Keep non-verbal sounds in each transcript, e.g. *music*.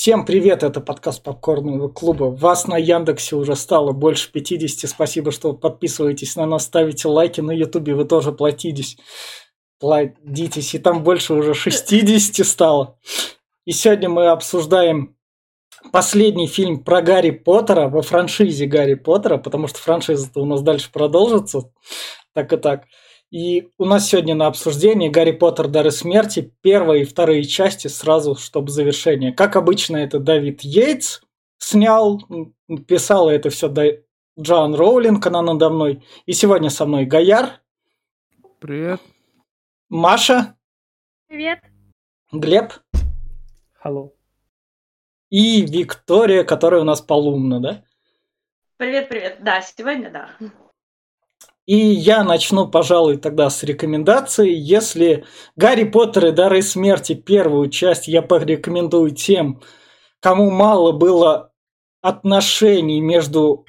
Всем привет, это подкаст Попкорного клуба. Вас на Яндексе уже стало больше 50. Спасибо, что подписываетесь на нас, ставите лайки. На Ютубе вы тоже платитесь. Платитесь, и там больше уже 60 стало. И сегодня мы обсуждаем последний фильм про Гарри Поттера во франшизе Гарри Поттера, потому что франшиза-то у нас дальше продолжится. Так и так. И у нас сегодня на обсуждении Гарри Поттер Дары смерти, первая и вторые части сразу, чтобы завершение. Как обычно, это Давид Йейтс снял, писал это все Джоан Роулинг, она надо мной. И сегодня со мной Гаяр. Привет. Маша. Привет. Глеб. Hello. И Виктория, которая у нас полумна, да? Привет, привет. Да, сегодня да. И я начну, пожалуй, тогда с рекомендаций. Если Гарри Поттер и Дары Смерти первую часть я порекомендую тем, кому мало было отношений между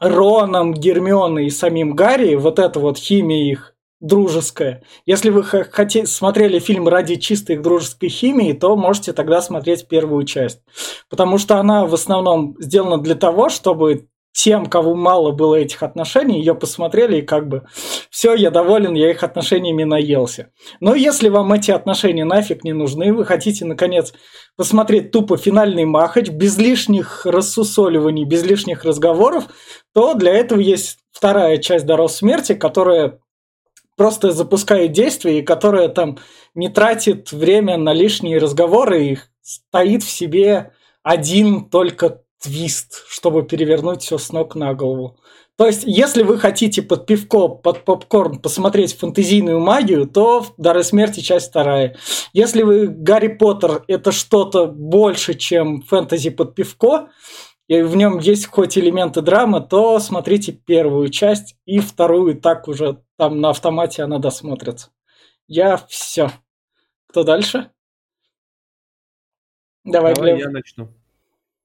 Роном, Гермионой и самим Гарри, вот эта вот химия их дружеская. Если вы хотите, смотрели фильм ради чистой дружеской химии, то можете тогда смотреть первую часть. Потому что она в основном сделана для того, чтобы тем, кого мало было этих отношений, ее посмотрели и как бы все, я доволен, я их отношениями наелся. Но если вам эти отношения нафиг не нужны, вы хотите, наконец, посмотреть тупо финальный махач, без лишних рассусоливаний, без лишних разговоров, то для этого есть вторая часть «Дорог смерти», которая просто запускает действие и которая там не тратит время на лишние разговоры и стоит в себе один только твист, чтобы перевернуть все с ног на голову. То есть, если вы хотите под пивко, под попкорн посмотреть фэнтезийную магию, то «Дары смерти» часть вторая. Если вы Гарри Поттер – это что-то больше, чем фэнтези под пивко, и в нем есть хоть элементы драмы, то смотрите первую часть и вторую, так уже там на автомате она досмотрится. Я все. Кто дальше? Давай, Давай Глеб. я начну.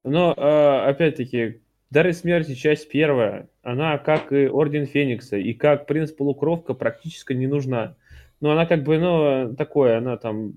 Но, э, опять-таки, Дары смерти, часть первая, она, как и Орден Феникса, и как Принц Полукровка, практически не нужна. Но она как бы, ну, такое, она там...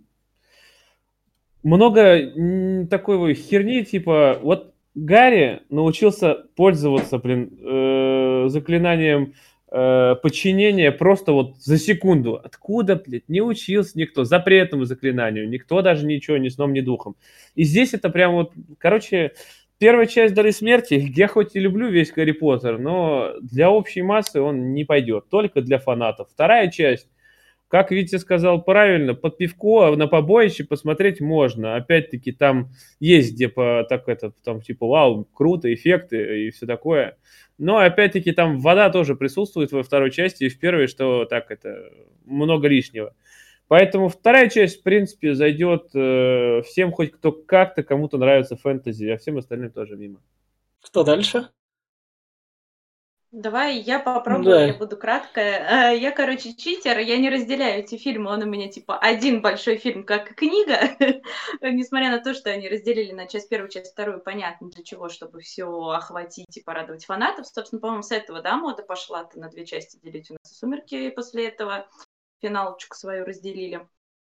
Много такой херни, типа, вот Гарри научился пользоваться, блин, э, заклинанием э, подчинения просто вот за секунду. Откуда, блядь, не учился никто запретному заклинанию, никто даже ничего, ни сном, ни духом. И здесь это прям вот, короче, первая часть Дары смерти, *laughs* я хоть и люблю весь Гарри Поттер, но для общей массы он не пойдет, только для фанатов. Вторая часть, как Витя сказал правильно, под пивко на побоище посмотреть можно. Опять-таки там есть где по так это, там типа вау, круто, эффекты и все такое. Но опять-таки там вода тоже присутствует во второй части и в первой, что так это много лишнего. Поэтому вторая часть, в принципе, зайдет э, всем, хоть кто как-то кому-то нравится фэнтези, а всем остальным тоже мимо. Что дальше? Давай я попробую, да. я буду краткая. Э, я, короче, читер, я не разделяю эти фильмы, он у меня типа один большой фильм, как книга, *laughs* несмотря на то, что они разделили на часть первую, часть вторую, понятно для чего, чтобы все охватить и порадовать фанатов. Собственно, по-моему, с этого, да, мода пошла-то на две части делить у нас и «Сумерки» после этого финалочку свою разделили.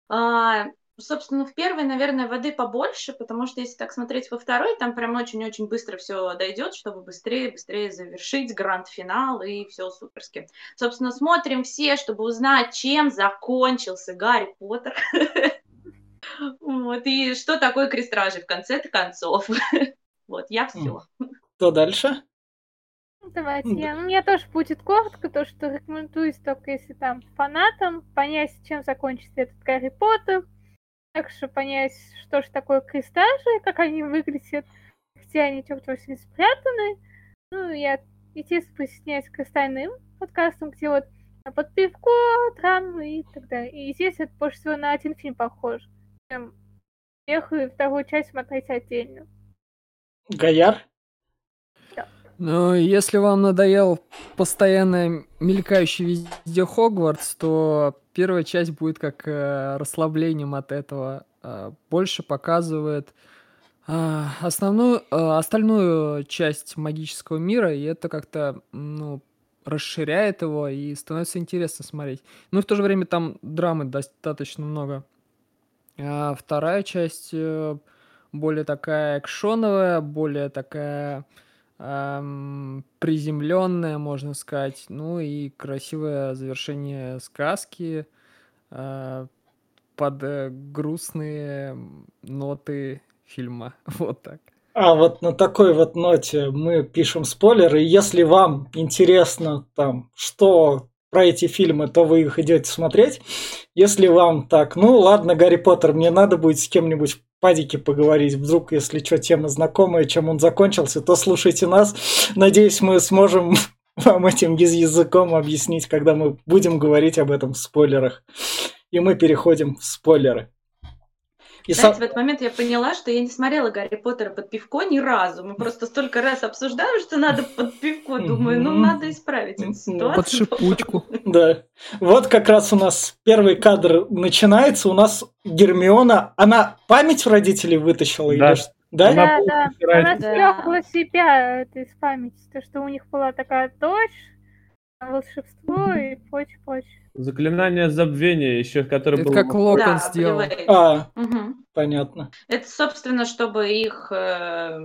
А, собственно, в первой, наверное, воды побольше, потому что если так смотреть во второй, там прям очень-очень быстро все дойдет, чтобы быстрее-быстрее завершить гранд-финал и все суперски. Собственно, смотрим все, чтобы узнать, чем закончился Гарри Поттер. *laughs* Вот, и что такое крестражи в конце-то концов. *laughs* Вот, я все. Что дальше? Давайте, я, у меня тоже будет коротко, то, что рекомендуюсь только если там фанатам понять, чем закончится этот Гарри Поттер, также понять, что же такое крестажи, как они выглядят, где они что-то спрятаны. Ну, я, естественно, присоединяюсь к остальным подкастам, где вот под пивко, драмы и так далее. И здесь это больше всего на один фильм похож. Первую и вторую часть смотреть отдельно. Гаяр? Ну, если вам надоел постоянно мелькающий везде Хогвартс, то первая часть будет как э, расслаблением от этого. Э, больше показывает э, основную, э, остальную часть магического мира, и это как-то, ну, расширяет его и становится интересно смотреть. Ну и в то же время там драмы достаточно много. А вторая часть э, более такая экшоновая, более такая эм, приземленная, можно сказать. Ну и красивое завершение сказки э, под э, грустные ноты фильма. *laughs* Вот так. А вот на такой вот ноте мы пишем спойлеры. Если вам интересно там, что про эти фильмы, то вы их идете смотреть. Если вам так, ну ладно, Гарри Поттер, мне надо будет с кем-нибудь падике поговорить. Вдруг, если что, тема знакомая, чем он закончился, то слушайте нас. Надеюсь, мы сможем *laughs* вам этим языком объяснить, когда мы будем говорить об этом в спойлерах. И мы переходим в спойлеры. И Знаете, сам... в этот момент я поняла, что я не смотрела Гарри Поттера под пивко ни разу. Мы просто столько раз обсуждаем, что надо под пивко. Думаю, ну надо исправить эту ситуацию. Под шипучку. *laughs* Да. Вот как раз у нас первый кадр начинается. У нас Гермиона, она память у родителей вытащила? Да. Или... Да, да, да. Она стрёхла себя это из памяти. То, что у них была такая дочь, волшебство и прочее-прочее. Заклинание забвения еще, которое Это было... как Локон да, сделал. А, угу. понятно. Это, собственно, чтобы их, э,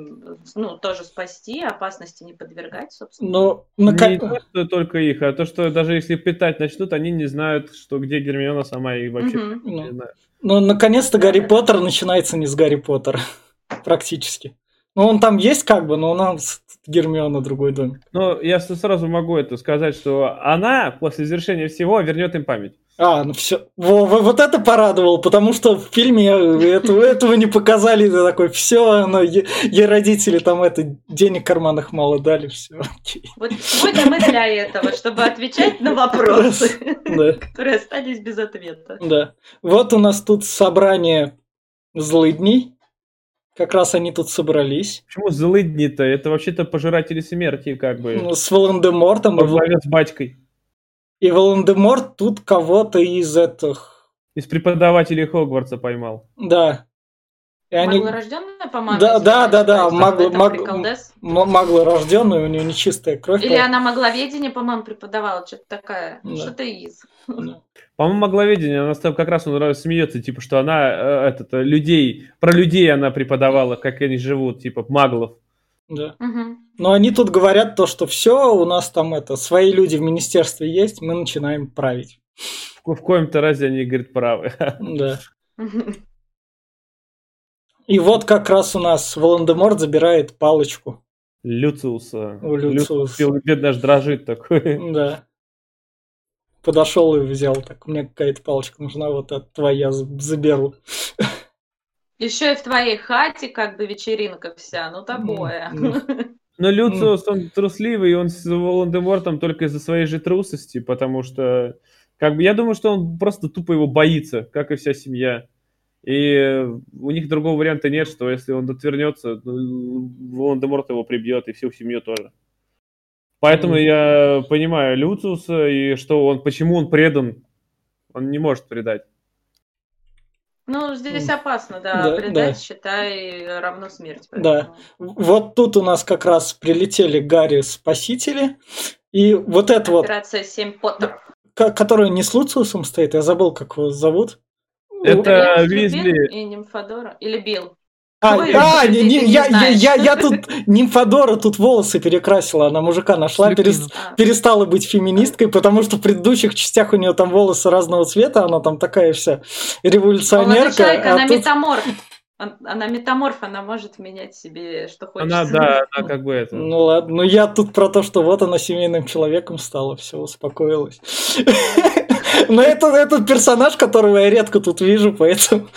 ну, тоже спасти, опасности не подвергать, собственно. Но, на... Не то, что только их, а то, что даже если питать начнут, они не знают, что где Гермиона сама и вообще угу. не ну, знают. Ну, наконец-то Гарри Поттер начинается не с Гарри Поттера. *laughs* Практически. Ну, он там есть как бы, но у нас Гермиона другой домик. Ну, я сразу могу это сказать, что она после завершения всего вернет им память. А, ну все. Во, во, вот это порадовал, потому что в фильме этого, этого не показали. Ты такой, все, но ей родители там это денег в карманах мало дали, все. Вот сегодня мы для этого, чтобы отвечать на вопросы, *laughs* которые остались без ответа. Да. Вот у нас тут собрание злыдней. Как раз они тут собрались. Почему злыдни-то? Это вообще-то пожиратели смерти, как бы. Ну, с Волан-де-Мортом. И... с батькой. И Волан-де-Морт тут кого-то из этих... Из преподавателей Хогвартса поймал. Да. И они... Маглорожденная, по-моему? Да, да, да, да, магла, маг... маглорожденная, у нее нечистая кровь. Или она магловедение, по-моему, преподавала, что-то такая, да. что-то из. По-моему, магловедение, она как раз он смеется, типа, что она э, этот, э, людей, про людей она преподавала, как они живут, типа, маглов. Да. Угу. Но они тут говорят то, что все, у нас там это, свои люди в министерстве есть, мы начинаем править. В, в коем-то разе они, говорят, правы. Да. *laughs* И вот как раз у нас Волан-де-Морт забирает палочку. Люциуса. У Люциуса. Люциус, бедный аж дрожит такой. Да. Подошел и взял так. Мне какая-то палочка нужна, вот это твоя заберу. Еще и в твоей хате как бы вечеринка вся, ну такое. *laughs* Но Люциус, он трусливый, и он с Волан-де-Мортом только из-за своей же трусости, потому что, как бы, я думаю, что он просто тупо его боится, как и вся семья. И у них другого варианта нет, что если он отвернется, ну, Волан-де-Морт его прибьет, и всю семью тоже. Поэтому mm. я понимаю Люциуса, и что он, почему он предан, он не может предать. Ну, здесь опасно, да, да предать, да. считай, равно смерть. Поэтому. Да. Вот тут у нас как раз прилетели Гарри-спасители, и вот это вот... Операция «Семь потов». Которая не с Луциусом стоит, я забыл, как его зовут. Это Визли. И Нимфодора. Или Билл. А, Ой, а не, не, я, я, я, я тут Нимфодора тут волосы перекрасила, она мужика нашла, перес, перестала быть феминисткой, потому что в предыдущих частях у нее там волосы разного цвета, она там такая вся революционерка. Человек, а она тут... метаморф. Она метаморф, она может менять себе, что хочет. Она, да, она как бы это. Ну ладно, ну я тут про то, что вот она семейным человеком стала, все, успокоилась. Но это этот персонаж, которого я редко тут вижу, поэтому...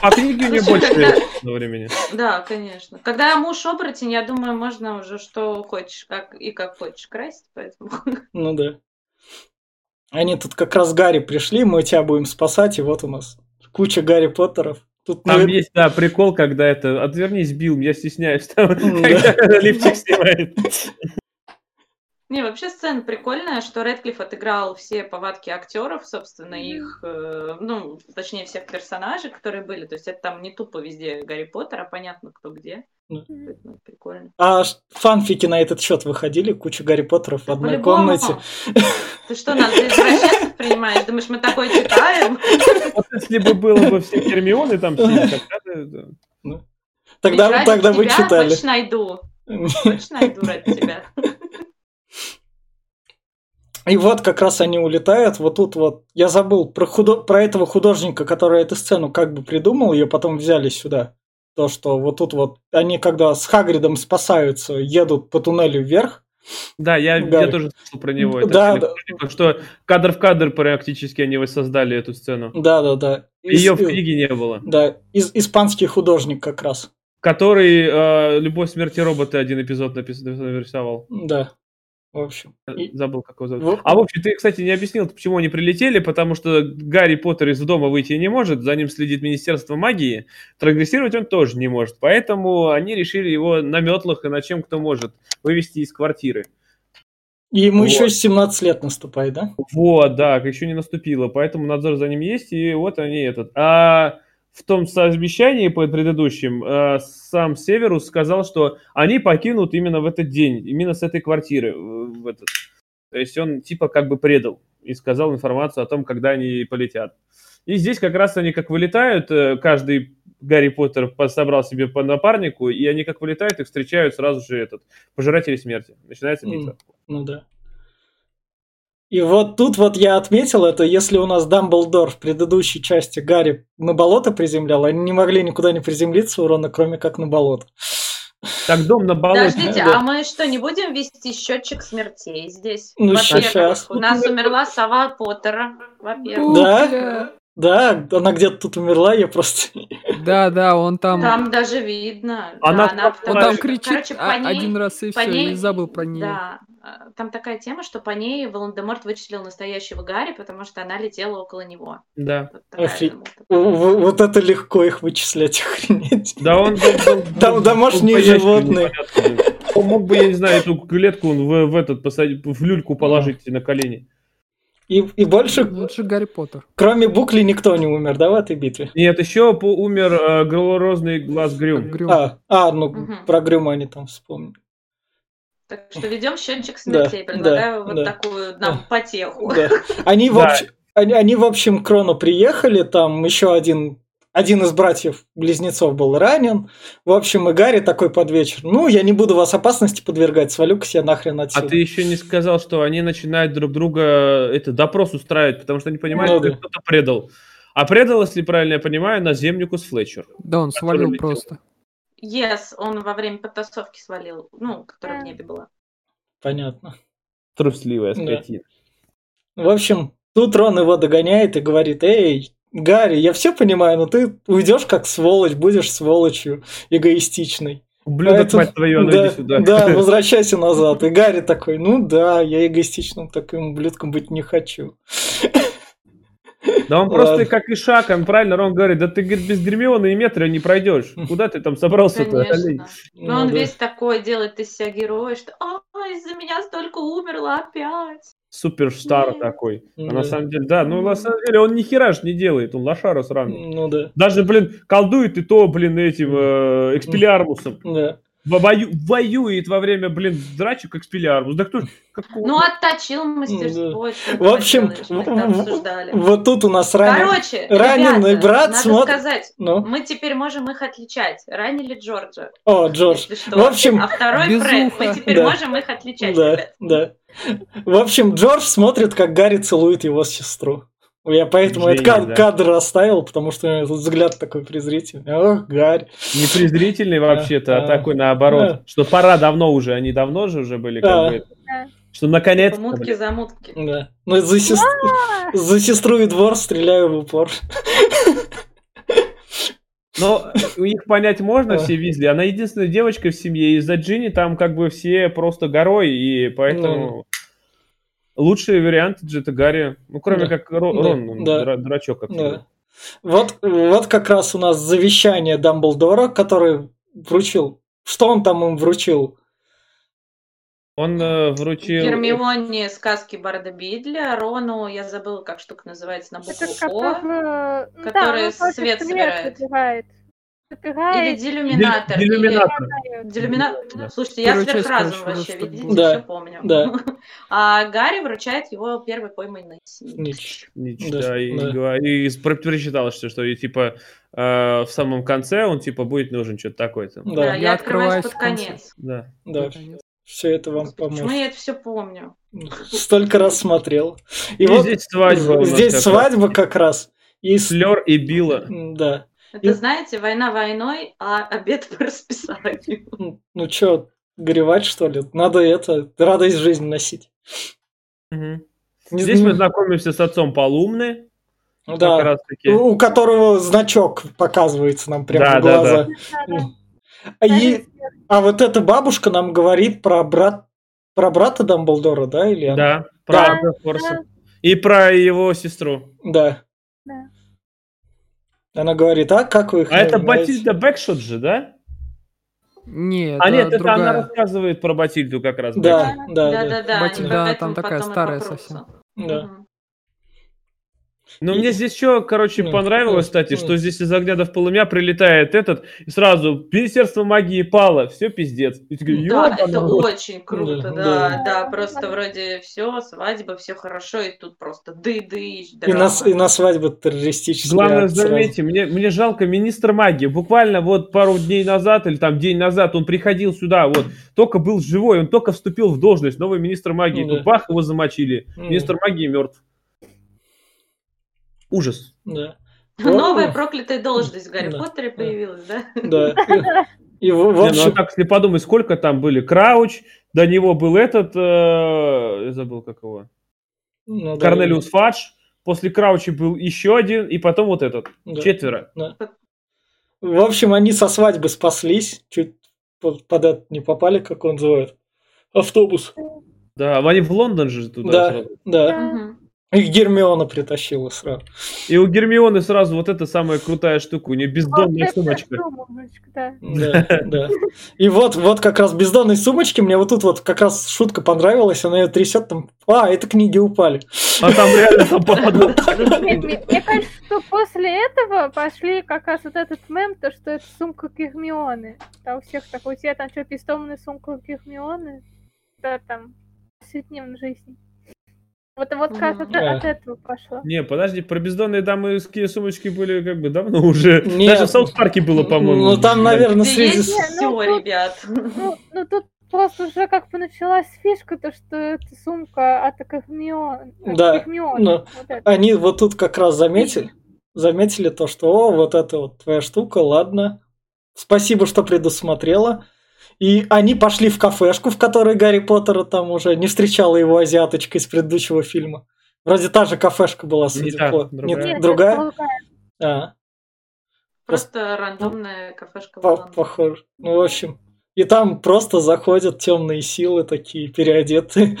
По книге не больше времени. Да, конечно. Когда муж оборотень, я думаю, можно уже что хочешь, как и как хочешь красить, поэтому... Ну да. Они тут как раз Гарри пришли, мы тебя будем спасать, и вот у нас куча Гарри Поттеров. Тут там мы... есть, да, прикол, когда это «Отвернись, Билл, я стесняюсь», там, когда лифчик снимает. Не, вообще сцена прикольная, что Редклифф отыграл все повадки актеров, собственно, их, э, ну, точнее, всех персонажей, которые были. То есть это там не тупо везде Гарри Поттер, а понятно, кто где. Mm. прикольно. А фанфики на этот счет выходили? Куча Гарри Поттеров в одной комнате. Ты что, нас за извращенцев принимаешь? Думаешь, мы такое читаем? Вот если бы было бы все Гермионы там все, *laughs* тогда... Ну, Тогда, вы тебя читали. Точно найду. Точно найду ради тебя. *laughs* И вот как раз они улетают, вот тут вот, я забыл про, худо... про этого художника, который эту сцену как бы придумал, ее потом взяли сюда. То, что вот тут вот, они когда с Хагридом спасаются, едут по туннелю вверх. Да, я, Гарри. я тоже слышал про него. Это Да, телефон, типа, Что кадр в кадр практически они воссоздали эту сцену. Да-да-да. Ее в Из- книге не было. Да, из- испанский художник как раз. Который э, «Любовь, смерти роботы» один эпизод напис- нарисовал. Да, в общем. И- Забыл, как его зовут. А в общем, ты, кстати, не объяснил, почему они прилетели, потому что Гарри Поттер из дома выйти не может, за ним следит Министерство магии, прогрессировать он тоже не может, поэтому они решили его на метлах и на чем кто может вывести из квартиры. И ему Вот. еще 17 лет наступает, да? Вот, да, еще не наступило, поэтому надзор за ним есть, и вот они этот. А в том совещании под предыдущим э, сам Северус сказал, что они покинут именно в этот день, именно с этой квартиры. В этот. То есть он типа как бы предал и сказал информацию о том, когда они полетят. И здесь как раз они как вылетают, э, каждый Гарри Поттер по- собрал себе по напарнику, и они как вылетают, их встречают сразу же этот пожиратели смерти. Начинается битва. Ну да. И вот тут вот я отметил это, если у нас Дамблдор в предыдущей части Гарри на болото приземлял, они не могли никуда не приземлиться у Рона, кроме как на болото. Так, дом на болоте. Подождите, да. а мы что, не будем вести счетчик смертей здесь? Ну, Во-первых, щас. у нас умерла сова Поттера, во-первых. Да? Да, она где-то тут умерла, я просто... *laughs* Да, да, он там, Там даже видно. Она да, она он там кричит короче, по ней- один раз и по все, ней- и забыл про нее. Да, а, там такая тема, что по ней Волан-де-Морт вычислил настоящего Гарри, потому что она летела около него. Да. Вот такая Офи- замута. В- Вот это легко их вычислять, *laughs* охренеть. Да он... Там домашние животные. Он мог бы, я не знаю, эту клетку в, в этот посадить, в люльку положить на колени. И, и больше, же Гарри Поттер. кроме Букли, никто не умер, да, в этой битве? Нет, еще по- умер э, голорозный глаз Грюм. Грюм. А, а, ну, Мгм. про Грюма они там вспомнили. Так что ведем счетчик смертей. Да, Предлагаю да, вот да. такую нам потеху. Да. Они, в Да. общем, они, они, в общем, к Рону приехали, там еще один, один из братьев-близнецов был ранен. В общем, и Гарри такой под вечер. Ну, я не буду вас опасности подвергать, свалю-ка себе нахрен А отсюда. ты еще не сказал, что они начинают друг друга это допрос устраивать, потому что они понимают, Ну что да. кто-то предал. А предал, если правильно я понимаю, наземникус Флетчер. Да, он свалил летел. просто. Yes, он во время потасовки свалил, ну, которая в Да. небе была. Понятно. Трусливая Да. скотина. В общем, тут Рон его догоняет и говорит, эй, Гарри, я все понимаю, но ты уйдешь как сволочь, будешь сволочью эгоистичной. Ублюдок, Поэтому- мать твою, ну да, иди сюда. да, *laughs* возвращайся назад. И Гарри такой, ну да, я эгоистичным таким ублюдком быть не хочу. Да он просто Ладно. как и шаг, он правильно, Рон говорит, да ты говорит, без Гермионы и метра не пройдешь. Куда ты там собрался-то? Ну Но он да. весь такой делает из себя героя, что «А, из-за меня столько умерло опять. Суперстар Нет. такой. А Ну на самом деле, да, ну на самом деле он ни хера ж не делает, он лошара сраный. Ну да, Даже, блин, колдует и то, блин, этим э, экспелиармусом. да. Во- вою- воюет во время, блин, драчек экспелиармус. Да кто ж- какого- Ну, отточил мастерство. что В общем, *laughs* обсуждали. Вот тут у нас ранен... Короче, раненый ребята, брат надо смотр- сказать, Ну, мы теперь можем их отличать. Ранили Джорджа, о, Джордж. В общем, а второй безуха. Фред. Мы теперь Да. можем их отличать, Да, ребят. да. В общем, Джордж смотрит, как Гарри целует его сестру. Я поэтому этот Гений, кад- да. кадр оставил, потому что у меня тут взгляд такой презрительный. Ох, Гарри. Не презрительный вообще-то, А, а такой наоборот. да. Что пора давно уже, они давно же уже были, Да. как бы. Да. Что наконец-то. Мутки блин. за мутки. Да. Ну, за, сес- А, за сестру и двор стреляю в упор. Но у них понять можно, все Визли. Она единственная девочка в семье, и из-за Джинни там как бы все просто горой, и поэтому лучший вариант же это Гарри. Ну, кроме Да. как Ро- Да. Рон, он Да. дра- дурачок как Да. Вот, вот как раз у нас завещание Дамблдора, который вручил. Что он там им вручил? Он э, вручил... Гермионе сказки Барда Бидля, Рону, я забыла, как штука называется, на Это букву О. который... ну да, свет собирает. собирает. Или делюминатор. Делюминатор. Делюминатор. Слушайте, я сверхразум вообще, видите, да. все помню. Да. *laughs* А Гарри вручает его первый пойманный Снич. Снич, да. да. И, да. и, и прочиталось, что, что и, типа э, в самом конце он типа будет нужен что-то такое-то. Да, да я открываюсь под конец. Да. Да. Все это вам поможет. Почему я это все помню? Столько раз смотрел. И, и вот здесь свадьба. Здесь свадьба как раз. И Флер и Билла. Да. Это, и... знаете, война войной, а обед *laughs* по расписанию. Ну, ну что, горевать, что ли? Надо это, радость жизни носить. Угу. Здесь мы знакомимся с отцом Полумны. Ну да, у которого значок показывается нам прямо да, в глаза. Да, да. А, и, а вот эта бабушка нам говорит про брат про брата Дамблдора, да? Или да, про да. Форса. И про его сестру. Да. Да. Она говорит, а как вы их А это Батильда Бэкшот же, да? Нет, а нет, это она рассказывает про Батильду как раз. Да, да, да, да, да. Батильда там такая старая совсем. Да. Ну, и... мне здесь что, короче, ну, понравилось, кстати, ну, что здесь из огня до в полымя прилетает этот, и сразу Министерство магии пало, все пиздец. И ты, да, это очень круто, да, да, да, просто вроде все, свадьба, все хорошо, и тут просто ды-ды. И на, и на свадьбу террористическая Главное, заметьте, мне, мне жалко министр магии, буквально вот пару дней назад, или там день назад, он приходил сюда, вот, только был живой, он только вступил в должность, новый министр магии, ну, тут бах, его замочили, министр магии мертв. Ужас. Да. Новая проклятая должность в Гарри да. Поттере появилась, да? Да. И в, в общем... Не, ну, а так, если подумать, сколько там были. Крауч, до него был этот, э, я забыл как его, ну, Корнелиус да, Фадж, после Крауча был еще один, и потом вот этот. Да. Четверо. Да. В общем, они со свадьбы спаслись, чуть под, под это не попали, как он называет, автобус. Да, они в Лондон же туда. Да, сразу. да. Угу. И Гермиона притащила сразу. И у Гермионы сразу вот эта самая крутая штука, у нее бездонная сумочка. Да. да, да. И вот, вот как раз бездонной сумочки, мне вот тут вот как раз шутка понравилась, она ее трясет там, а, это книги упали. А там реально там Мне кажется, что после этого пошли как раз вот этот мем, то, что это сумка Гермионы. Там у всех такой цвет, там что, пистомная сумка Гермионы? Да, там, в жизни. Вот, вот как от, да. от этого пошло. Не, подожди, про бездонные дамские сумочки были как бы давно уже. Нет. Даже в Саут-парке было, по-моему. Ну там, наверное, среди... Все, ну, ребят. *laughs* Ну, ну тут просто уже как бы началась фишка, то что это сумка от Гермиона. Да, Гермиона, ну, вот они вот тут как раз заметили, заметили то, что, о, вот это вот твоя штука, ладно. Спасибо, что предусмотрела. И они пошли в кафешку, в которой Гарри Поттера там уже не встречала его азиаточка из предыдущего фильма. Вроде та же кафешка была, судя не по... Другая. Нет, другая? А. Просто рандомная кафешка по Похоже. Ну, в общем. И там просто заходят темные силы такие, переодетые.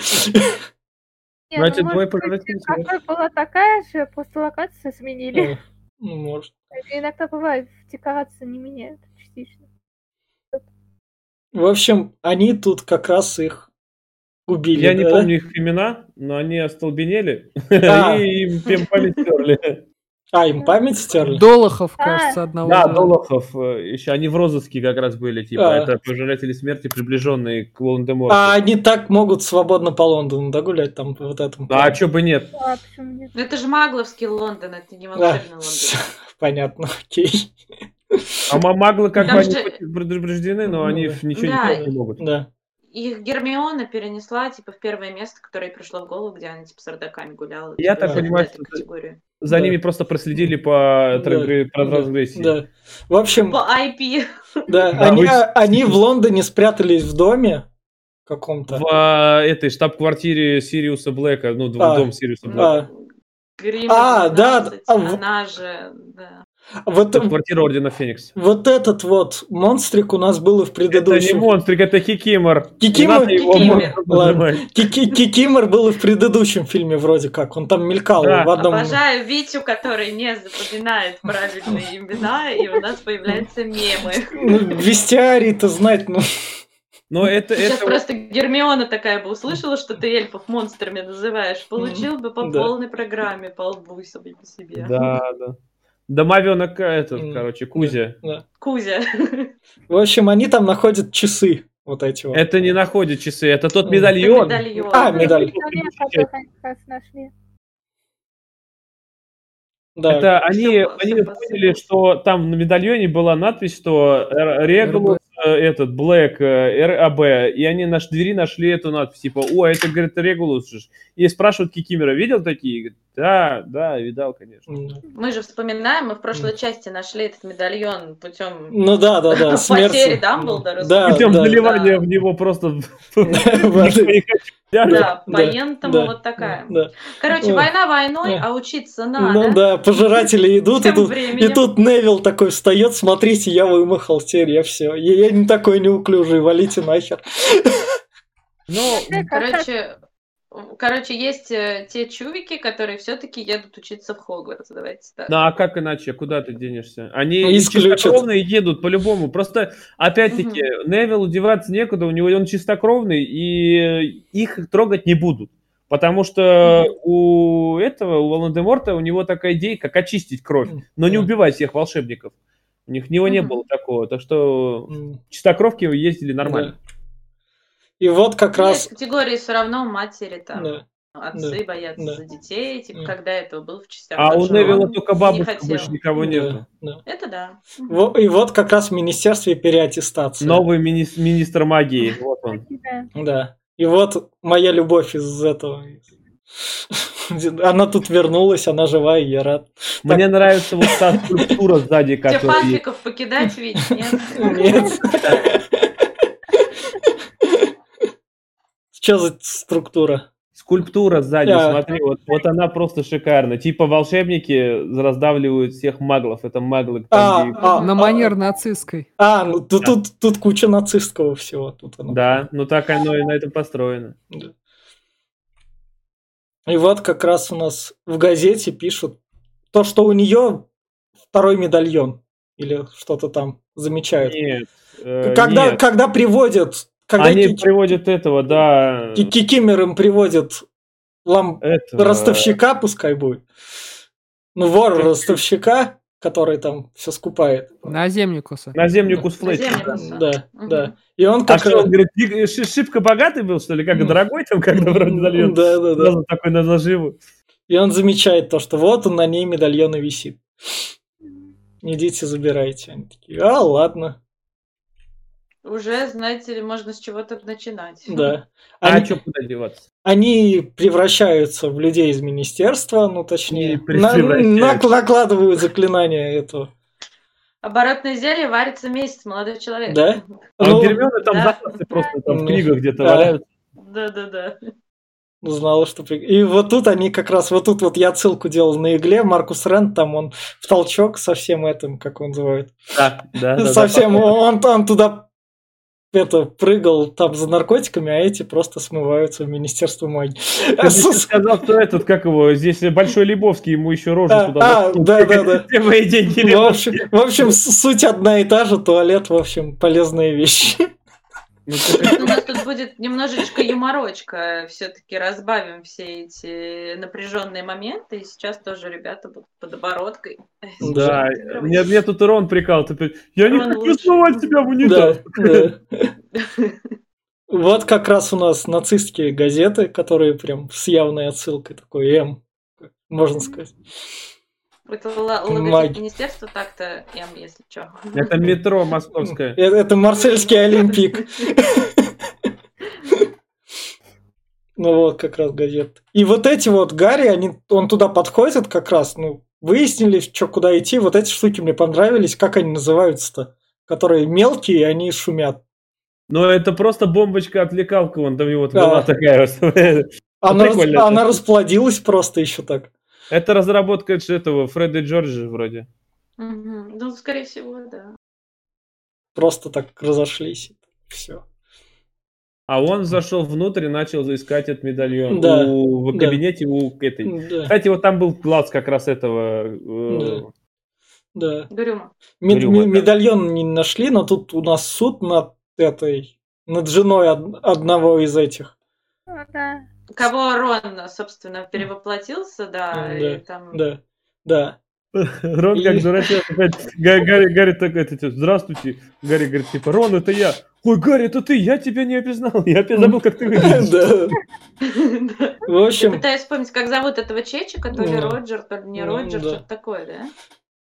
Значит, ну, двое пожирателей была такая же, после локации сменили. Ну, может. Иногда бывает, декорации не меняют. В общем, они тут как раз их убили. Я да? не помню их имена, но они остолбенели а. *laughs* и им память стерли. А, им память стерли? Долохов, кажется, одного. Да, Долохов. Э, Еще они в розыске как раз были, типа, а. это пожиратели смерти, приближенные к Волан-де-Морту. А они так могут свободно по Лондону, да, гулять там вот этом? Да, а что бы нет? А, нет? Это же магловский Лондон, это не волшебный Лондон. *laughs* Понятно, окей. А маглы как бы они предупреждены, но они ничего не могут. Да. Их Гермиона перенесла, типа, в первое место, которое пришло в голову, где она, типа, с родаками гуляла. Я так понимаю, что за ними просто проследили по трансгрессии. Да. В общем... По IP. Да, они, они в Лондоне спрятались в доме, каком-то. В а, этой штаб-квартире Сириуса Блэка, ну, а, дом Сириуса Блэка. А, а да. Она же, да. Вот, это квартира Ордена Феникс. Вот этот вот монстрик у нас был и в предыдущем. Это не монстрик, это Кикимор. Кикимор, Кикимор. Кикимор был и в предыдущем фильме вроде как. Он там мелькал да. в одном... Обожаю Витю, который не запоминает правильные имена, и у нас появляются мемы. Ну, Вестиарий-то знать, ну... Но это, Сейчас это... просто Гермиона такая бы услышала, что ты эльфов монстрами называешь, получил бы по да. полной программе по лбу себе. Да, да. Домовенок этот, mm. короче, Кузя. Да, да. Кузя. *laughs* В общем, они там находят часы. Вот эти вот. Это не находят часы, это тот медальон. Это медальон. А, медальон. Да. Это они, все, они все поняли, все. что там на медальоне была надпись, что Регулус, э, этот, Блэк, РАБ, и они на двери нашли эту надпись, типа, о, это, говорит, Регулус. И спрашивают Кикимера, видел такие? Да, да, видал, конечно. Мы же вспоминаем, мы в прошлой части нашли этот медальон путем ну, да, да, да, *laughs* потери Дамблдора. Да, путем да, заливания да. в него просто *laughs* Да, поэтому вот такая. Короче, война войной, а учиться надо. Ну да, пожиратели идут, и тут, Невил такой встает, смотрите, я вымахал теперь, я все. Я не такой неуклюжий, валите нахер. Ну, короче, Короче, есть э, те чувики, которые все-таки едут учиться в Хогвартс, давайте так. Ну а как иначе? Куда ты денешься? Они ну, чистокровные едут по-любому. Просто, опять-таки, угу. Невилл деваться некуда, у него он чистокровный, и их трогать не будут. Потому что угу. у этого, у Волан-де-Морта, у него такая идея, как очистить кровь, но не убивать всех волшебников. У них него не было такого. Так что чистокровки ездили нормально. Да. И вот как раз... Есть категории все равно матери там. Да. Отцы да, боятся да. за детей, типа, да. когда этого был в частях. А у Невилла только бабушка, не больше никого нет. Да. Это да. И вот как раз в Министерстве переаттестации. Новый мини- министр магии, *laughs* вот он. Да. И вот моя любовь из этого. *laughs* Она тут вернулась, она жива, и я рад. Мне так. нравится вот та структура сзади, которая... Тебе панфиков покидать ведь, нет? *laughs* Нет. Что за структура? Скульптура сзади, yeah. смотри, вот, вот она просто шикарна. Типа волшебники раздавливают всех маглов. Это маглы. А, где... а, На манер а, нацистской. А, ну тут, да. тут, тут куча нацистского всего. Тут оно. Да, ну так оно и на этом построено. Да. И вот как раз у нас в газете пишут то, что у нее второй медальон. Или что-то там замечают. Нет. Э, когда, нет. когда приводят когда Они ки- приводят этого, да. Кикимер им приводит лам... этого... ростовщика, пускай будет. Ну, вор ростовщика, который там все скупает. На земникуса. На земникус Флетчер. Да, угу. да. И он как... А что, он говорит, шибко богатый был, что ли? Как дорогой там, когда вроде медальон? Да, да, да. Такой на наживу. И он замечает то, что вот он на ней медальон и висит. Идите, забирайте. Они такие, а, ладно. Уже, знаете ли, можно с чего-то начинать. Да. А они, а что куда деваться? Они превращаются в людей из министерства, ну точнее, на, на, накладывают заклинание этого. Оборотное зелье варится месяц, молодой человек. Да? А ну, Гермиона там да. запасы просто там в книгах где-то да. валяются. Да-да-да. Знала, что... И вот тут они как раз... Вот тут вот я ссылку делал на игле. Маркус Рент там он в толчок со всем этим, как он называет. Да, да. Совсем да, он, он туда это прыгал там за наркотиками, а эти просто смываются в Министерство магии. Ты сказал, что этот, как его, здесь Большой Лебовский, ему еще рожу а, туда. А, да, да, да. *laughs* Где мои деньги в общем, в общем, суть одна и та же, туалет, в общем, полезные вещи. Ну, у нас тут будет немножечко юморочка. Все-таки разбавим все эти напряженные моменты. И сейчас тоже ребята будут под обороткой. Да, мне, мне тут Рон прикал. Я не хочу сломать тебя в унитаз. *laughs* Вот как раз у нас нацистские газеты, которые прям с явной отсылкой такой М, можно сказать. Это логотип министерства так-то М, если что. Это метро московское. *laughs* Это, это Марсельский Олимпик. *laughs* Ну вот, как раз газет. И вот эти вот Гарри, они, он туда подходит как раз, ну, выяснили, что куда идти. Вот эти штуки мне понравились. Как они называются-то? Которые мелкие, и они шумят. Ну, это просто бомбочка-отвлекалка, вон там вот была такая. *laughs* Она, она расплодилась просто еще так. Это разработка этого Фреда Джорджа вроде. Угу. Ну, скорее всего, да. Просто так разошлись. Все. А он зашел внутрь и начал искать этот медальон да. у, в кабинете да. у этой. Да. Кстати, вот там был глаз как раз этого. Э, да. да. Грюма. Мед, Грюма, медальон не нашли, но тут у нас суд над этой над женой од, одного из этих. О, да. Кого Рон, собственно, перевоплотился, да, да, и там... Да, да. *laughs* Рон как дурачок. Гарри, Гарри такой, здравствуйте. Гарри говорит, типа, Рон, это я. Ой, Гарри, это ты, я тебя не опознал. Я опять забыл, как ты выглядишь. Да. *laughs* В общем... Я пытаюсь вспомнить, как зовут этого чечика, то ли Роджер, то ли не Роджер, что-то такое, да?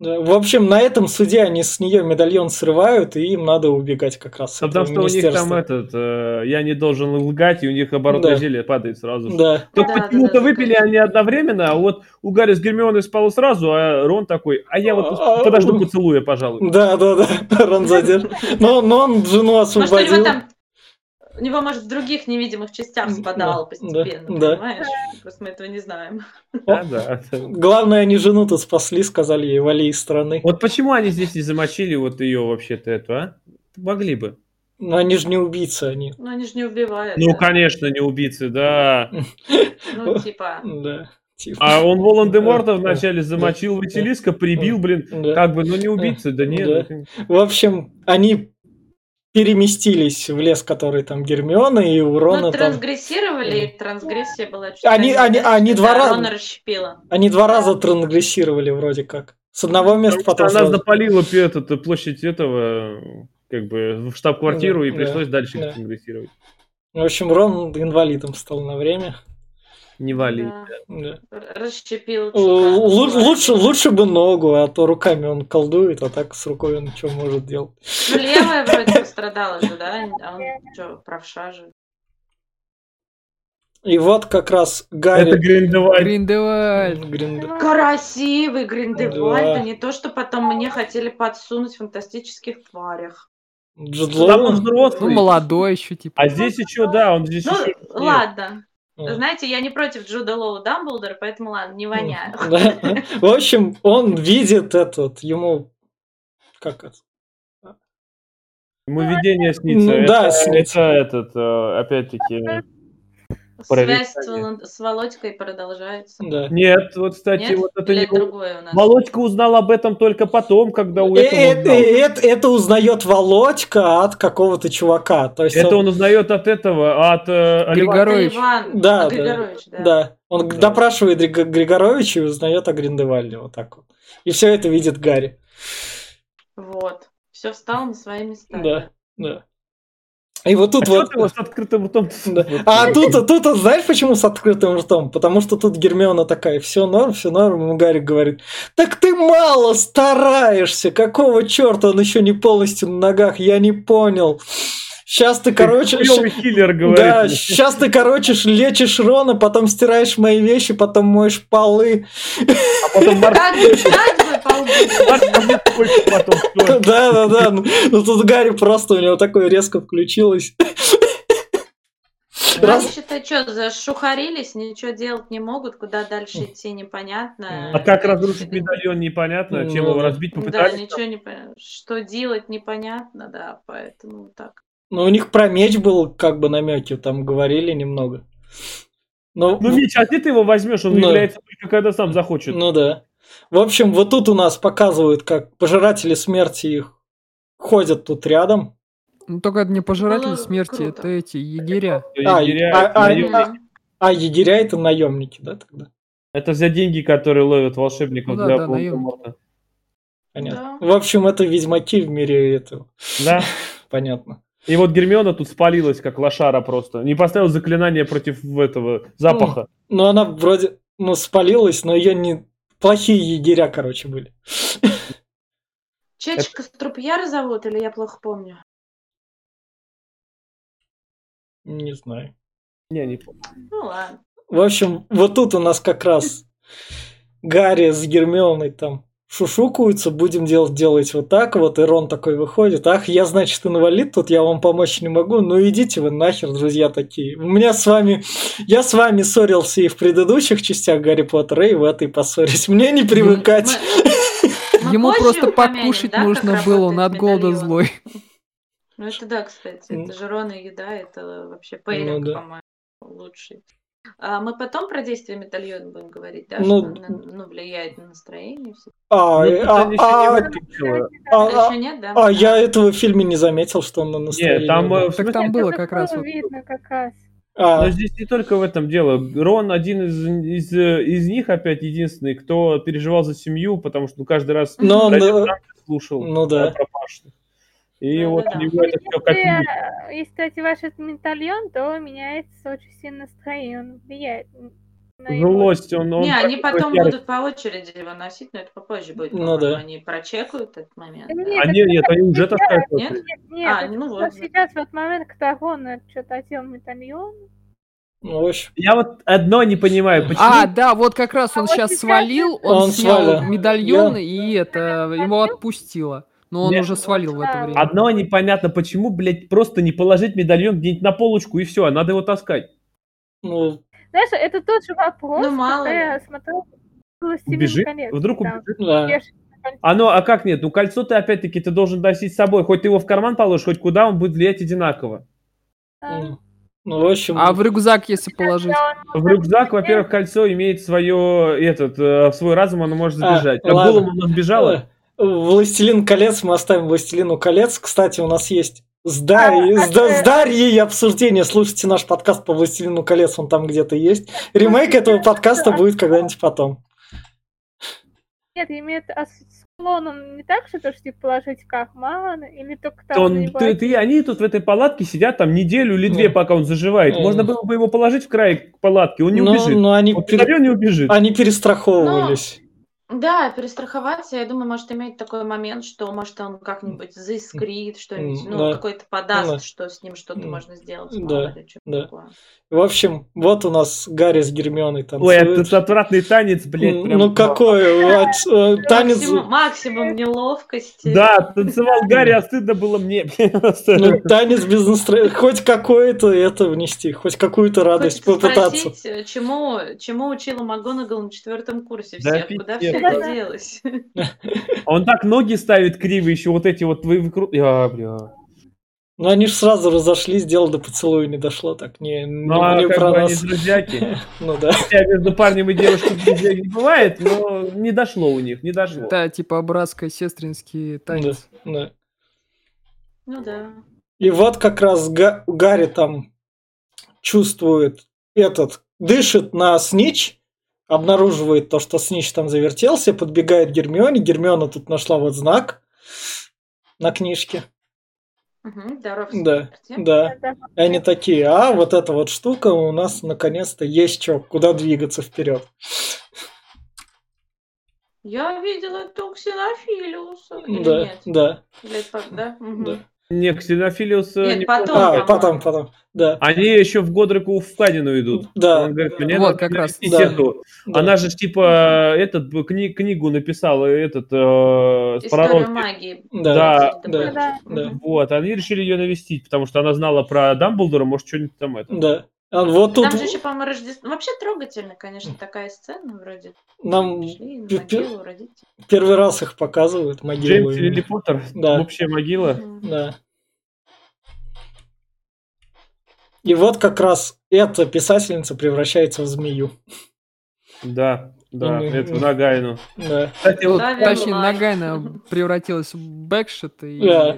В общем, на этом суде они с нее медальон срывают, и им надо убегать как раз. Потому что у них там этот, э, я не должен лгать, и у них оборотное да. зелье падает сразу. Да. Только да, почему-то да, выпили да. они одновременно, а вот у Гарри с Гермионой спал сразу, а Рон такой, а я вот а, подожду поцелуя, пожалуй. Да, да, да, *laughs* Рон задержит. *laughs* Но, но он жену освободил. Может, там у него, может, в других невидимых частях спадало да, постепенно, да, понимаешь? Да. Просто мы этого не знаем. Да, да. Главное, они жену-то спасли, сказали ей, вали из страны. Вот почему они здесь не замочили вот ее вообще-то эту, а? Могли бы. Но они же не убийцы, они. Ну, они же не убивают. Ну, да. конечно, не убийцы, да. Ну, типа... Да. Типа. А он Волан-де-Морта вначале замочил Василиска, прибил, блин, как бы, ну не убийцы, да нет. В общем, они переместились в лес, который там Гермиона и Урона ну, трансгрессировали, там... трансгрессия была чуть Они, они, они два раза... расщепила. Они два раза трансгрессировали вроде как. С одного места потом... Она сразу... запалила этот, площадь этого, как бы, в штаб-квартиру, да, и пришлось да, дальше да. трансгрессировать. В общем, Рон инвалидом стал на время. Не вали. Да. Расщепил. Лучше, лучше, лучше бы ногу, а то руками он колдует, а так с рукой он что может делать. Ну, левая вроде пострадала *laughs* же, да? А он что, правша же. И вот как раз Гарри... Это Гриндевальд. Гриндевальд. Гриндевальд. Красивый Гриндевальд. Да. А не то, что потом мне хотели подсунуть в фантастических тварях. Джуд Там он взрослый. Ну, молодой еще, типа. А здесь еще, да, он здесь ну, еще... ладно. Знаете, я не против Джуда Лоу Дамблдора, поэтому ладно, не воняю. В общем, он видит этот, ему... Как это? Ему видение снится. Да, снится. этот, э, опять-таки, Связь с, Володькой продолжается. Да. Нет, вот, кстати, Нет? вот это Или не... другое у нас? Володька узнал об этом только потом, когда у этого... Это, это, это узнает Володька от какого-то чувака. То есть это он... он узнает от этого, от... Э, Григорович. Да, да, да, да. Он да. допрашивает Григоровича и узнает о Гриндевальде. Вот так вот. И все это видит Гарри. Вот. Все встало на свои места. Да, да. И вот тут а вот... Его с открытым ртом? Да. А тут, тут, тут, знаешь, почему с открытым ртом? Потому что тут Гермиона такая, все норм, все норм, ему Гарри говорит, так ты мало стараешься, какого черта он еще не полностью на ногах, я не понял. Сейчас ты, короче... Хиллер, говорит. Да, сейчас ты, короче, лечишь Рона, потом стираешь мои вещи, потом моешь полы. А потом Да, да, да. Ну тут Гарри просто у него такое резко включилось. Раньше-то что, зашухарились, ничего делать не могут, куда дальше идти непонятно. А как разрушить медальон непонятно, чем его разбить попытались? Да, ничего не понятно. Что делать непонятно, да, поэтому так. Ну, у них про меч был как бы намеки, там говорили немного. Но... Ну, Меч, а где ты его возьмешь? Он Но... является только когда сам захочет. Ну да. В общем, вот тут у нас показывают, как пожиратели смерти их ходят тут рядом. Ну, только это не пожиратели смерти, круто. это эти егеря. А, егеря, а, а, а, а егеря это наемники, да, тогда? Это за деньги, которые ловят волшебников ну, для да, да, Понятно. Да. В общем, это ведьмаки в мире этого. Да. *laughs* Понятно. И вот Гермиона тут спалилась, как лошара просто. Не поставил заклинание против этого запаха. Ну, ну она вроде, ну, спалилась, но ее не... Плохие егеря, короче, были. Чечка Струпьяр зовут, или я плохо помню? Не знаю. Не, не помню. Ну ладно. В общем, вот тут у нас как раз Гарри с Гермионой там шушукаются, будем делать, делать вот так вот, и Рон такой выходит, ах, я, значит, инвалид, тут я вам помочь не могу, ну идите вы нахер, друзья такие. У меня с вами, я с вами ссорился и в предыдущих частях Гарри Поттера, и в этой поссорюсь, мне не привыкать. Ему просто покушать нужно было, он от голода злой. Ну это да, кстати, это же Рон и еда, это вообще пейринг, ну, да. по-моему, лучший. А мы потом про действие медальона будем говорить, да, ну, что ну, влияет на настроение. Все. А, ну, а, а, а, а, еще нет, да? А я этого в фильме не заметил, что он на настроение. Нет, там, так там было как раз. Видно как раз. А. Но здесь не только в этом дело. Рон один из, из, из них опять единственный, кто переживал за семью, потому что ну, каждый раз но, но... слушал ну, да. про И ну, вот да, у него это все как Если, кстати, ваш этот ментальон, то меняется очень сильно настроение, он влияет Злость, он, он... Не, они потом яркий. будут по очереди его носить, но это попозже будет. Ну да. Они прочекают этот момент. Нет, да? они, нет, они уже таскают. Нет, нет, нет. А, ну вот. Сейчас вот момент, когда он что-то одел медальон, ну, в общем. Я вот одно не понимаю, почему... А, да, вот как раз он а сейчас вот свалил, он, он снял свалил. медальон, yeah. и это, его отпустило. Но он Нет, уже свалил в это время. Одно непонятно, почему, блядь, просто не положить медальон где-нибудь на полочку и все, а надо его таскать. Ну, знаешь, это тот же вопрос, ну, мало я смотрела Убежит? Колец, Вдруг там, убежит? Да. А ну, а как нет? Ну, кольцо ты опять-таки ты должен носить с собой. Хоть ты его в карман положишь, хоть куда, он будет влиять одинаково. А. Ну, в общем... А в рюкзак, если положить? В рюкзак, во-первых, кольцо имеет свое, этот, э, свой разум, оно может а, сбежать. А, а ладно. оно сбежало? Властелин колец, мы оставим Властелину колец. Кстати, у нас есть с Дарьей, с, с Дарьей обсуждение. Слушайте наш подкаст по Властелину колец, он там где-то есть. Ремейк этого подкаста будет когда-нибудь потом. Нет, имеет склон не так, что то, что типа положить в карман, или только там... Он, ты, ты, они тут в этой палатке сидят там неделю или две, пока он заживает. Можно было бы его положить в край палатки, он не но, убежит. Но они, он пер... не убежит. они перестраховывались. Да, перестраховаться, я думаю, может иметь такой момент, что может он как-нибудь заискрит, что-нибудь, ну, да. какой-то подаст, да. что с ним что-то можно сделать. Да, да. В общем, вот у нас Гарри с Гермионой танцует. Ой, этот отвратный танец, блядь. Прям... Ну какой? *laughs* Э, танец... Максимум, максимум неловкости. Да, танцевал Гарри, а стыдно было мне. *laughs* Ну, танец без настроения. Хоть какое-то это внести, хоть какую-то радость попытаться. Спросить, чему, чему учила МакГонагал на четвертом курсе всех? Куда все это делось? *laughs* Он так ноги ставит криво, еще вот эти вот вы А, бля. Ну, они же сразу разошлись, дело до поцелуя не дошло, так не, ну, не, а не про нас. Они друзьяки. *laughs* ну да. Хотя между парнем и девушкой друзья не бывает, но не дошло у них, не дошло. Да, типа братско-сестринский танец. Да, да. Ну да. И вот как раз Га- Гарри там чувствует этот, дышит на снич, обнаруживает то, что снич там завертелся, подбегает Гермионе. Гермиона тут нашла вот знак на книжке. Угу, да, да. И они такие, а вот эта вот штука у нас наконец-то есть что, куда двигаться вперед. Я видела Токсинофилиуса. Да, нет? да. Лет, да? Угу. да. Не, Ксенофилиус... Нет, не потом. А, потом, потом, да. Они еще в Годрику в Кадину идут. Да. Он говорит, мне вот, как раз. Да. Да. Она же типа этот кни книгу написала этот э, Историю магии. Да. Да. Да. да. да. Вот, они решили ее навестить, потому что она знала про Дамблдора, может, что-нибудь там это. Да. А вот тут... Там же еще, по-моему, Рождество... Вообще трогательно, конечно, такая сцена вроде. Нам Пришли, могилу, первый раз их показывают, могилу. Джеймс или Поттер? Да. Общая могила? Да. И вот как раз эта писательница превращается в змею. Да, да, mm-hmm. это Нагайну. Да. Кстати, вот, точнее, Нагайна превратилась в Бэкшет и да.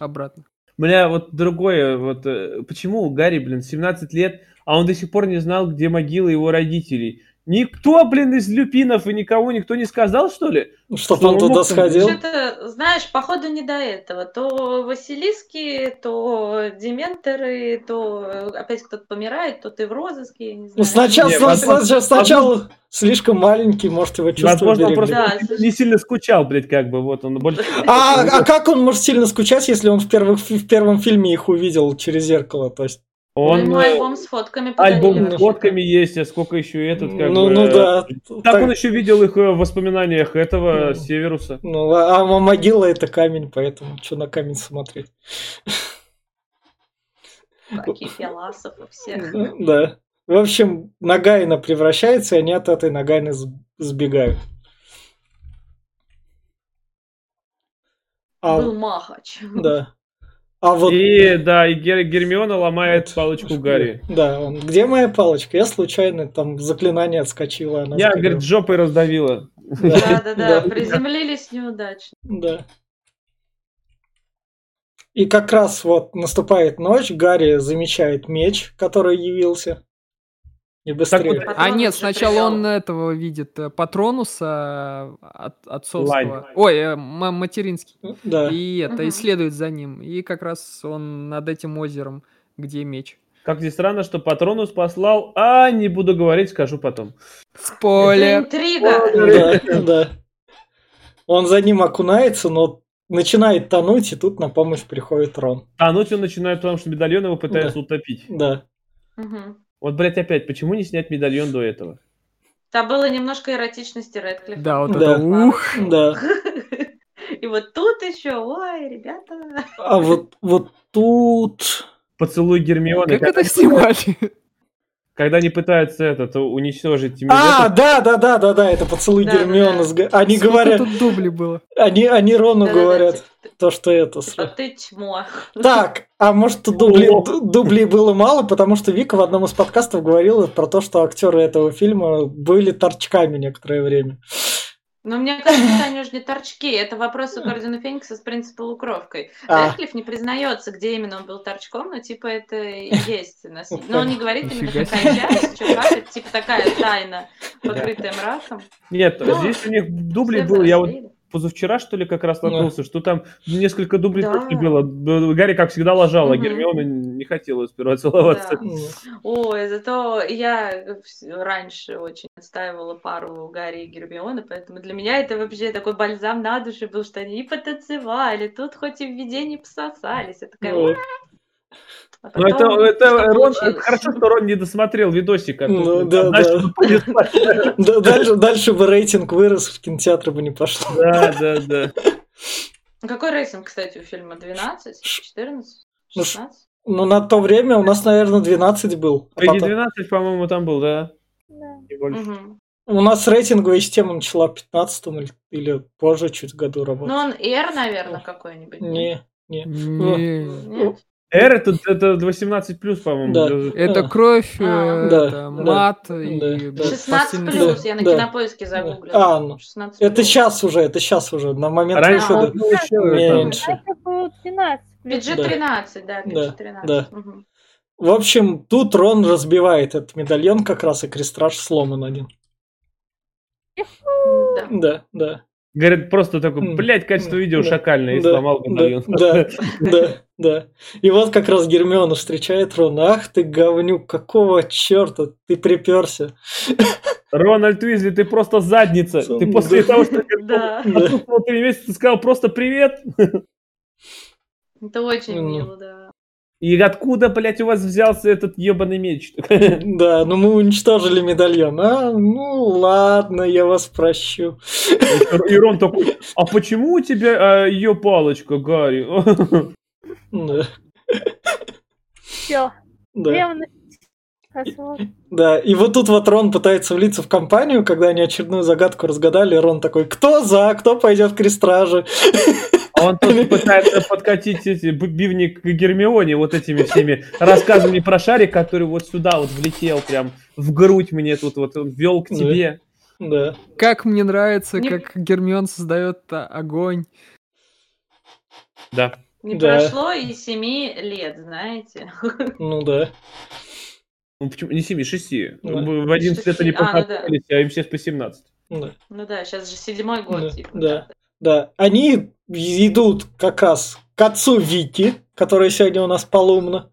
обратно. Бля, вот другое, вот э, почему у Гарри, блин, 17 лет, а он до сих пор не знал, где могила его родителей. Никто, блин, из люпинов и никого никто не сказал, что ли? Чтоб что он туда сходил? Что-то, знаешь, походу не до этого. То Василиски, то Дементоры, то опять кто-то помирает, то ты в розыске, не знаю. Ну, сначала, не, возможно, сначала возможно... слишком маленький, может, его чувство Возможно, он просто да, не сильно скучал, блядь, как бы, вот он больше... *laughs* А, а как он может сильно скучать, если он в, первых, в первом фильме их увидел через зеркало, то есть... Он, ему альбом с фотками подарили. Альбом с фотками есть, а сколько еще этот как ну, бы... Ну да. Так, так он еще видел их в воспоминаниях этого ну, Северуса. Ну, а, а могила это камень, поэтому что на камень смотреть. Какие философы всех. Да. В общем, Нагайна превращается, и они от этой Нагайны сбегают. А, Был Махач. Да. А вот... И да, и Гер... Гермиона ломает палочку Гарри. Да, он, где моя палочка? Я случайно там заклинание отскочила. Она Я, говорит, жопой раздавила. Да, да, да, приземлились неудачно. Да. И как раз вот наступает ночь, Гарри замечает меч, который явился. И быстрее. Так, а нет, сначала он этого видит, э, Патронуса э, от, отцовского. Лайн. Ой, э, материнский. Да. И это, угу. исследует за ним. И как раз он над этим озером, где меч. Как ни странно, что Патронус послал, а не буду говорить, скажу потом. Спойлер. Это интрига. Да, да. *laughs* Он за ним окунается, но начинает тонуть, и тут на помощь приходит Рон. Тонуть он начинает, потому что медальон его пытается да. утопить. Да. Угу. Вот, блядь, опять, почему не снять медальон до этого? Там было немножко эротичности Рэдклиффа. Да, вот да. это ух. Да. *laughs* И вот тут еще, ой, ребята. А вот, вот тут... Поцелуй Гермионы. Как это снимали? Когда они пытаются этот уничтожить А, да, да, да, да, да, это поцелуй да, Гермиона. Да, да. Они Сколько говорят. тут дубли было. Они, они Рону да, говорят. Да, да, то, что это... Типа ты чмо. Так, а может дубли, дублей было мало, потому что Вика в одном из подкастов говорила про то, что актеры этого фильма были торчками некоторое время. Но мне кажется, они уже не торчки. Это вопрос у Гордона Феникса с принципа лукровкой. А. Рэдклифф не признается, где именно он был торчком, но типа это и *laughs* есть. Но он не говорит именно какая часть, что как, это типа такая *laughs* тайна, покрытая мраком. Нет, здесь у них дублей был, я вот позавчера, что ли, как раз наткнулся, да. что там несколько дублей да. было. Гарри, как всегда, ложала, угу. Гермиона не хотела сперва целоваться. Да. Ой, зато я раньше очень отстаивала пару Гарри и Гермионы, поэтому для меня это вообще такой бальзам на душе был, что они и потанцевали, тут хоть и в видении пососались. Я такая... Вот. А ну, это, это, Рон, это хорошо, что Рон не досмотрел видосик. А ну, да, да. да дальше, дальше бы рейтинг вырос, в кинотеатр бы не пошло. Да, да, да. Какой рейтинг, кстати, у фильма? 12? 14? 16? Ну, на то время у нас, наверное, 12 был. А потом... 12, по-моему, там был, да? Да. Угу. У нас рейтинговая система начала в 15 или, или позже чуть году работать. Ну, он R, наверное, какой-нибудь. Не, не. не. Нет? R это, это 18 плюс, по-моему. Да. Это кровь, А. э, Да, это да, мат да, и да. 16 Да, плюс, я на да, кинопоиске загуглила. А, ну, 16 Это сейчас уже, это сейчас уже, на момент Раньше выхода. он был еще меньше. Это было 12. PG-13, да, PG-13. да. В общем, тут Рон разбивает этот медальон как раз, и крестраж сломан один. Да. Да, да. Говорит, просто такой, блядь, качество видео да, шакальное, и да, сломал да, медальон. Да, да, да. И вот как раз Гермиона встречает Рона. Ах ты говнюк, какого черта ты приперся? Рональд Уизли, ты просто задница. Ты после Да. того, что Да. отсутствовал три месяца, ты сказал просто привет. Это очень мило, да. И откуда, блядь, у вас взялся этот ебаный меч? *laughs* *laughs* Да, ну мы уничтожили медальон. А, ну ладно, я вас прощу. И Рон такой, а почему у тебя ее палочка, Гарри? *laughs* Да, Все. да. Ревность. *laughs* Да, и вот тут вот Рон пытается влиться в компанию, когда они очередную загадку разгадали, Рон такой, кто за, кто пойдет к крестражи? А он тут *laughs* пытается подкатить эти бивни к Гермионе вот этими всеми рассказами про шарик, который вот сюда вот влетел прям в грудь мне тут вот, он вел к тебе. Да, Как мне нравится, Не- как Гермион создает огонь. Да. Не Да. прошло и семи лет, знаете. ну да. Ну, почему? Не 7, 6. Да. В 11 лет они. А, ну да. познакомились, а им сейчас по 17. да. Ну да, сейчас же седьмой год, Да, типа. да. Да, они идут как раз к отцу Вики, которая сегодня у нас полумна.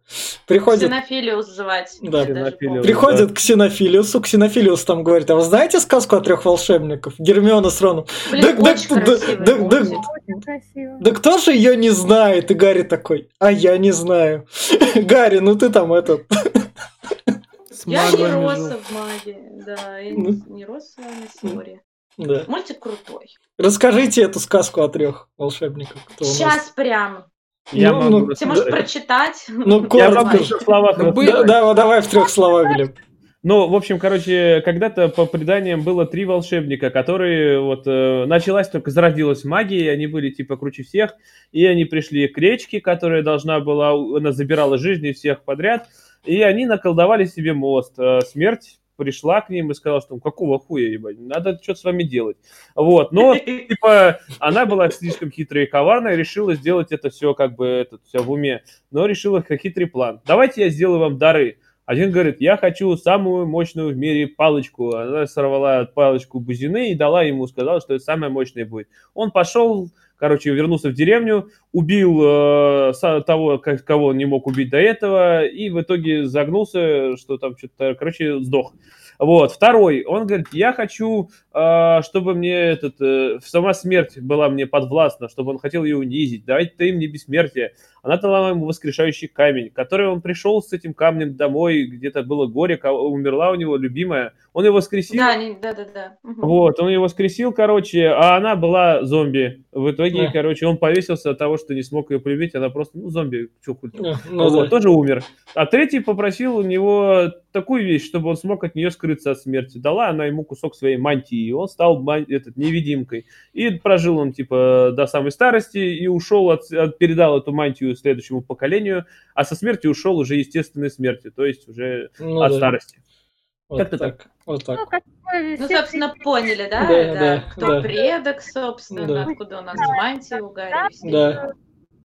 Приходит, Ксенофилиус звать. Да. Ксенофилиус. приходит к Ксенофилиусу. Ксенофилиус там говорит, а вы знаете сказку о трех волшебников? Гермиона с Роном. Блин, Да- да- очень да- красивый да- да- красиво. Да кто же ее не знает? И Гарри такой, а я не знаю. *laughs* Гарри, ну ты там этот... *laughs* С Я не рос жил. в магии, да, я Ну. не, не рос в теории. Да. Мультик крутой. Расскажите эту сказку о трех волшебниках. кто. Сейчас прям. Я Ну, могу ну, Ты можешь прочитать. Ну, Я коротко. могу в трех словах Ну, рассказать. было- Да, да, давай в трех словах, Глеб. Ну, в общем, короче, когда-то по преданиям было три волшебника, которые вот э, началась только зародилась магия, и они были типа круче всех, и они пришли к речке, которая должна была, она забирала жизни всех подряд, и они наколдовали себе мост. Э, смерть пришла к ним и сказала, что какого хуя, ебать, надо что-то с вами делать. Вот, но, *laughs* типа, она была слишком хитрая и коварная, решила сделать это все как бы, это все в уме, но решила хитрый план. Давайте я сделаю вам дары. Один говорит, я хочу самую мощную в мире палочку. Она сорвала палочку бузины и дала ему, сказала, что это самая мощная будет. Он пошел, короче, вернулся в деревню, убил э, того, кого он не мог убить до этого, и в итоге загнулся, что там что-то, короче, сдох. Вот. Второй, он говорит, я хочу, э, чтобы мне этот, э, сама смерть была мне подвластна, чтобы он хотел ее унизить. Давайте ты мне бессмертие. Она дала ему воскрешающий камень, который он пришел с этим камнем домой, где-то было горе, умерла у него любимая. Он его воскресил. Да, да, да, да. Угу. Вот, он его воскресил, короче, а она была зомби. В итоге, да. короче, он повесился от того, что не смог ее полюбить, она просто, ну, зомби, что хуй. Ну, ну, вот, да. тоже умер. А третий попросил у него такую вещь, чтобы он смог от нее скрыться от смерти. Дала она ему кусок своей мантии, и он стал этот, невидимкой. И прожил он, типа, до самой старости и ушел, от, от, передал эту мантию следующему поколению, а со смерти ушел уже естественной смерти, то есть уже ну, от да. старости. Вот Как-то так. так. Вот так. Ну, ну собственно, поняли, да? Да, да, да Кто да. предок, собственно, да. откуда у нас да. мантия у Гарри. Да.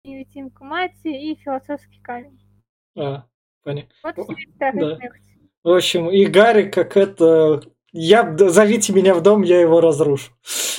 Невидимка мати и философский камень. А, понятно. Вот да. В общем, и Гарри, как это... Я, зовите меня в дом, я его разрушу.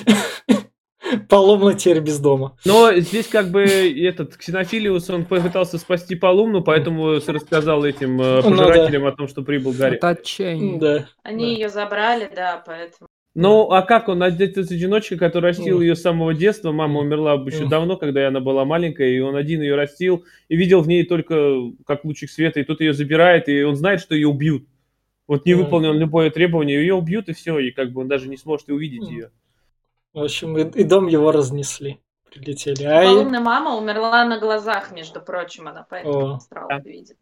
*laughs* Полумна теперь без дома. Но здесь как бы этот Ксенофилиус, он попытался спасти Полумну, поэтому рассказал этим э, пожирателям ну, да. о том, что прибыл Гарри. Это отчаяние. Да. Они да. ее забрали, да, поэтому. Ну, а как он, одиночка, который растил ее с самого детства, мама умерла еще давно, когда она была маленькая, и он один ее растил, и видел в ней только как лучик света, и тут ее забирает, и он знает, что ее убьют. Вот не выполнил любое требование, ее убьют, и все, и как бы он даже не сможет увидеть ее. В общем, и, и дом его разнесли. Прилетели. А Полная мама умерла на глазах, между прочим, она поэтому астрал да. видит.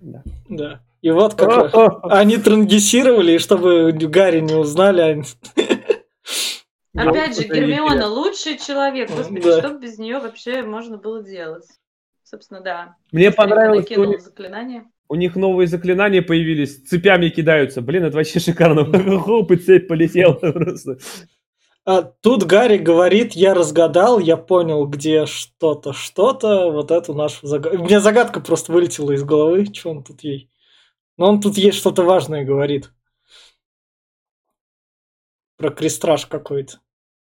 Да. да. И вот как *laughs* они трангисировали, чтобы Гарри не узнали. Они... *laughs* Опять же, Гермиона лучший человек. Господи, да. что без нее вообще можно было делать? Собственно, да. Мне понравилось, что у них, заклинание. у них новые заклинания появились, цепями кидаются. Блин, это вообще шикарно. *laughs* Хоп, и цепь полетела просто. А тут Гарри говорит, я разгадал, я понял, где что-то, что-то, вот эту нашу загадку. У меня загадка просто вылетела из головы, что он тут ей. Но он тут есть что-то важное говорит. Про крестраж какой-то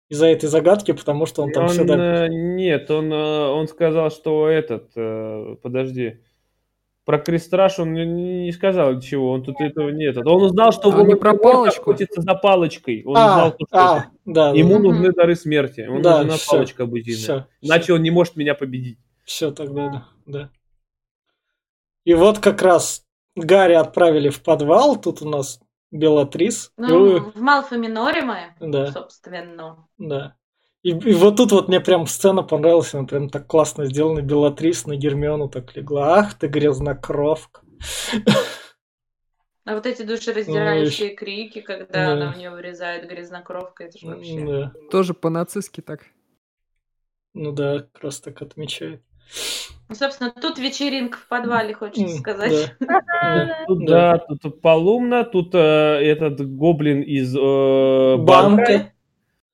из-за этой загадки, потому что он там он, всегда... Э, нет, он, э, он сказал, что этот... Э, подожди. Про крестраж он не, сказал ничего, он тут этого нет. Он узнал, что а, он не про палочку. охотится за палочкой. Он а, узнал, что а, да, ему да. нужны дары смерти. Он да, нужна все, палочка бузина. Все, Иначе все. он не может меня победить. Все тогда, да, да. И вот как раз Гарри отправили в подвал. Тут у нас Белатрис. Ну, и... в Малфа Миноре мы, да. собственно. Да. И, и вот тут вот мне прям сцена понравилась, она прям так классно сделана. Белатрис на Гермиону так легла. Ах ты грязнокровка. А вот эти душераздирающие ну, крики, когда да. она в нее вырезает грязнокровка, это же вообще... Да. Тоже по-нацистски так. Ну да, как раз так отмечает. Ну, собственно, тут вечеринка в подвале, хочется сказать. Да, *laughs* тут, да, тут полумно, тут э, этот гоблин из э, банка.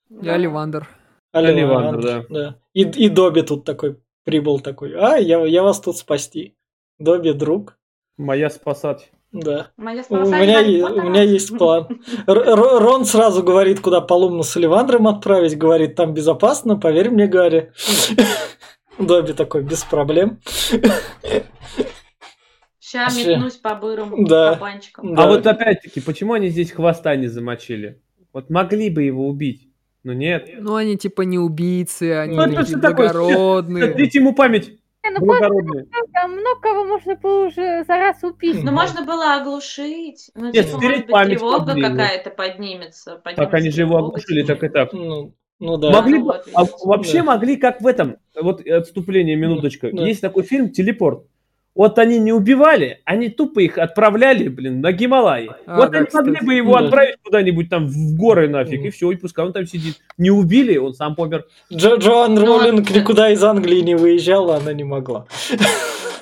И Оливандр. Оливандр, да. И, Добби тут такой прибыл такой. А, я, я вас тут спасти. Добби друг. Моя спасать. Да. Моя у, меня, у меня есть план. Рон сразу говорит, куда Полумну с Оливандром отправить. Говорит, там безопасно, поверь мне, Гарри. Добби такой, без проблем. Сейчас метнусь по бырым да. кабанчикам. Да. А вот опять-таки, почему они здесь хвоста не замочили? Вот могли бы его убить, но нет. Ну, они типа не убийцы, они ну, такие благородные. Сотрите ему память. ну, благородные. Там много кого можно было уже за раз убить. Ну, можно было оглушить. Ну, Нет, типа, может быть, тревога какая-то поднимется. поднимется. Так они же его оглушили, так и так. Ну, ну да. Могли бы, а вообще да. могли, как в этом, вот отступление, минуточка. Да. Есть такой фильм «Телепорт». Вот они не убивали, они тупо их отправляли, блин, на Гималаи. А, вот да, они кстати. могли бы его да. отправить куда-нибудь там в горы нафиг, mm. и все, и пускай он там сидит. Не убили, он сам помер. Джо Джоан ну, Роулинг никуда из Англии не выезжала, она не могла. *laughs*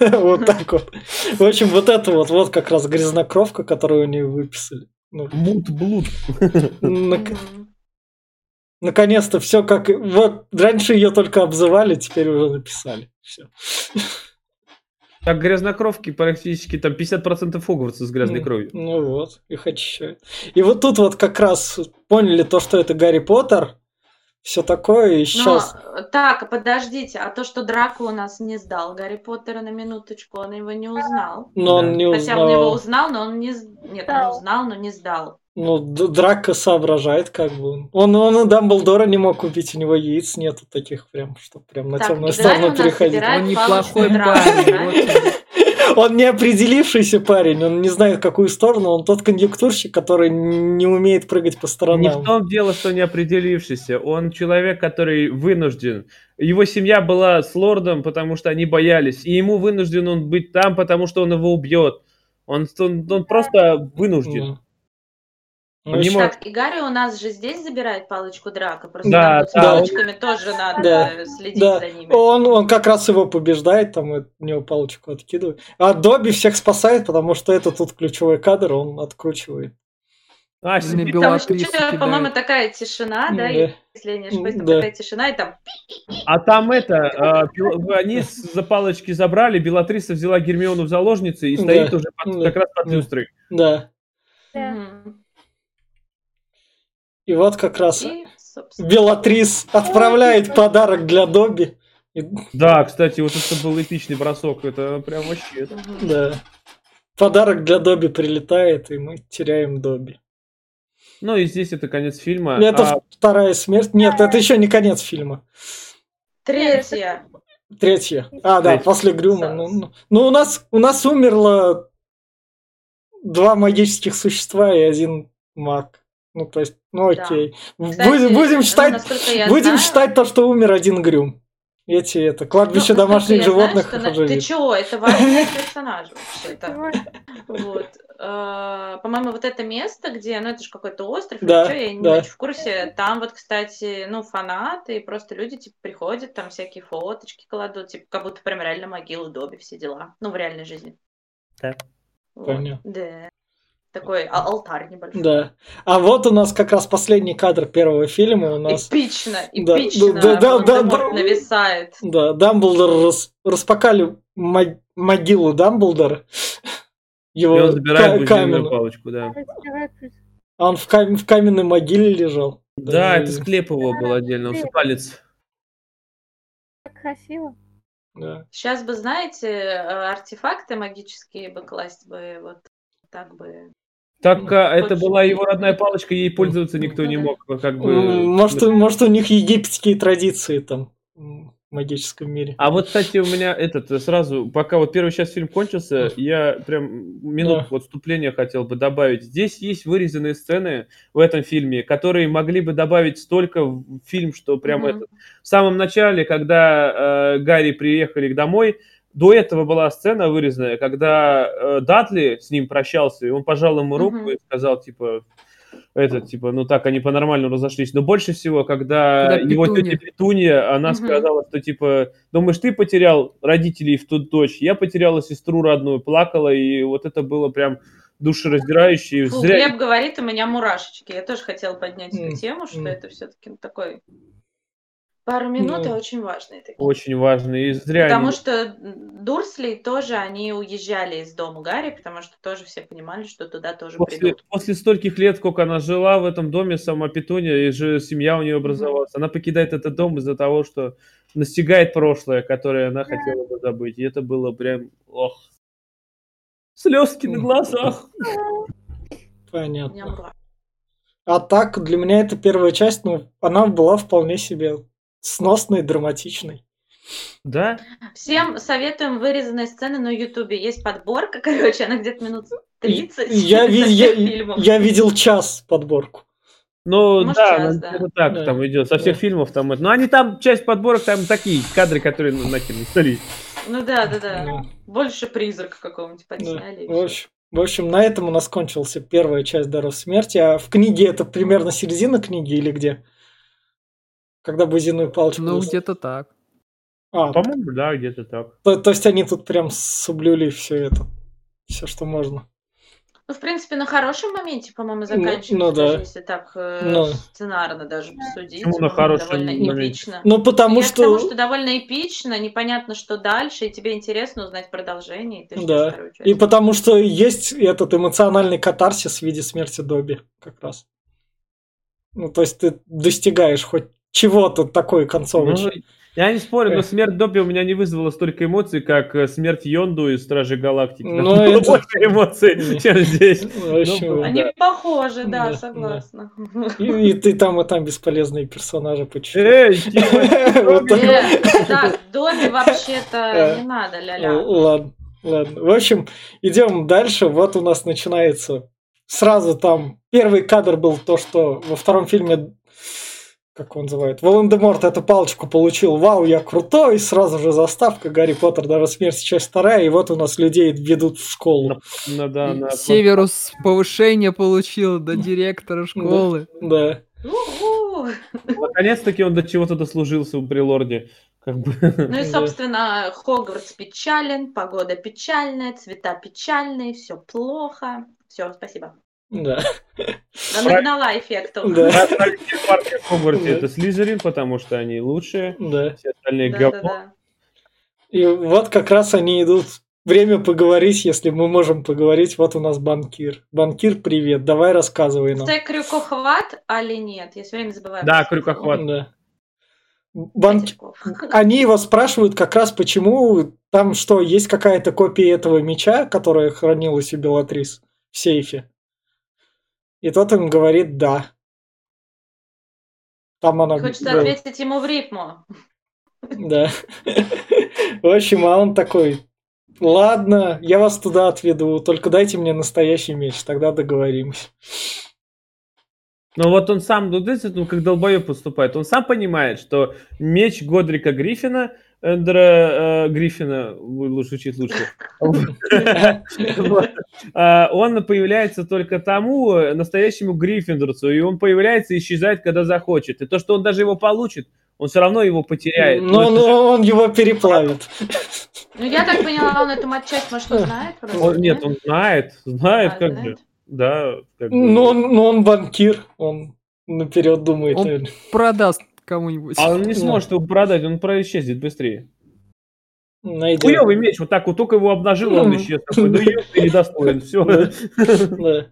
Вот так вот. В общем, вот это вот, вот как раз грязнокровка, которую они выписали. Ну, Мут-блуд. Наконец-то все как... Вот раньше ее только обзывали, теперь уже написали. Все. Так грязнокровки практически там 50% Хогвартса с грязной кровью. Ну вот, их очищают. И вот тут вот как раз поняли то, что это Гарри Поттер, все такое, и сейчас... Но, так, подождите, а то, что Драко у нас не сдал Гарри Поттера на минуточку, он его не узнал. Но он не Хотя узнал. он его узнал, но он не... Нет, он узнал, но не сдал. Ну, Драко соображает, как бы. Он, он и Дамблдора не мог купить, у него яиц нету таких прям, что прям на Так, темную сторону переходить. Он неплохой парень. Он *laughs* не определившийся парень, он не знает, в какую сторону, он тот конъюнктурщик, который не умеет прыгать по Не в сторонам. том дело, что не определившийся. Он человек, который вынужден. Его семья была с лордом, потому что они боялись. И ему вынужден он быть там, потому что он его убьет. Он, он, он просто вынужден. Ну. Он не может- Так, и Гарри у нас же здесь забирает палочку Драка, просто Да, там вот с да. палочками тоже надо Да, следить да. за ними. Он, он как раз его побеждает, там у него палочку откидывает. А Добби всех спасает, потому что это тут ключевой кадр, он откручивает. А, Именно себе- Там по-моему, такая тишина, да, Да. если я не ошибаюсь, там Да. такая тишина, и там а там это, а, они с- за палочки забрали, Белатриса взяла Гермиону в заложницы и Да. стоит уже под- Да. как раз под Да. люстрой. Да. Да. И вот как раз и, Белатрис отправляет подарок для Добби. Да, кстати, вот это был эпичный бросок, это прям вообще... Да. Подарок для Добби прилетает, и мы теряем Добби. Ну и здесь это конец фильма. Это А, вторая смерть. Нет, это еще не конец фильма. Третья. Третья. А, да, Третья. после Грюма. Ну, ну, ну, у нас у нас умерло два магических существа и один маг. Ну, то есть, ну Да. окей. Кстати, будем будем ну, считать, я будем знаю- считать то, что умер один Грюм. Эти это Ну, кладбище насколько домашних я животных знаю, что. Ты чего? Это важный *laughs* персонаж вообще-то. Вот. Э, По-моему, вот это место, где, ну, это же какой-то остров, Да, чё, я не да. очень в курсе. Там вот, кстати, ну, фанаты, и просто люди, типа, приходят, там всякие фоточки кладут, типа, как будто прям реально могилы Добби, все дела. Ну, в реальной жизни. Да. Вот. Понятно. Да. Такой а- алтарь небольшой. Да. А вот у нас как раз последний кадр первого фильма. У нас Эпично, Да, эпично. да, да, да, да. нависает. Да, Дамблдор рас- распакали мо- могилу Дамблдора. Его и он забирает каменную. палочку, да. А он в, кам- в каменной могиле лежал. Да, Даже- это склеп его был отдельно, усыпалец. Так красиво. да. Сейчас бы, знаете, э, артефакты магические бы класть бы вот так бы. Так а, это была его родная палочка, ей пользоваться никто не мог, как бы. М, Может, у- может, у них египетские традиции там в магическом мире. А вот, кстати, у меня этот э, сразу, пока вот первый сейчас фильм кончился, я прям минутку Да. вот вступления хотел бы добавить. Здесь есть вырезанные сцены в этом фильме, которые могли бы добавить столько в фильм, что прям это. В самом начале, когда э, Гарри приехали домой, до этого была сцена вырезанная, когда э, Датли с ним прощался, и он пожал ему руку Мгм. и сказал, типа, это, типа, ну так, они по-нормальному разошлись. Но больше всего, когда, Когда его тетя Петунья, она Мгм. сказала, что, типа, думаешь, ты потерял родителей в ту дочь, я потеряла сестру родную, плакала, и вот это было прям душераздирающе. и Фу, Зря... Глеб говорит, у меня мурашечки. Я тоже хотела поднять эту тему, что м. это все-таки такой пару минут, Ну. а очень важные такие. Очень важно, и зря Потому они- что Дурсли тоже, они уезжали из дома Гарри, потому что тоже все понимали, что туда тоже После, придут. после стольких лет, сколько она жила в этом доме, сама Петунья, и же семья у нее образовалась, она покидает этот дом из-за того, что настигает прошлое, которое она хотела бы забыть. И это было прям, ох, слезки на Мгм. глазах. У меня Понятно. мурашки. А так, для меня это первая часть, ну, она была вполне себе сносной, драматичной. Да? Всем советуем вырезанные сцены на Ютубе. Есть подборка, *laughs* короче, она где-то минут 30 Я, *laughs* ви- я- фильмов. я видел час подборку. Ну, Может, да, час, ну, да. это так Да. там идет. Со всех Да. фильмов там это. Ну, они там, часть подборок, там такие кадры, которые ну, нахер не стали. Ну да, да, да. Ну, Больше призрака какого-нибудь да. подсняли. и В общем, в общем, на этом у нас кончился первая часть «Даров смерти». А в книге это примерно середина книги или где? Когда бузиную палочку... Ну, где-то так. А, По-моему, да, где-то так. то, то есть они тут прям соблюли все это. Все, что можно. Ну, в принципе, на хорошем моменте, по-моему, Ну, заканчивается, ну да. даже если так э, Ну. сценарно даже посудить. Почему на хорошем довольно моменте? эпично. Ну, потому Я что... к тому, что довольно эпично, непонятно, что дальше, и тебе интересно узнать продолжение, и ты Да. И потому что есть этот эмоциональный катарсис в виде смерти Добби, как раз. Ну, то есть ты достигаешь хоть чего-то такой Ну, концовочки. я не спорю, но смерть Добби у меня не вызвала столько эмоций, как э, смерть Йонду из Стражей Галактики. Ну, это- больше эмоций, *laughs* чем здесь. В общем, ну, Они да. похожи, да, Да, согласна. и, и ты там, и там бесполезные персонажи по чуть-чуть. Эй, *laughs* так. Э, Добби *laughs* Э. вообще-то не надо, ля-ля. Ладно, ладно. В общем, идем дальше. Вот у нас начинается сразу там первый кадр был то, что во втором фильме как он называет, Волан-де-Морт эту палочку получил, вау, я крутой, сразу же заставка, Гарри Поттер, даже смерть, часть вторая, и вот у нас людей ведут в школу. ну да, на- Северус повышение получил до директора школы. Да. У-у. Наконец-таки он до чего-то дослужился при лорде. Как бы. Ну и, Да. собственно, Хогвартс печален, погода печальная, цвета печальные, все плохо. Все, спасибо. Да. Нагнала эффектов. Да. Остальные парни в Хогвартсе Да. это Слизерин, потому что они лучшие. Да. Все остальные говно. Да-да-да. И вот как раз они идут. Время поговорить, если мы можем поговорить. Вот у нас банкир. Банкир, привет, давай рассказывай нам. Это крюкохват, али нет? Я все время забываю. Да, крюкохват. Да. Банк... Они его спрашивают как раз почему там что, есть какая-то копия этого меча, которая хранилась у Белатрис в сейфе. И тот им говорит да. Там она Хочется была. ответить ему в рифму. Да. В общем, а он такой, ладно, я вас туда отведу, только дайте мне настоящий меч, тогда договоримся. Но вот он сам, ну, знаете, он как долбоеб поступает. Он сам понимает, что меч Годрика Гриффина, Эндера э, Гриффина, лучше учить лучше. *laughs* А, он появляется только тому э, настоящему Гриффиндорцу, и он появляется и исчезает, когда захочет. И то, что он даже его получит, он все равно его потеряет. Но, Ну, но он его переплавит. Ну, я так поняла, он эту матчасть, может, не знает? он- нет, он знает, знает, А, как знает? же. Да, как бы. Но он, но он банкир, он наперед думает. Он- наверное. Продаст кому-нибудь. А он не *laughs* Да. сможет его продать, он происчезнет быстрее. Найдет. Хуёвый меч, вот так вот только его обнажил, он исчез. Такой, ну ёб, ты недостоин, *laughs* все. Да. Да.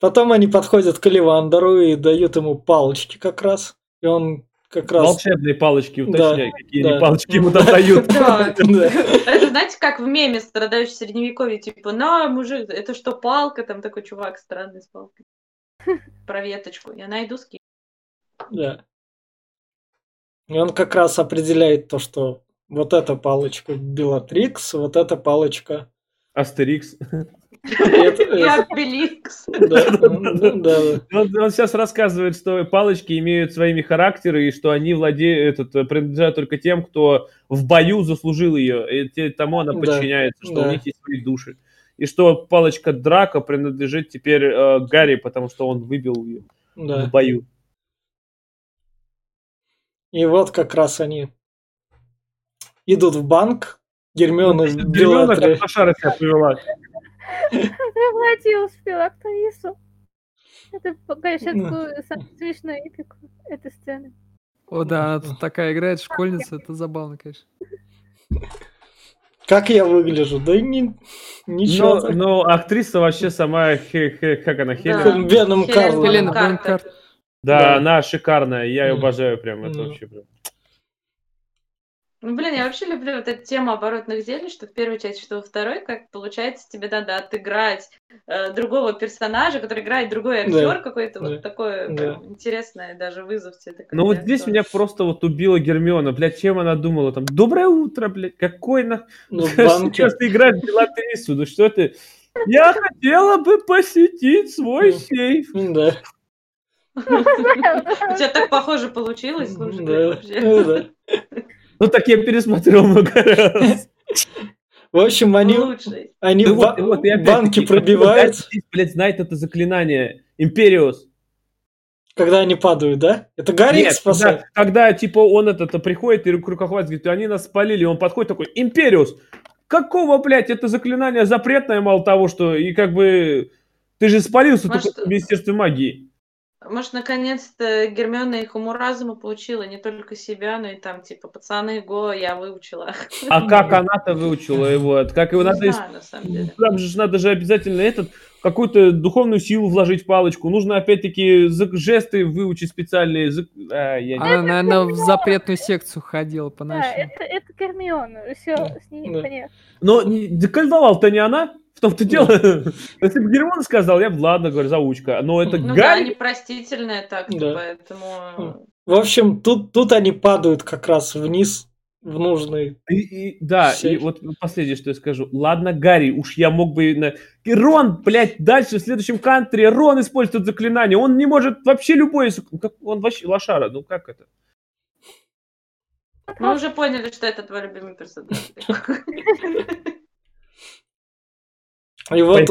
Потом они подходят к Оливандеру и дают ему палочки как раз. И он как раз... Волшебные палочки, уточняй, какие да. они палочки ему там дают. *laughs* Да. Да. Это знаете, как в меме страдающий средневековье, типа, на, мужик, это что, палка? Там такой чувак странный с палкой. Про веточку. Я найду скину. Да. И он как раз определяет то, что вот эта палочка Белатрикс, вот эта палочка... Астерикс. э, Обеликс. Да. Он, сейчас рассказывает, что палочки имеют своими характеры, и что они владеют, этот, э, принадлежат только тем, кто в бою заслужил ее, и тому она подчиняется, что у них есть свои души. И что палочка Драка принадлежит теперь э, Гарри, потому что он выбил ее в бою. И вот как раз они идут в банк. Гермиона Гермиона Белатри... как лошара себя повела. Превратилась в филактрису. Это, конечно, Ну. самую смешную эпику этой сцены. О, да, она тут такая играет, школьница, это забавно, конечно. Как я выгляжу? Да не... Ничего. Но актриса вообще сама, хе- хе- как она, Да. Хелен? Веном Хелен Карло. Бонем Хелена Картер. Да, Да. она шикарная, я ее обожаю прям, это вообще прям. Ну, блин, я вообще люблю вот эту тему оборотных зелий, что в первой части, что во второй, как получается, тебе надо отыграть э, другого персонажа, который играет другой Да. актер какой-то, Да. вот такое Да. прям интересное даже вызов тебе. такой Ну вот здесь актера. меня просто вот убила Гермиона. Блядь, чем она думала там? Доброе утро, блядь. Какой на... Ну. *laughs* Сейчас ты играешь в Белатрису. Ну что ты? Я хотела бы посетить свой Ну. сейф. Да. У тебя так похоже получилось, слушай, Да. вообще. Ну, да. Ну так я пересмотрел много раз. В общем, они, Лучший. они Ну в вот, вот, и опять-таки, банки Гарри пробивают. здесь, блядь, знает это заклинание. Империус. Когда они падают, да? Это Гарри их Нет, спасает? когда, когда, типа он это приходит и рукохват говорит, они нас спалили, он подходит такой, Империус, какого, блядь, это заклинание запретное, мало того, что и как бы ты же спалился Может, только в Министерстве магии. Может, наконец-то Гермиона их уму разума получила не только себя, но и там, типа, пацаны, го, я выучила. А как она-то выучила *laughs* его? Как его надо... знаю, на самом деле. Там же надо же обязательно этот какую-то духовную силу вложить в палочку. Нужно опять-таки жесты выучить специальные. А, я не- Она, наверное, в запретную секцию ходила по Да, ночам. это, это Гермиона. Все, с ней Да. понятно. Но не- декольдовал-то не она. В том-то дело. *laughs* Если бы Гермиона сказал, я бы ладно, говорю, заучка. Но это Ну да, Гарри. непростительная так-то, Да. поэтому... В общем, тут, тут они падают как раз вниз в нужный... И- и- да, и Сейф. вот последнее, что я скажу. Ладно, Гарри, уж я мог бы... На... И Рон, блядь, дальше в следующем кантре Рон использует заклинание. Он не может вообще любое... сок- как- Он вообще лошара. Ну как это? Мы уже поняли, что это твой любимый персонаж. *laughs* *laughs* И вот...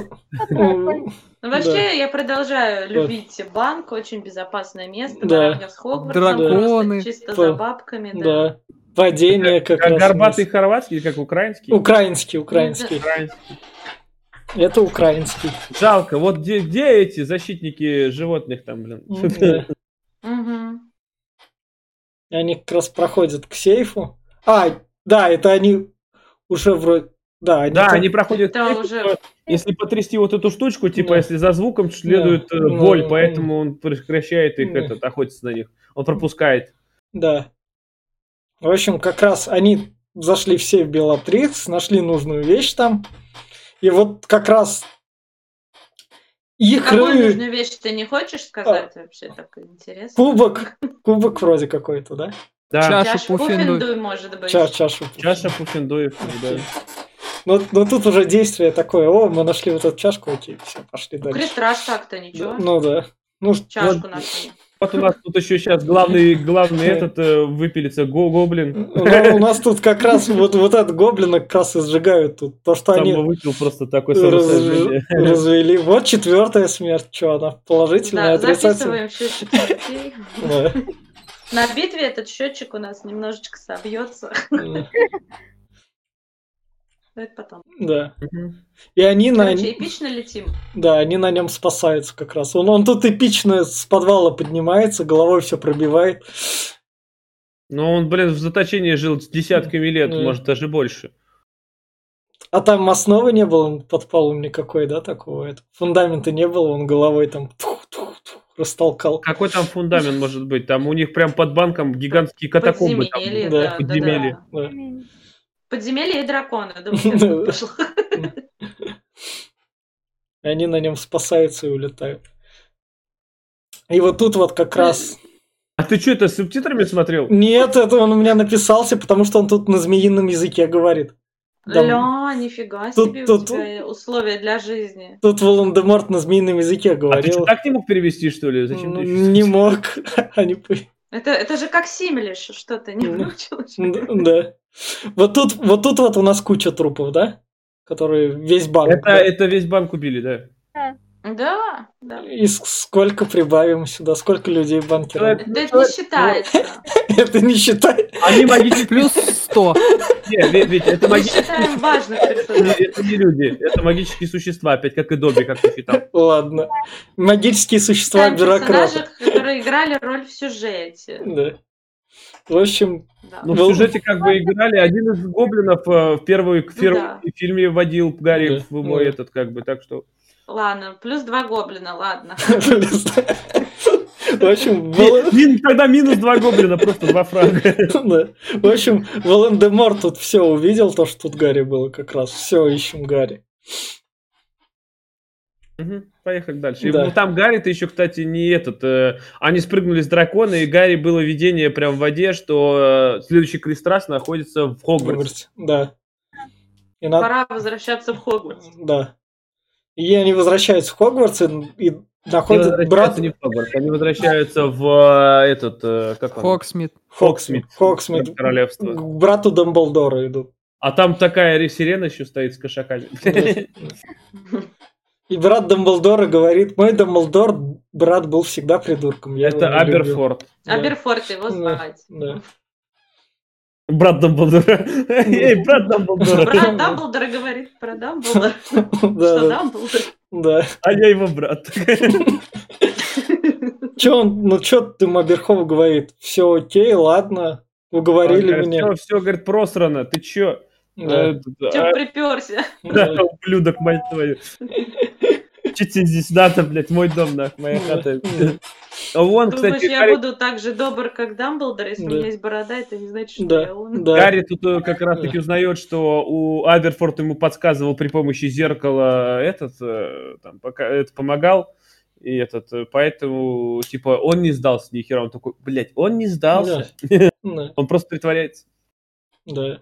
Ну, вообще, я продолжаю любить банк, очень безопасное место, Да. с Хогвартсом, Драконы. чисто Да. за бабками, да. Да. Падение как Как раз... горбатый хорватский, как украинский? Украинский, украинский. Украинский. Это украинский. Жалко. Вот где, где эти защитники животных там, блин? Да. Они как раз проходят к сейфу. А, да, это они уже вроде... Да, они Да, там- они проходят... Это сейф, уже- типа, Если потрясти вот эту штучку, типа, Да. если за звуком следует э, Да. боль, Да. поэтому он прекращает их Да. этот, охотиться на них. Он пропускает. Да. В общем, как раз они зашли все в Белатрикс, нашли нужную вещь там. И вот как раз их Какую ры- нужную вещь ты не хочешь сказать вообще? Так интересно. кубок, кубок вроде какой-то, да? Да. Чаша Чаша Пуффендуй. Пуффендуй, может быть. Ча- чашу. Чаша Пуффендуев, да. Но, но тут уже действие такое, о, мы нашли вот эту чашку, окей, все, пошли дальше. Критраж так-то ничего. Ну да. Ну, Чашку нашли. Вот у нас тут еще сейчас главный, главный этот э, выпилится, го гоблин. у у нас тут как раз вот, вот этот гоблина как раз и сжигают тут. То, что Там они выпил просто такой раз- развели. Вот четвертая смерть. Что она? Положительная, Да, отрицательная? На битве этот счетчик у нас немножечко собьется. Но это потом. Да. Мгм. И они на, Короче, эпично летим. да, они на нем спасаются как раз. Он, он тут эпично с подвала поднимается, головой все пробивает. Ну, он, блин, в заточении жил с десятками лет, Да. может, даже больше. А там основы не было под полом никакой, да, такого? Это, фундамента не было, он головой там тух-тух-тух растолкал. Какой там фундамент может быть? Там у них прям под банком гигантские катакомбы. там. Подземелье, да, да, да, подземелье. да. Да. Подземелье и драконы. *laughs* Думаю, тут *laughs* они на нем спасаются и улетают. И вот тут вот как раз... А ты что, это с субтитрами смотрел? Нет, это он у меня написался, потому что он тут на змеином языке говорит. Да. Ля, нифига Тут- себе у тут- тебя условия для жизни. Тут Волан-де-Морт на змеином языке А ты говорил. что, так не мог перевести, что ли? Зачем Ну, ты не мог. *laughs* Они Это, это же как Симлиш, что ты не Ну, выучил? Да. Вот тут, вот тут вот у нас куча трупов, да? Которые весь банк. Это, да? это весь банк убили, да. Да, да. И с- сколько прибавим сюда? Сколько людей в банке Человек- работает? Это не считается. *laughs* Это не считай. Они магические... Плюс 100. Не, Вить, Вить, это Мы магические... считаем важных Это не люди, это магические существа, опять как и Добби, как ты считал. Ладно. Магические существа персонажей, которые играли роль в сюжете. Да. В общем, Да. Ну, в сюжете как бы играли, один из гоблинов э, в первый, в Ну первом да. фильме водил Гарри Да, в мой да. этот, как бы, так что... Ладно, плюс два гоблина, ладно. *laughs* в общем, мин- тогда минус два гоблина, просто два франка. *laughs* да. в общем, Волан-де-Морт тут все увидел, то, что тут Гарри было как раз. Все, ищем Гарри. Мгм, Поехали дальше. И, Да. ну, там Гарри-то еще, кстати, не этот. э, они спрыгнули с дракона, и Гарри было видение прям в воде, что э, следующий крестрас находится в Хогвартсе. Да. И надо... Пора возвращаться в Хогвартс. Да. И они возвращаются в Хогвартс и, и Они находят возвращаются брат не в Хогвартс, они возвращаются в э, этот, э, как он? Хогсмид. Хогсмид. Хогсмид. Королевство. К брату Дамблдора идут. А там такая ре- сирена еще стоит с кошаками. *laughs* И брат Дамблдора говорит, мой Дамблдор брат был всегда придурком. Я Это Аберфорд. Да. Аберфорд его звать. Да. Брат Дамблдора. Эй, брат Дамблдора. Брат Дамблдора говорит про Дамблдора. Что Дамблдор? Да. А я его брат. Че он, ну что ты Маберхов говорит? Все окей, ладно, уговорили меня. Все, все, говорит, просрано. Ты чё? Да. Э, Че а, приперся? Да, ублюдок, мать твою. Че тебе здесь надо, блядь, мой дом, нах, моя хата. Вон, Думаешь, кстати, я Гарри, буду так же добр, как Дамблдор, если у Да. меня есть борода, это не значит, что Да, я он. да. Гарри тут э, как раз таки узнает, что у Аберфорд ему подсказывал при помощи зеркала этот, э, там, пока это помогал, и этот, э, поэтому, типа, он не сдался ни хера, он такой, блядь, он не сдался, Да, *laughs* он просто притворяется. да.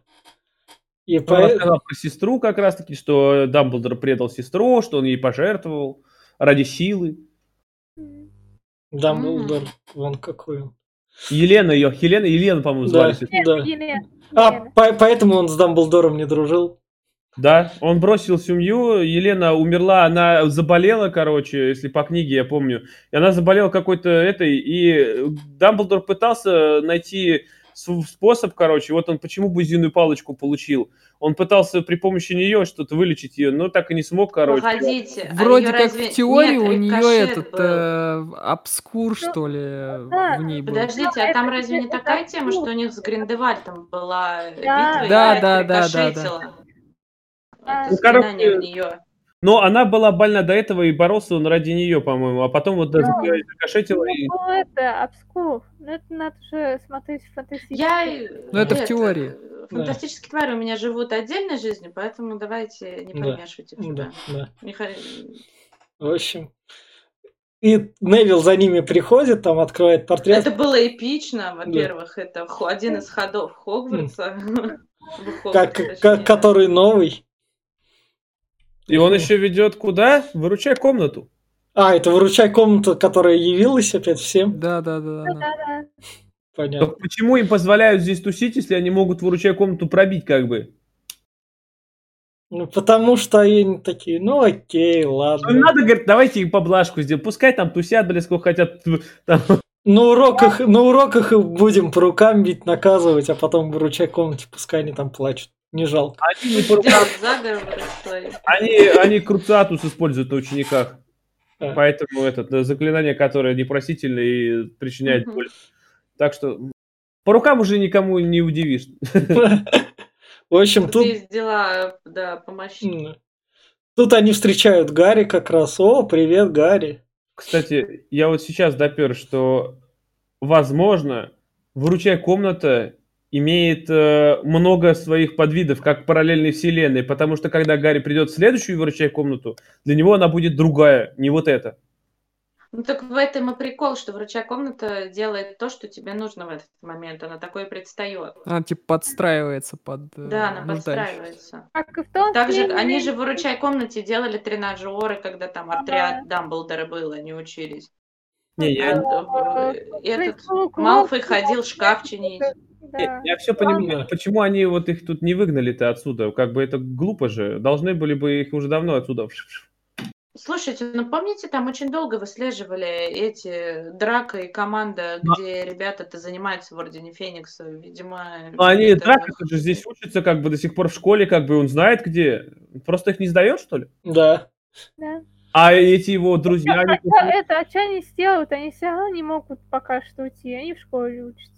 И Он по... рассказал про сестру как раз таки, что Дамблдор предал сестру, что он ей пожертвовал ради силы. Дамблдор, вон какой он. Елена ее, Хелена, Елена, по-моему, звали. Да. сестру. Нет, Да. Елена, А, Елена. по- поэтому он с Дамблдором не дружил. Да, он бросил семью, Елена умерла, она заболела, короче, если по книге я помню. И она заболела какой-то этой, и Дамблдор пытался найти способ, короче, вот он почему бузиную палочку получил. Он пытался при помощи нее что-то вылечить ее, но так и не смог, короче. Погодите. а Вроде её как разве- в теории Нет, у нее рикошет этот был. э, обскур, что ли, да. в ней был. Подождите, Ну, а там разве не такая тема, абсурд. что у них с Гриндевальдом была Да. битва, и Да, опять да, да, да, да. А, Это Ну, короче, в нее. Но она была больна до этого, и боролся он ради нее, по-моему. А потом вот даже Ну, закошетила и... Ну, это, обскур. Ну, это надо же смотреть фантастически. Я... Ну, это в теории. Фантастические твари у меня живут отдельной жизнью, поэтому давайте не Да. подмешивайте в Да, да. Не ха- В общем. И Невил за ними приходит, там открывает портрет. Это было эпично, во-первых, это хо- один из ходов Хогвартса. *laughs* Как, который новый. И он еще ведет куда? Выручай комнату. А, это выручай комната, которая явилась опять всем. Да, да, да, да. Да-да. Понятно. Так почему им позволяют здесь тусить, если они могут выручай комнату пробить как бы? Ну, потому что они такие, ну окей, Ну, ладно. надо, говорит, давайте им поблажку сделаем. Пускай там тусят, блядь, сколько хотят. *laughs* Там, На уроках, на уроках будем по рукам бить, наказывать, а потом выручай комнате, пускай они там плачут. Не жалко. они, не свои. они, они круциатус используют на учениках. А. Поэтому это да, заклинание, которое непросительное и причиняет боль. Так что по рукам уже никому не удивишь. В общем, Тут есть дела, да, помощнее. тут они встречают Гарри как раз. О, привет, Гарри. Кстати, я вот сейчас допер, что, возможно, выручай комната имеет э, много своих подвидов, как параллельной вселенной, потому что когда Гарри придет в следующую выручай комнату, для него она будет другая, не вот эта. Ну так в этом и прикол, что врача комната делает то, что тебе нужно в этот момент. Она такое предстает. Она типа подстраивается под э, Да, она подстраивается. Как и в том Также фильме. они же в выручай комнате делали тренажеры, когда там отряд Дамблдора был, они учились. Не, я, Это, э, Этот Клуб, Малфой ходил шкаф чинить. Да. я все понимаю, Да. почему они вот их тут не выгнали-то отсюда, как бы это глупо же, должны были бы их уже давно отсюда. Слушайте, ну помните, там очень долго выслеживали эти Драка и команда, где ребята-то занимаются в Ордене Феникса, видимо. Но они, это- Драко же здесь учатся как бы до сих пор в школе, как бы он знает где. Просто их не сдает, что ли? Да. Да. А эти его друзья, они... А это, а что они сделают? Они все равно не могут пока что уйти. Они в школе учатся.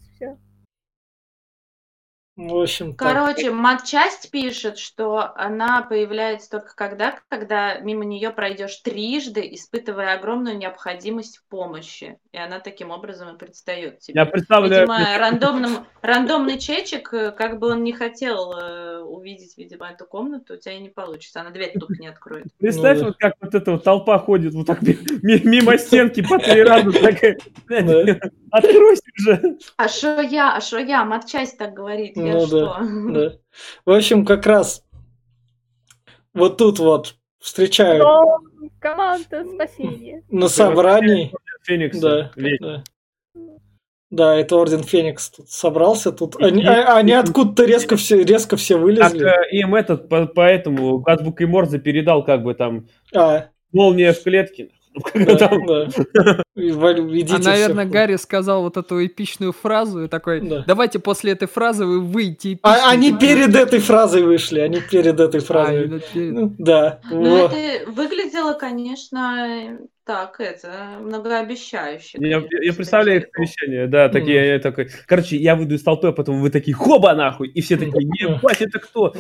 В общем, так. Короче, матчасть пишет, что она появляется только когда, когда мимо нее пройдешь трижды, испытывая огромную необходимость в помощи. И она таким образом и предстает тебе. Я представляю... Видимо, рандомным, рандомный чечек, э, как бы он не хотел э, увидеть, видимо, эту комнату, у тебя и не получится. Она дверь тупо не откроет. *laughs* Представь, Ну да. вот как вот эта вот толпа ходит вот так ми- ми- мимо стенки по три раза. такая, *laughs* Откройся уже. А что я, а что я? Матчасть так говорит. Ну да, что? Да. В общем, как раз вот тут вот встречают Но команда спасения. на собрании. Феникс. Да, да. Да, это Орден Феникс тут собрался. Тут они, а- они откуда-то резко все, резко все Так вылезли. э, им этот, по- поэтому азбукой Морзе передал как бы там А, молния в клетке. Да, да. *laughs* А, наверное, Гарри сказал вот эту эпичную фразу и такой, Да. давайте после этой фразы вы выйдете А, они эпичным». перед этой фразой вышли, они перед этой А, фразой. перед. Ну, Да. Ну, вот. это выглядело, конечно, так, это, многообещающе. Я, конечно, я представляю их совещание, да, такие, я такой, короче, я выйду из толпы, а потом вы такие, хоба нахуй, и все такие, не, это кто?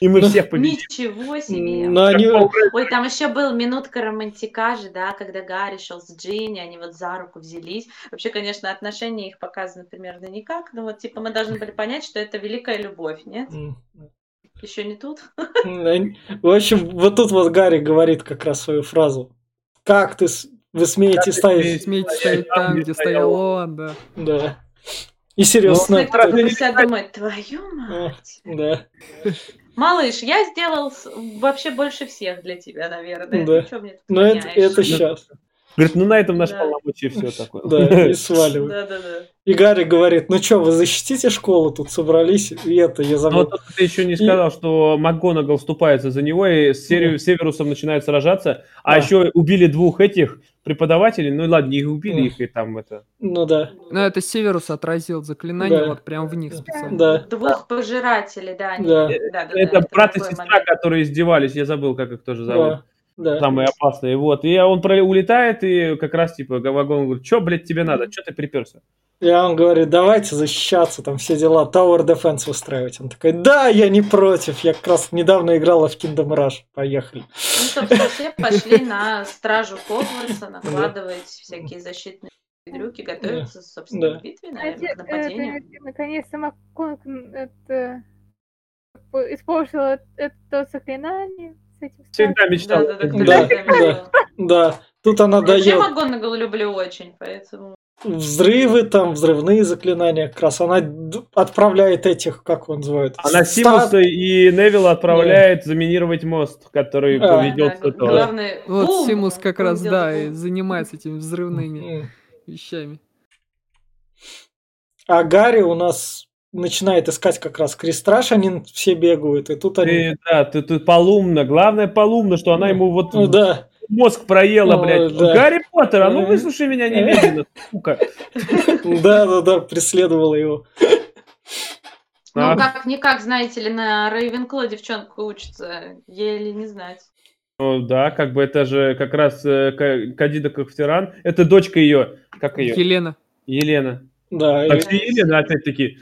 И, мы всех победим. Ничего себе. Но они... Ой, там еще был минутка романтикажа, да, когда Гарри шел с Джинни, они вот за руку взялись. Вообще, конечно, отношения их показаны примерно никак, но вот, типа, мы должны были понять, что это великая любовь, нет? Еще не тут? *laughs* они- В общем, вот тут вот Гарри говорит как раз свою фразу. Как ты... Вы смеете ставить... Смейте стоять там, где стоял он, да. Да. И Сириус Ну, Все думают, твою мать. Да. Малыш, я сделал вообще больше всех для тебя, наверное. Да. Ты мне Но это, это сейчас. Говорит, ну на этом наши Да. полномочия все *laughs* такое. Да, и *laughs* сваливают. Да-да-да. И Гарри говорит, ну что, вы защитите школу, тут собрались, и это, я Но забыл. вот ты еще не сказал, что МакГонагал вступается за него, и с Северусом начинают сражаться, а Да. еще убили двух этих преподавателей, ну ладно, их убили, Да. их и там это... Ну да, Но это Северус отразил заклинание Да. вот прям в них специально. да. Двух пожирателей, да. они- Да. да-да-да, Это брат и сестра, момент. которые издевались, я забыл, как их тоже зовут. Да, да. Самые опасные, вот. И он про- улетает, и как раз, типа, Гавагон говорит, что, блядь, тебе надо, что ты приперся? И он говорит, давайте защищаться, там все дела, Tower Defense устраивать. Он такой, да, я не против, я как раз недавно играла в Kingdom Rush, поехали. Ну, собственно, все *laughs* пошли на стражу Хогвартса, накладывать всякие защитные дрюки, готовиться, собственно, к битве, наверное, к нападению. это, наконец-то МакКонг это использовал это заклинание с этим Всегда мечтал. Да-да-да, Да, да. Да, тут она Вообще дает МакГонагал люблю очень, поэтому... взрывы, там, взрывные заклинания, как раз она отправляет этих, как его называют? Она ста- Симуса и Невилла отправляет заминировать мост, который А. поведет Да, главное... Вот бум, Симус как он раз, да, делает и бум. занимается этими взрывными вещами. А Гарри у нас начинает искать как раз крестраж, они все бегают, и тут они... Ты, да, ты, ты полумно. Главное полумно, что она ему вот Ну да, мозг проела, блядь. да. Гарри Поттер, а ну выслушай меня немедленно, сука. да, да, да, преследовала его. Ну, А. как-никак, знаете ли, на Рейвенкло девчонка учится, еле не знать. Ну, да, как бы это же как раз э, Ка- Кадида Кахтеран. Это дочка ее, как ее? Елена. Елена. Да, Так и- что Елена, опять-таки.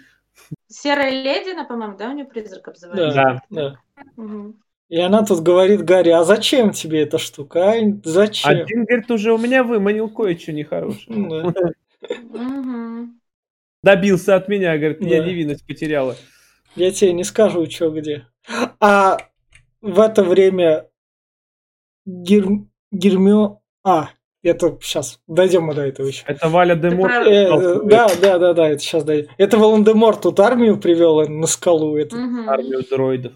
Серая леди, она, по-моему, да, у нее призрак обзывается? Да. да. Мгм. И она тут говорит Гарри, а зачем тебе эта штука? А? Зачем? Один, говорит, уже у меня выманил кое-что нехорошее. Мгм. Добился от меня, говорит, я невинность потеряла. Я тебе не скажу, что где. А в это время Гер... Гермё... А, это сейчас дойдем мы до этого еще. Это Валя де Мор. прав. Э, да, да, да, да, это сейчас дойдем. Это Волан-де-Мор тут армию привел на скалу. Это... Мгм. Армию дроидов.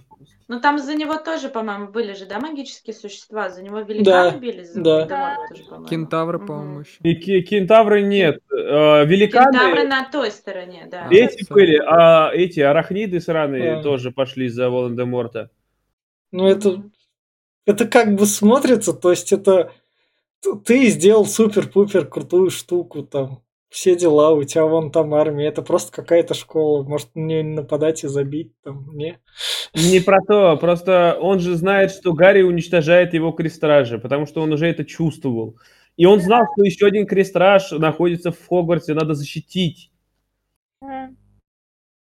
Ну, там за него тоже, по-моему, были же, да, магические существа? За него великаны Да, бились? За да. Тоже, по-моему. Кентавры, по-моему, еще. И кентавры нет. Э, великаны Кентавры на той стороне, да. А. эти Всё. были, а эти арахниды сраные Да. тоже пошли за Волан-де-Морта. Ну, это, это как бы смотрится, то есть это ты сделал супер-пупер крутую штуку, там, все дела, у тебя вон там армия, это просто какая-то школа, может не нападать и забить, там, не. Не про то, просто он же знает, что Гарри уничтожает его крестражи, потому что он уже это чувствовал. И он знал, что еще один крестраж находится в Хогвартсе, надо защитить.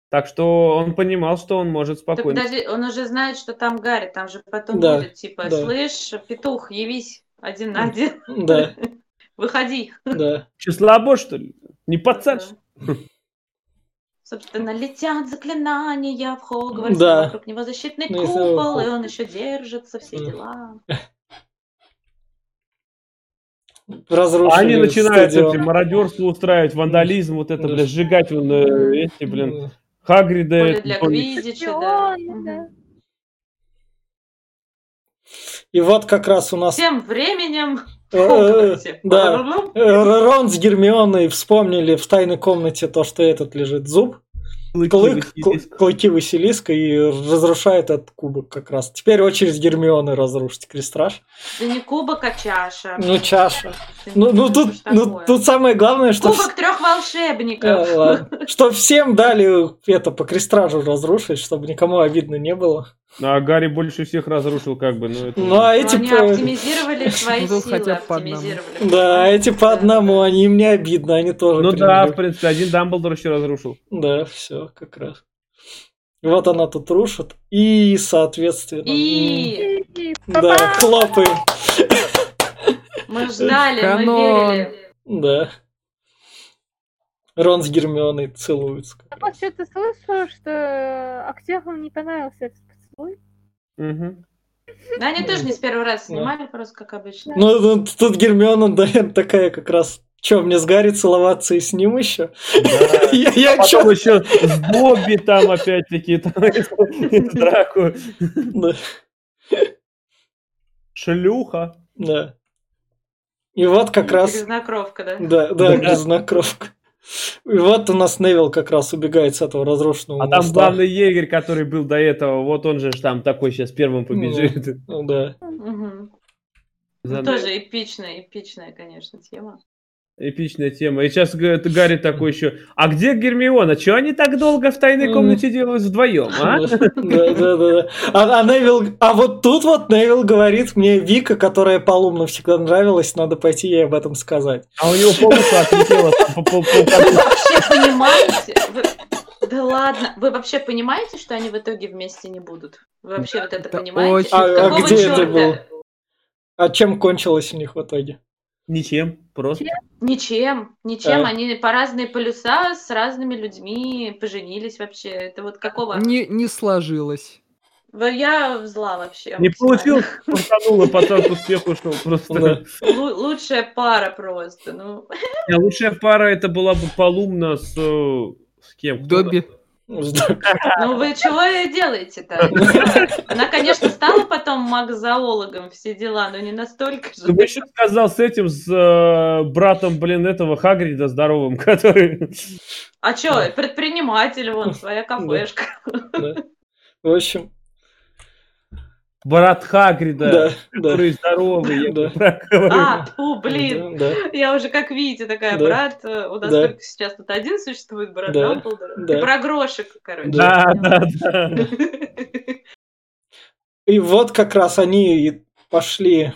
Так что он понимал, что он может Так спокойно. подожди, он уже знает, что там Гарри, там же потом Да, будет, типа, да. слышь, петух, явись один на один, Да, *laughs* выходи. да. Че, слабо, что ли? Не пацан? Собственно, летят заклинания в Хогвартсе, Да. вокруг него защитный Ну, купол, и он еще держится, все дела. *laughs* Разрушили А они начинают эти мародерство устраивать, вандализм, вот это, Да. бля, сжигать вон, э, эти, блин, Хагрида. Поле для помню. Квиддича, да. Да. И вот как раз у нас Тем временем э, э, да, э, Рон с Гермионой вспомнили в тайной комнате то, что этот лежит зуб. Клык, клыки Василиска и разрушает этот кубок как раз. Теперь очередь Гермионы разрушить крестраж. Да не кубок, а чаша. Ну, чаша. Ну, ну, тут, ну, тут самое главное, что... Кубок трех волшебников. А, что всем дали это по крестражу разрушить, чтобы никому обидно не было. А Гарри больше всех разрушил, как бы. Ну, это... ну а эти они по... оптимизировали *laughs* свои силы, хотя оптимизировали. Да, эти по одному, они им не обидно, они тоже. Ну да, в принципе, один Дамблдор еще разрушил. Да, все, как раз. Вот она тут рушит. И, соответственно... И... Да, хлопаем. Мы ждали, мы верили. Да. Рон с Гермионой целуются. Я вот что-то слышала, что актерам не понравился этот. Угу. Да, они тоже не с первого раза снимали, просто как обычно. Ну, ну тут Гермиона, да, такая как раз Че, мне с Гарри целоваться и с ним еще? Да. я, я а потом еще с Бобби там опять-таки, там, *laughs* драку. Да. Шлюха. Да. И вот как раз... Грязнокровка, да? Да, да, да. грязнокровка. И вот у нас Невил как раз убегает с этого разрушенного А моста. там главный егерь, который был до этого, вот он же там такой сейчас первым побежит. Ну, да. Угу. Ну, тоже эпичная, эпичная, конечно, тема. Эпичная тема. И сейчас Гарри такой еще, а где Гермиона? Чего они так долго в тайной комнате делают вдвоем, а? *laughs* Да, да, да. А, а Невил, а вот тут вот Невил говорит мне Вика, которая Полумна всегда нравилась, надо пойти ей об этом сказать. А у него полностью отлетело. Вы вообще понимаете? Да ладно, вы вообще понимаете, что они в итоге вместе не будут? Вы вообще вот это понимаете? А, а где это было? А чем кончилось у них в итоге? Ничем, просто. Ничем, ничем. А. Они по разные полюса с разными людьми поженились вообще. Это вот какого? Не, не сложилось. Я зла вообще. Не получилось, *laughs* потонула, пацан к успеху шел просто. Лучшая пара просто, ну. Лучшая пара это была бы Полумна с... Э, с кем? Добби. Ну вы чего делаете-то? Она, конечно, стала потом магзоологом, все дела, но не настолько же. Ты бы еще сказал с этим, с э, братом, блин, этого Хагрида здоровым, *laughs* который... А что, предприниматель, вон, своя кафешка. В общем, брат Хагрида, да, который да. здоровый. Да. А, фу, блин. Да, да. Я уже как видите, такая, да. брат, э, у нас да. только сейчас тут один существует, брат да. Дамблдора. Да. Ты про грошек, короче. Да, да, да. *laughs* И вот как раз они пошли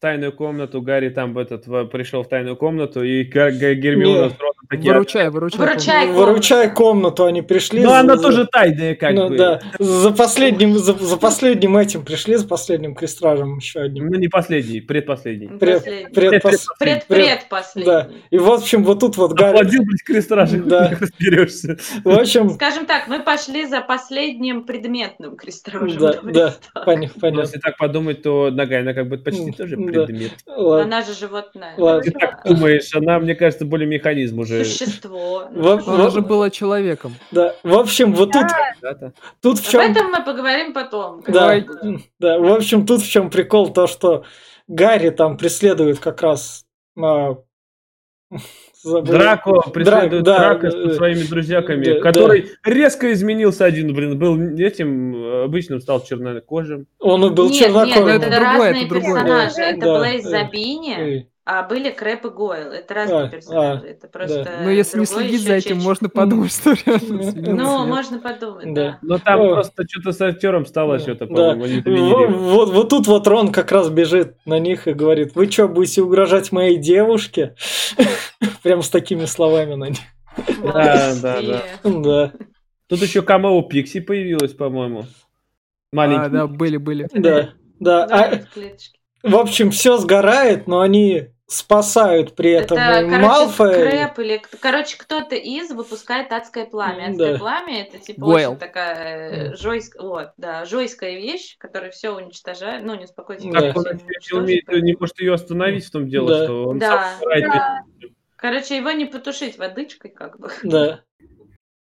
тайную комнату, Гарри там этот пришел в тайную комнату, и Гермиона такие... Выручай, выручай. Выручай комнату. выручай комнату, они пришли. Ну, она тоже тайная, как ну, бы. да. За последним, за, за последним этим пришли, за последним крестражем еще одним. Ну, не последний, предпоследний. Пред, предпоследний. Пред, предпоследний. Да. И в общем, вот тут вот Гарри... Оплодил, блядь, крестражем, да. *laughs* разберешься. В общем... Скажем так, мы пошли за последним предметным крестражем. Да, *laughs* да, понятно. Если так подумать, то Нагайна как бы почти тоже предмет. Ладно. Она же животное. Ладно. Ты так думаешь, она, мне кажется, более механизм уже. Существо. В... Она же была человеком. Да, в общем, вот тут... Да. Тут в чем... Об этом мы поговорим потом. Да, да, в общем, тут в чем прикол, то, что Гарри там преследует как раз а, Забыл. Драко преследует Драк, Драко да, со своими друзьяками, да, который да. резко изменился один, блин, был этим обычным, стал чернокожим. Он был нет, чернокожим. Нет, это, это другое, это персонажи. Да, это да, Блейз да, Забини, а были Крэп и Гойл. Это разные а, персонажи. А, это просто. Да. Но если не следить за этим, можно подумать, что реально. Ну, можно подумать, да. Но там просто что-то с актером стало что-то, по-моему, вот, вот тут вот Рон как раз бежит на них и говорит: Вы что, будете угрожать моей девушке? *laughs* Прям с такими словами на них. Да, да, да. Да. Тут еще камео Пикси появилась, по-моему. Маленький. А, да, были, были. Да, да. А, в общем, все сгорает, но они спасают при этом это, короче, Малфоя. Крэп или... Короче, кто-то из выпускает адское пламя. Адское да. пламя это типа Гойл. очень такая жойская, вот, да, жойская вещь, которая все уничтожает, ну, не успокойтесь. Да. Он не, умеет, не может ее остановить в том дело, да. что он да. сам да. Короче, его не потушить водичкой, как бы. Да.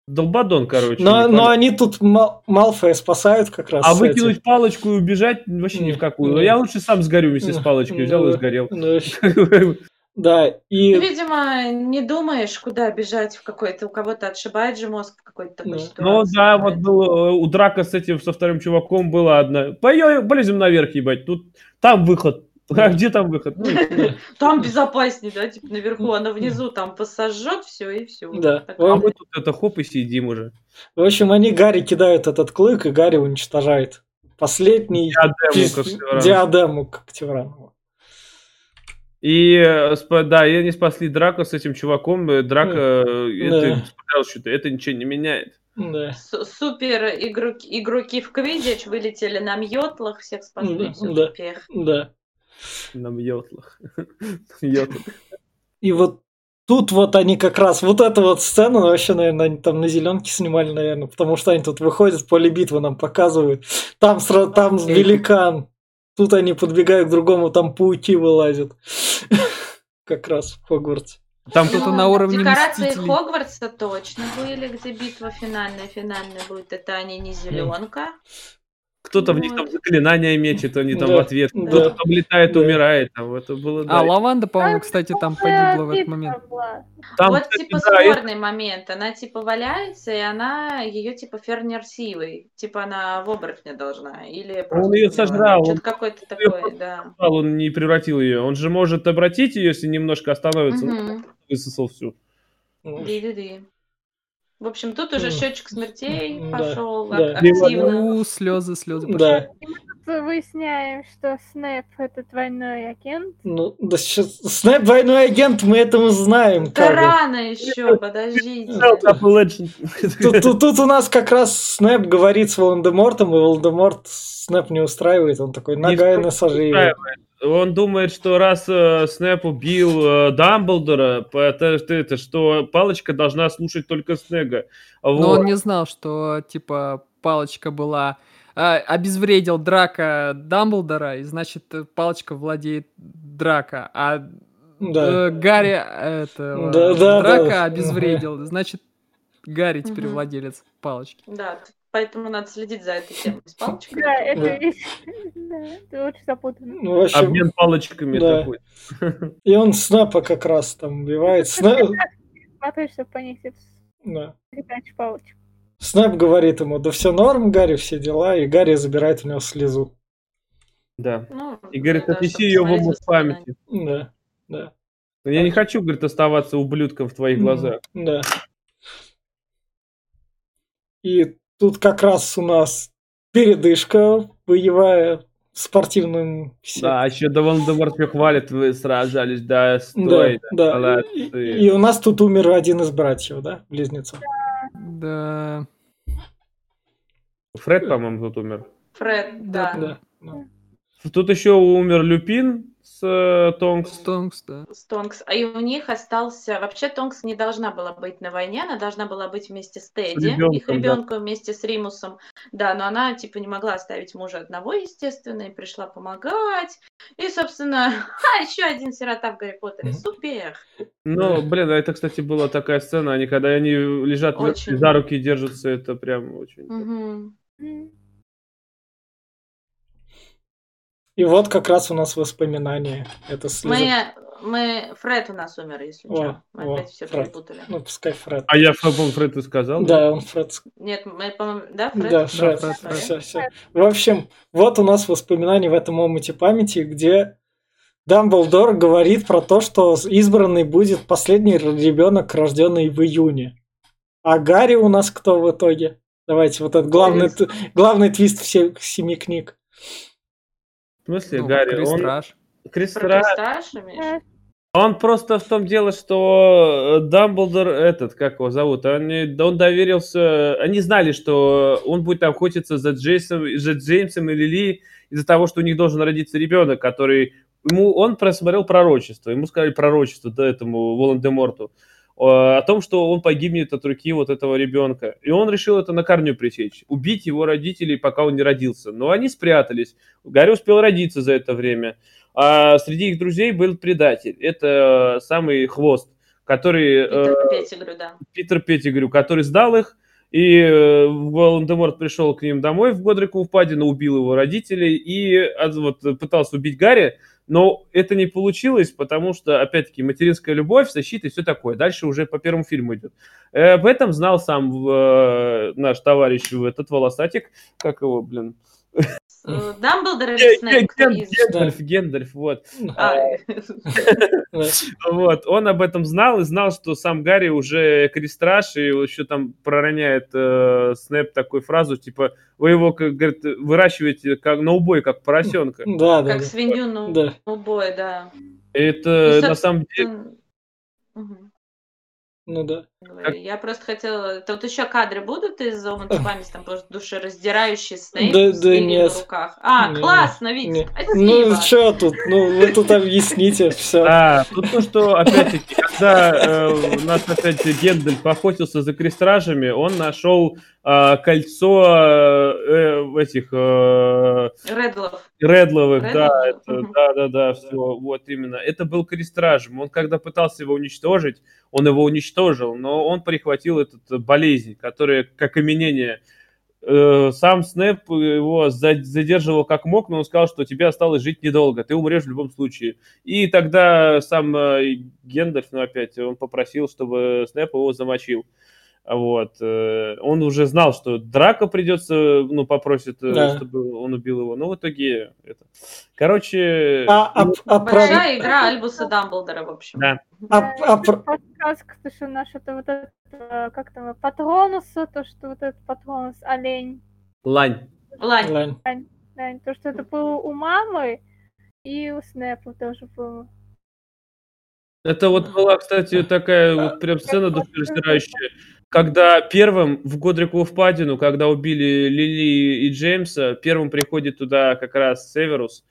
Долбадон, короче. Но, но они тут Мал Малфоя спасают как раз. А выкинуть этим. палочку и убежать вообще ни в какую. Я лучше сам сгорю вместе с палочкой. Взял и сгорел. *laughs* Да, и... Ну, видимо, не думаешь, куда бежать в какой-то... У кого-то отшибает же мозг в какой-то такой ну, ситуации. Ну да, вот было, у драка с этим, со вторым чуваком была одна. Полезем наверх, ебать, тут там выход. А где там выход? Ну, *laughs* там безопаснее, да, типа наверху, она внизу там посожжет все и все. Да. А мы тут это хоп и сидим уже. В общем, они Гарри кидают этот клык, и Гарри уничтожает последний диадему, диадему Когтевранова. И да, и они спасли Драка с этим чуваком. Драка это, да. что-то, это ничего не меняет. Да. Супер игроки, игроки в Квидич вылетели на мьотлах, всех спасли. Да, да, да. На мьотлах. *laughs* И вот тут вот они как раз, вот эту вот сцену вообще, наверное, они там на зеленке снимали, наверное, потому что они тут выходят, поле битвы нам показывают. Там, там великан, Тут они подбегают к другому, там пауки вылазят. *laughs* Как раз в Хогвартсе. Там кто-то на уровне Декорации Хогвартса точно были, где битва финальная, финальная будет. Это они не зеленка. Кто-то вот. в них там заклинания мечет, они там да, в ответ. Да. Кто-то там летает, да. умирает. Там это было, да. А лаванда, по-моему, кстати, там погибла в этот момент. Там, вот кстати, типа да, спорный это... момент. Она типа валяется, и она ее типа фернер силой. Типа она в оборотне должна. Или он ее сожрал. Что-то какое-то такое, да. Он не превратил ее. Он же может обратить ее, если немножко остановится. Угу. Высосал всю. Ди-ди-ди. В общем, тут уже счетчик смертей да, пошел да. активно. У, слезы, слезы пошли. Да. Выясняем, что Снэп это двойной агент. Ну, да сейчас Снэп двойной агент, мы этому знаем. Да рано еще, подождите. Тут, тут, тут у нас как раз Снэп говорит с Волан-де-Мортом, и Волан-де-Морт Снэп не устраивает, он такой, ногай на сожжение. Он думает, что раз э, Снэп убил э, Дамблдора, это, это, что палочка должна слушать только Снега. Вот. Но он не знал, что типа палочка была э, обезвредил Драка Дамблдора, и значит палочка владеет Драка, а да. э, Гарри этого, да, да, Драка да. обезвредил, значит Гарри теперь угу. владелец палочки. Да, поэтому надо следить за этой темой с палочкой. Да, это да, *laughs* очень запутанно. Ну, общем, Обмен палочками да. такой. И он Снапа как раз там убивает. Снап... Смотри, чтобы понять да. передачу палочек. Снэп говорит ему, да все норм, Гарри, все дела, и Гарри забирает у него слезу. Да. Ну, и говорит, отнеси ее в область памяти. Да, да. Я не хочу, говорит, оставаться ублюдком в твоих глазах. Да. И Тут как раз у нас передышка, боевая спортивным. Да, еще Волан-де-Морт хвалит, вы сражались, да, стой. Да, да. И, и у нас тут умер один из братьев, да, близнецов. Да. Фред, по-моему, тут умер. Фред, да. да, да. Тут еще умер Люпин, с э, Тонкс. С Тонкс, да. С Тонкс. А и у них остался... Вообще Тонкс не должна была быть на войне, она должна была быть вместе с Тедди, с ребенком, их ребенком да. вместе с Римусом. Да, но она типа не могла оставить мужа одного, естественно, и пришла помогать. И, собственно, *laughs* а, еще один сирота в Гарри Поттере. Супер! Ну, блин, это, кстати, была такая сцена, они когда они лежат очень. за руки держатся, это прям очень... Угу. И вот как раз у нас воспоминания. Это слеза. Мы, мы, Фред у нас умер, если что. Мы о, опять все Фред. перепутали. Ну, пускай Фред. А я, по-моему, Фред ты сказал? Да, он Фред. Нет, мы, по-моему, да, Фред? Да, Фред. Да, Фред. Все, все. В общем, вот у нас воспоминания в этом омуте памяти, где Дамблдор говорит про то, что избранный будет последний ребенок, рожденный в июне. А Гарри у нас кто в итоге? Давайте, вот этот главный, главный твист всех семи книг. В смысле, ну, Гарри? Крестраж. Он... Крестраж. Он просто в том дело, что э, Дамблдор, этот, как его зовут, он, он доверился, они знали, что он будет охотиться за Джейсом, за Джеймсом и Лили из-за того, что у них должен родиться ребенок, который, ему, он просмотрел пророчество, ему сказали пророчество, да, этому Волан-де-Морту о том, что он погибнет от руки вот этого ребенка. И он решил это на корню пресечь, убить его родителей, пока он не родился. Но они спрятались. Гарри успел родиться за это время. А среди их друзей был предатель. Это самый хвост, который... Питер э, Петтигрю, да. Питер Петтигрю, который сдал их, И э, Волан-де-Морт пришел к ним домой в Годрикову впадину, убил его родителей и вот, пытался убить Гарри, но это не получилось, потому что, опять-таки, материнская любовь, защита и все такое. Дальше уже по первому фильму идет. Э, об этом знал сам э, наш товарищ, этот волосатик, как его, блин, Э, Дамблдор или Снейп? Гендальф, Гендальф, вот. А. *laughs* Вот, он об этом знал и знал, что сам Гарри уже крестраж, и еще там пророняет э, Снэп такую фразу, типа, вы его, как говорит, выращиваете как на убой, как поросенка. *laughs* Да, да. Как свинью на убой, да. Это на самом деле... Ну да. Я просто хотела... Тут еще кадры будут из Оман Спамис, *laughs* там просто душераздирающий Снейп да, с да, нет. в руках. А, нет, классно, спасибо. Ну, что тут? Ну, вы тут объясните *laughs* все. А, тут то, что, опять-таки, когда э, нас опять Гендальф охотился за крестражами, он нашел э, кольцо э, этих... Э, Редлов. Редловых, Редлов? да, это, да, да, да, все, вот именно. Это был крестражем. Он когда пытался его уничтожить, он его уничтожил, но он прихватил этот э, болезнь, которая как окаменение. Э, сам Снэп его задерживал как мог, но он сказал, что тебе осталось жить недолго, ты умрешь в любом случае. И тогда сам э, Гендальф, ну опять, он попросил, чтобы Снэп его замочил. Вот. Он уже знал, что Драко придется, ну, попросит, да. чтобы он убил его. Но в итоге это. Короче... А, а, а Большая про... игра Альбуса Дамблдора, в общем. Да. А, а. Подсказка, то, что наш это вот это, как там, Патронуса, то, что вот этот Патронус, олень. Лань. Лань. Лань. Лань. Лань. То, что это было у мамы и у Снэпа тоже было. Это вот была, кстати, такая вот прям сцена душераздирающая когда первым в Годрикову впадину, когда убили Лили и Джеймса, первым приходит туда как раз Северус,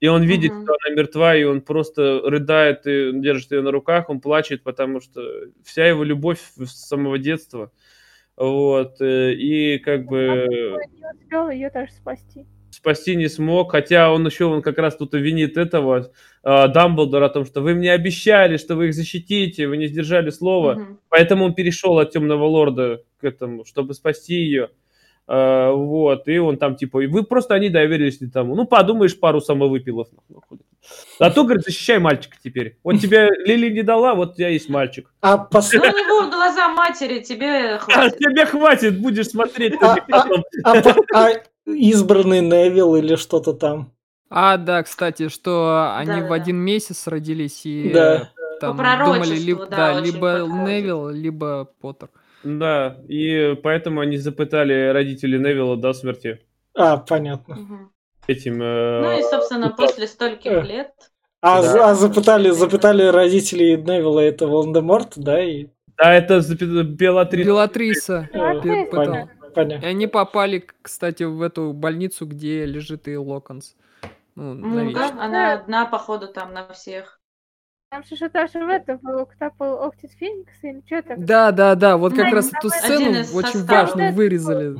и он видит, uh-huh. что она мертва, и он просто рыдает и держит ее на руках, он плачет, потому что вся его любовь с самого детства, вот, э, и как бы... не успел ее даже спасти спасти не смог, хотя он еще он как раз тут и винит этого э, Дамблдора о том, что вы мне обещали, что вы их защитите, вы не сдержали слова, угу. поэтому он перешел от Темного Лорда к этому, чтобы спасти ее. Uh, а, вот, и он там типа, вы просто они доверились не тому. Ну, подумаешь, пару самовыпилов. А то, говорит, защищай мальчика теперь. Вот тебе Лили не дала, вот у тебя есть мальчик. А пос... Ну, у него глаза матери, тебе хватит. А, тебе хватит, будешь смотреть. А, а, а, а, избранный Невил или что-то там. А, да, кстати, что они да, в один месяц родились и да. там думали либо, да, да, либо Невил, либо Поттер. Да, и поэтому они запытали родителей Невилла до смерти. А, понятно. Угу. Этим... Э, ну и, собственно, после стольких э. лет... А, да. а запытали, запытали родителей Невилла это Волан-де-Морт, да? И... Да, это Белатриса. Белатриса. Понятно понятно. И они попали, кстати, в эту больницу, где лежит и Локонс. Ну, ну да, она одна, походу, там на всех. Там же даже в это был Октапл Октис Феникс или что-то. Да, да, да, вот как раз эту сцену очень важно вырезали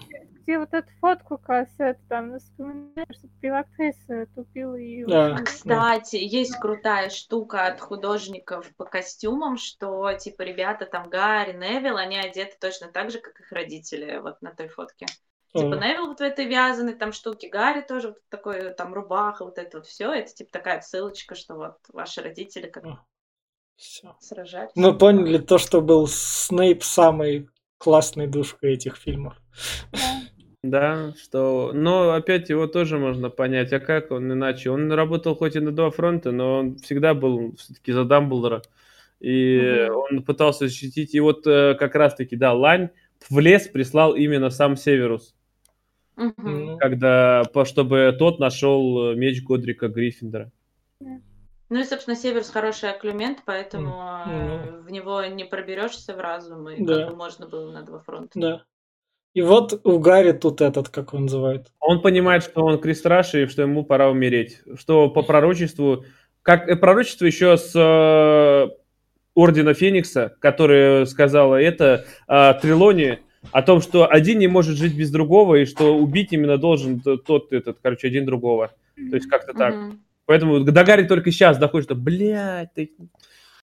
где вот эту фотку кассет, там вспоминаешь, что пилактриса тупила ее. Да. Кстати, есть крутая штука от художников по костюмам, что типа ребята там Гарри, Невил, они одеты точно так же, как их родители вот на той фотке. Типа Невил вот в этой вязаной там штуке, Гарри тоже вот такой там рубаха, вот это вот все, это типа такая ссылочка, что вот ваши родители как все. сражались. Мы поняли то, что был Снейп самый классный душка этих фильмов. Да. Да, что... Но опять его тоже можно понять. А как он иначе? Он работал хоть и на два фронта, но он всегда был все-таки за Дамблдора. И угу. он пытался защитить. И вот э, как раз-таки, да, Лань в лес прислал именно сам Северус. Угу. Когда, чтобы тот нашел э, меч Годрика Гриффиндора. Ну и, собственно, Северус хороший оклюмент, поэтому mm. в него не проберешься в разум, и да. как бы можно было на два фронта. Да. И вот у Гарри тут этот, как он называет. Он понимает, что он крестраш и что ему пора умереть. Что по пророчеству, как э, пророчество еще с э, Ордена Феникса, которое сказала это э, Трилони, о том, что один не может жить без другого, и что убить именно должен тот, этот, короче, один другого. То есть как-то так. Поэтому до Гарри только сейчас доходит, что, блядь, ты...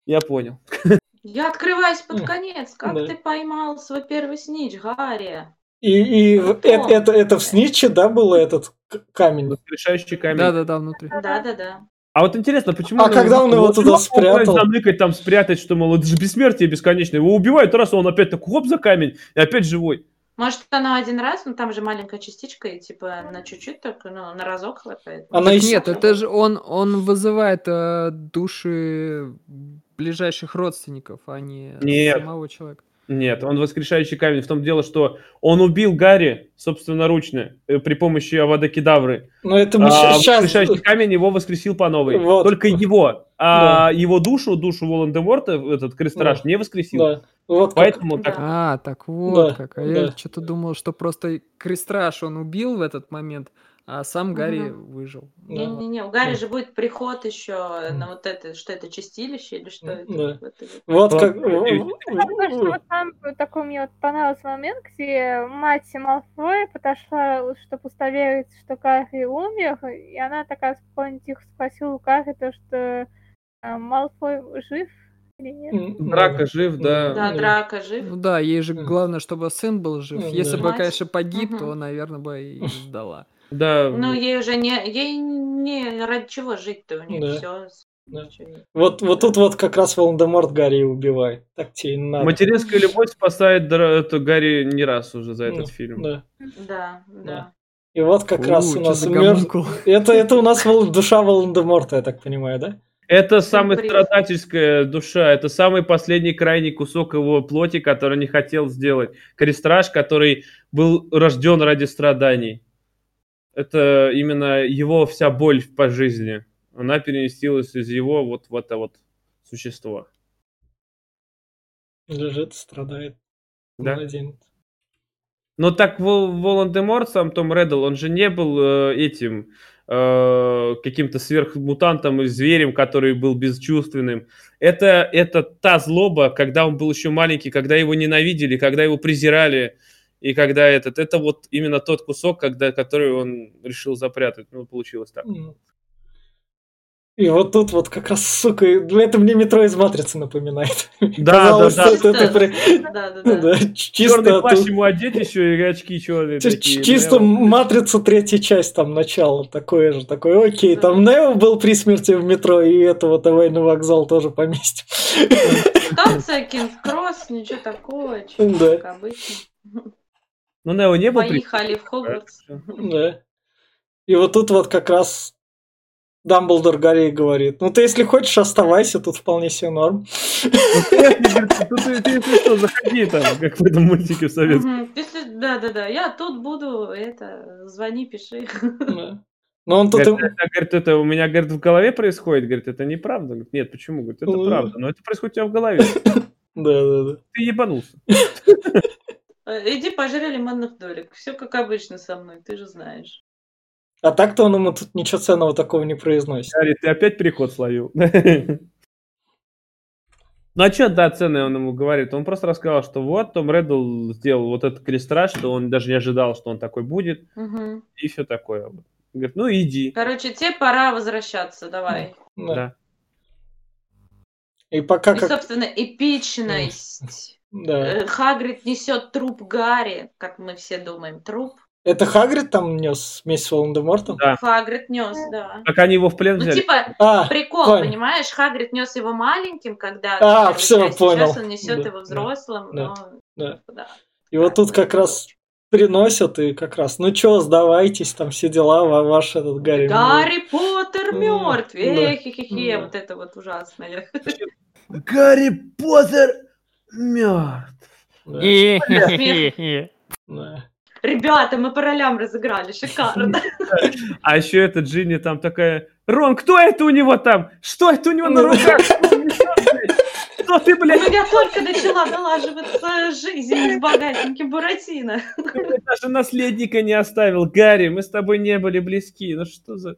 я понял. *laughs* Я открываюсь под конец. Как да. ты поймал свой первый снич, Гарри? И, и это, это, это в сниче, да, было этот камень? Воскрешающий камень. Да-да-да, внутри. Да-да-да. А вот интересно, почему... А когда он его туда спрятал? Заныкать, там спрятать, что, мол, это же бессмертие бесконечное. Его убивают, раз он опять так хоп за камень, и опять живой. Может, она один раз, но там же маленькая частичка, и типа на чуть-чуть только, ну, на разок хватает. Она еще... Нет, это же он, он вызывает э, души ближайших родственников, а не Нет. самого человека. Нет, он воскрешающий камень. В том дело, что он убил Гарри собственноручно э, при помощи Авада Кедавры. Но это мы а, сейчас... Воскрешающий камень его воскресил по новой. Вот. Только его. А да. его душу, душу Волан-де-Морта, этот крестраж, да. не воскресил. Да. Вот Поэтому как. так... А, так вот да. как. А да. я что-то думал, что просто крестраж он убил в этот момент, а сам Гарри угу. выжил. Не-не-не, у Гарри да. же будет приход еще на вот это, что это чистилище или что это? Да. это вот как... Там такой мне вот понравился момент, где мать Малфоя подошла, чтобы удостоверить, что Гарри умер, и она такая спокойно тихо спросила у Гарри то, что а, Малфой жив, Драка жив, да. Да, Драка жив. Ну да, ей же главное, чтобы сын был жив. Если бы, конечно, погиб, то, наверное, бы и *laughs* сдала. Да. Ну, ей уже не, ей не ради чего жить-то, у нее да. все. Да. Вот, вот тут вот как раз Волан-де-Морт Гарри убивает. Так тебе и надо. Материнская любовь спасает это Гарри не раз уже за этот ну, фильм. Да. Да, да. И вот как Фу, раз у нас мертв... это, это у нас душа Волан-де-Морта, я так понимаю, да? Это самая страдательская душа, это самый последний крайний кусок его плоти, который не хотел сделать. Крестраж, который был рожден ради страданий это именно его вся боль по жизни. Она переместилась из его вот в это вот существо. Лежит, страдает. Да. Младенец. Но так Волан-де-Морт, сам Том Реддл, он же не был э, этим э, каким-то сверхмутантом и зверем, который был бесчувственным. Это, это та злоба, когда он был еще маленький, когда его ненавидели, когда его презирали, и когда этот, это вот именно тот кусок, когда, который он решил запрятать. Ну, получилось так. И вот тут вот как раз, сука, это мне метро из Матрицы напоминает. Да, да, да. Чисто, это при... да, да, да. да чисто Черный плащ ему одеть еще и очки черные такие. Чисто Матрица третья часть там начало такое же, такое, окей, там Нео был при смерти в метро, и этого давай на вокзал тоже поместим. Станция Кинг-Кросс, ничего такого, да. как обычно. Ну, Нео не был... Поехали в Хогвартс. *laughs* Да. И вот тут вот как раз Дамблдор Гарри говорит, ну ты если хочешь, оставайся, тут вполне себе норм. Тут ты, если что, заходи там, как в этом мультике в советском. Да-да-да, я тут буду, это, звони, пиши. *laughs* Но он тут... Говорит, это, говорит, это у меня, говорит, в голове происходит. Говорит, это неправда. Говорит, нет, почему? Говорит, это правда. Но это происходит у тебя в голове. *laughs* Да-да-да. Ты ебанулся. Э, иди пожри лимонных долек. Все как обычно со мной, ты же знаешь. А так-то он ему тут ничего ценного такого не произносит. Гарри, ты опять переход словил. *laughs* Ну а что, да, ценное он ему говорит? Он просто рассказал, что вот Том Реддл сделал вот этот крестраж, что он даже не ожидал, что он такой будет. Угу. И все такое. Говорит, ну иди. Короче, тебе пора возвращаться, давай. Да. да. И пока И, как... собственно, эпичность. *laughs* Да. Э, Хагрид несет труп Гарри, как мы все думаем, труп. Это Хагрид там нес вместе с Волан-де-Мортом? Да. Хагрид нес, да. Как они его в плен ну, взяли? Ну, типа, а, прикол, понял. понимаешь? Хагрид нес его маленьким, когда... А, все, часть. понял. Сейчас он несет да, его взрослым, да, но... Да. да. И да, вот тут как раз приносят и как раз, ну чё, сдавайтесь, там все дела, ваш этот Гарри. Гарри Поттер мертв, да. хе-хе-хе, вот это вот ужасное. Гарри Поттер мертв. Ребята, мы по ролям разыграли, шикарно. *laughs* А еще эта Джинни там такая, Рон, кто это у него там? Что это у него на руках? Что ты, блядь? Ну, я только начала налаживаться жизнь с богатеньким Буратино. Ты даже наследника не оставил. Гарри, мы с тобой не были близки. Ну что за...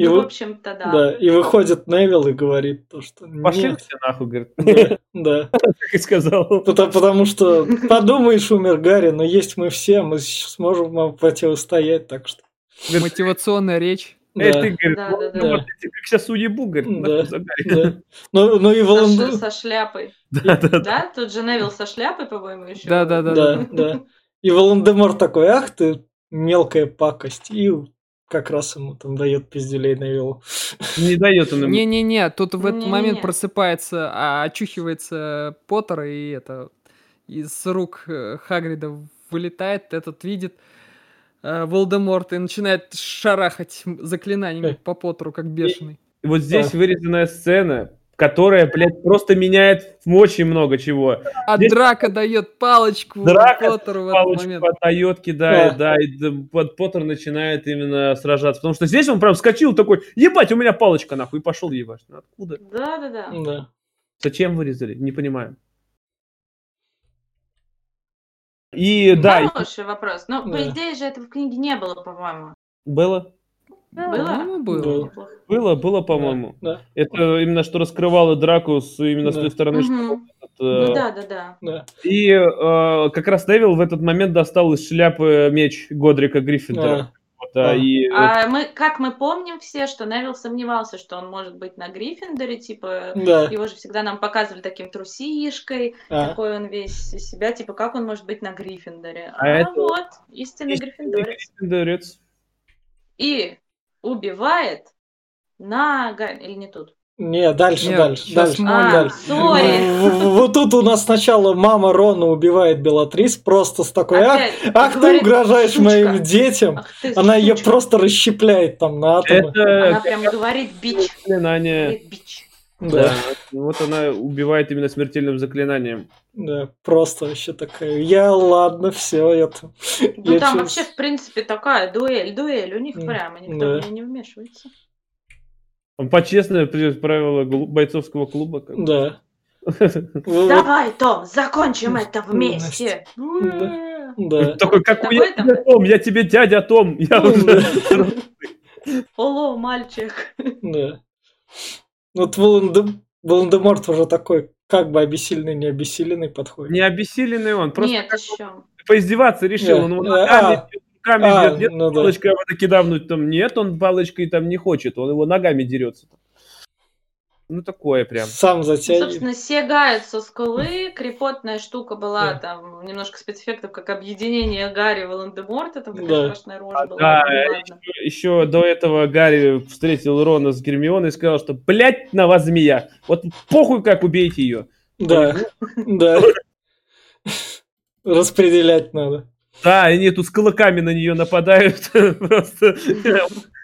И ну, вы... в общем-то, да. Да, и выходит Невил и говорит то, что Пошли нет. все нахуй, говорит. Да, да. *laughs* Так и сказал. Потому, что, подумаешь, умер Гарри, но есть мы все, мы сможем вам противостоять, так что... Мотивационная речь. Эй, Да. ты, говорит, Да, вот, да, да. как сейчас уебу, говорит, Да. Да. Ну, ну и Со, Волан... со шляпой. Да, да, да. Да? Тут же Невил со шляпой, по-моему, еще. Да-да-да. Да, да. И Волан-де-Морт такой, ах ты, мелкая пакость. И как раз ему там дает пиздюлей Невиллу. Не дает он ему. Не-не-не, тут в этот Не-не-не. момент просыпается, а очухивается Поттер, и это из рук э, Хагрида вылетает, этот видит э, Волдеморт и начинает шарахать заклинаниями Э. по Поттеру, как бешеный. И Вот здесь вырезанная сцена, которая, блядь, просто меняет очень много чего. А Здесь- Драка дает палочку Драка Поттеру в этот Палочку момент. от Тойот кидает, Да. да, и Поттер начинает именно сражаться. Потому что здесь он прям вскочил такой, ебать, у меня палочка, нахуй, и пошел ебать. Ну, Откуда? Да-да-да. Да. Зачем вырезали? Не понимаю. И да, и Хороший вопрос. Но, по Да. идее же, этого в книге не было, по-моему. было. Было? Было. Было. Было, было, по-моему. Да, Это именно что раскрывало драку с, именно с Да. той стороны, что этот, Ну э, да-да-да. да. И э, как раз Невил в этот момент достал из шляпы меч Годрика А, Гриффиндора. Вот, а, а. и, э, А мы, как мы помним все, что Невил сомневался, что он может быть на Гриффиндоре, типа, да. его же всегда нам показывали таким трусишкой, А, такой он весь из себя, типа, как он может быть на Гриффиндоре. А А, это- вот, истинный истинный Гриффиндорец. Гриффиндорец. И убивает на Га- или не тут? не, дальше, Нет, дальше, дальше. Молли. А, дальше. в- Вот тут у нас сначала мама Рона убивает Белатрис просто с такой, ах, Опять ах ты говорит, угрожаешь «Сучка». моим детям. Ах ты, Она ее сучка. просто расщепляет там на атомы. Это Она прям говорит бич. заклинание. Говорит бич. Да, Да. Вот она убивает именно смертельным заклинанием. да, просто вообще такая. Я ладно, все это. Ну Я там чё- вообще, в принципе, такая дуэль, дуэль. У них прямо никто да. не вмешивается. Там Почестное при- правило глу- бойцовского клуба. как. Да. *laughs* Давай, Том, закончим это вместе. Да. Да. Такой, какой я там, тебе? Том, я тебе дядя Том. Оло, *laughs* мальчик. Да. Вот Волан-де- Волан-де-Морт уже такой, как бы обессиленный, не обессиленный подходит. Не обессиленный он, просто Нет, еще. поиздеваться решил. Да. Он его А, ногами а. руками А, бьет. Нет, ну да. палочкой его таки давнуть там. Нет, он палочкой там не хочет. Он его ногами дерется. Ну, такое прям. Сам Ну, затягивает. собственно, сигает со скулы. Крепотная штука была Да. там, немножко спецэффектов, как объединение Гарри и Волан-де-Морта. Там Да. такая страшная рожа была. Да, ну ладно. Еще до этого Гарри встретил Рона с Гермионой и сказал, что, блядь, на вас змея. Вот похуй, как убейте ее. Да, *laughs* да. Распределять надо. Да, они тут с кулаками на нее нападают. *laughs* Просто.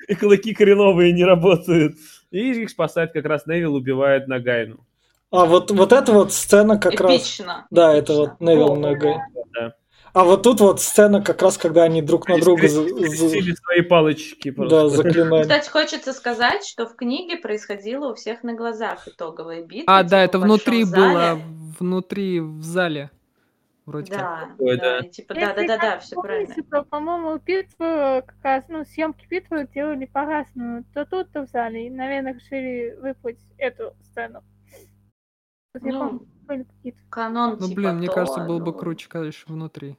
И кулаки хреновые не работают. И их спасает как раз Невил, убивает Нагайну. А вот, вот эта вот сцена как раз... Эпично. Да, это вот эпично. Невил О. Да. А вот тут вот сцена как раз, когда они друг на друга Скрестили свои палочки да, просто. заклинают. Кстати, хочется сказать, что в книге происходило у всех на глазах итоговая битва. А, типа, да, в это внутри было, внутри в зале. Вроде как. Да, Ой, да, да. типа, да-да-да, как все правильно. то, по-моему, битву как раз, ну, съемки битвы делали по-разному. То тут, то в зале. И, наверное, решили выпустить эту сцену. Ну, помню, были какие-то Канон, Ну, типа, блин, мне то, кажется, было бы ну, круче, конечно, внутри.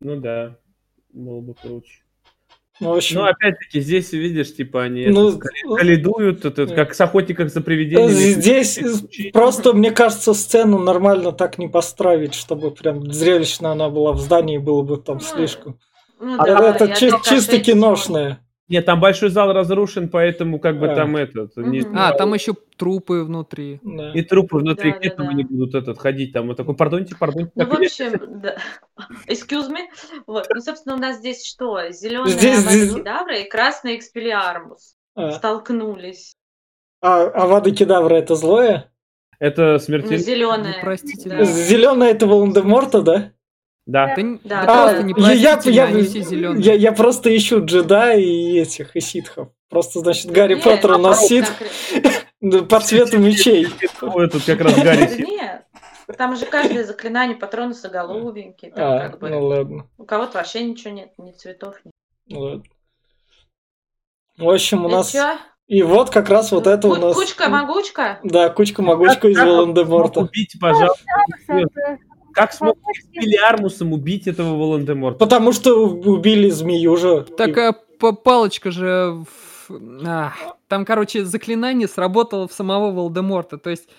Ну да, было бы круче. Ну, в общем, Ну, опять-таки, здесь, видишь, типа, они Ну, это, коли- коллидуют, это, как с охотником за привидениями. Здесь просто, мне кажется, сцену нормально так не построить, чтобы прям зрелищно она была в здании, было бы там Ну, слишком. ну А да, это чи- опять чисто киношное. Нет, там большой зал разрушен, поэтому как бы А. там этот... не- Мгм. А, там еще трупы внутри. Да. И трупы внутри, Да, где да, там да. они будут этот ходить, там вот такой, пардоньте, пардоньте. Ну, в общем, да. *laughs* Excuse me. Вот. Ну, собственно, у нас здесь что? Зеленая Здесь- и красный Экспелиармус А, столкнулись. а Авада Кедавра это злое? Это Ну, смертельно. зеленая. Непростительно. Зеленое это Волан-де-Морта, да? Да. Да, н- Да, да да. просто я, непростительно, я, они все зеленые. я, я просто ищу джедаев и этих, и ситхов. Просто, значит, Гарри Нет, Поттер у нас вопрос сит конкретно. *laughs* по цвету мечей. Ой, тут как раз Гарри сидит. Нет. Там же каждое заклинание патронуса голубенький. Там А, как бы... ну ладно. У кого-то вообще ничего нет, ни цветов, ни... ну ладно. В общем, у нас... И вот как раз вот это у нас... Кучка-могучка? Да, кучка-могучка из Волан-де-Морта. Убить, пожалуйста. Как смог Экспелиармусом убить этого Волан-де-Морта? Потому что убили змею же. Так а, па- палочка же в А, там, короче, заклинание сработало в самого Волдеморта. То есть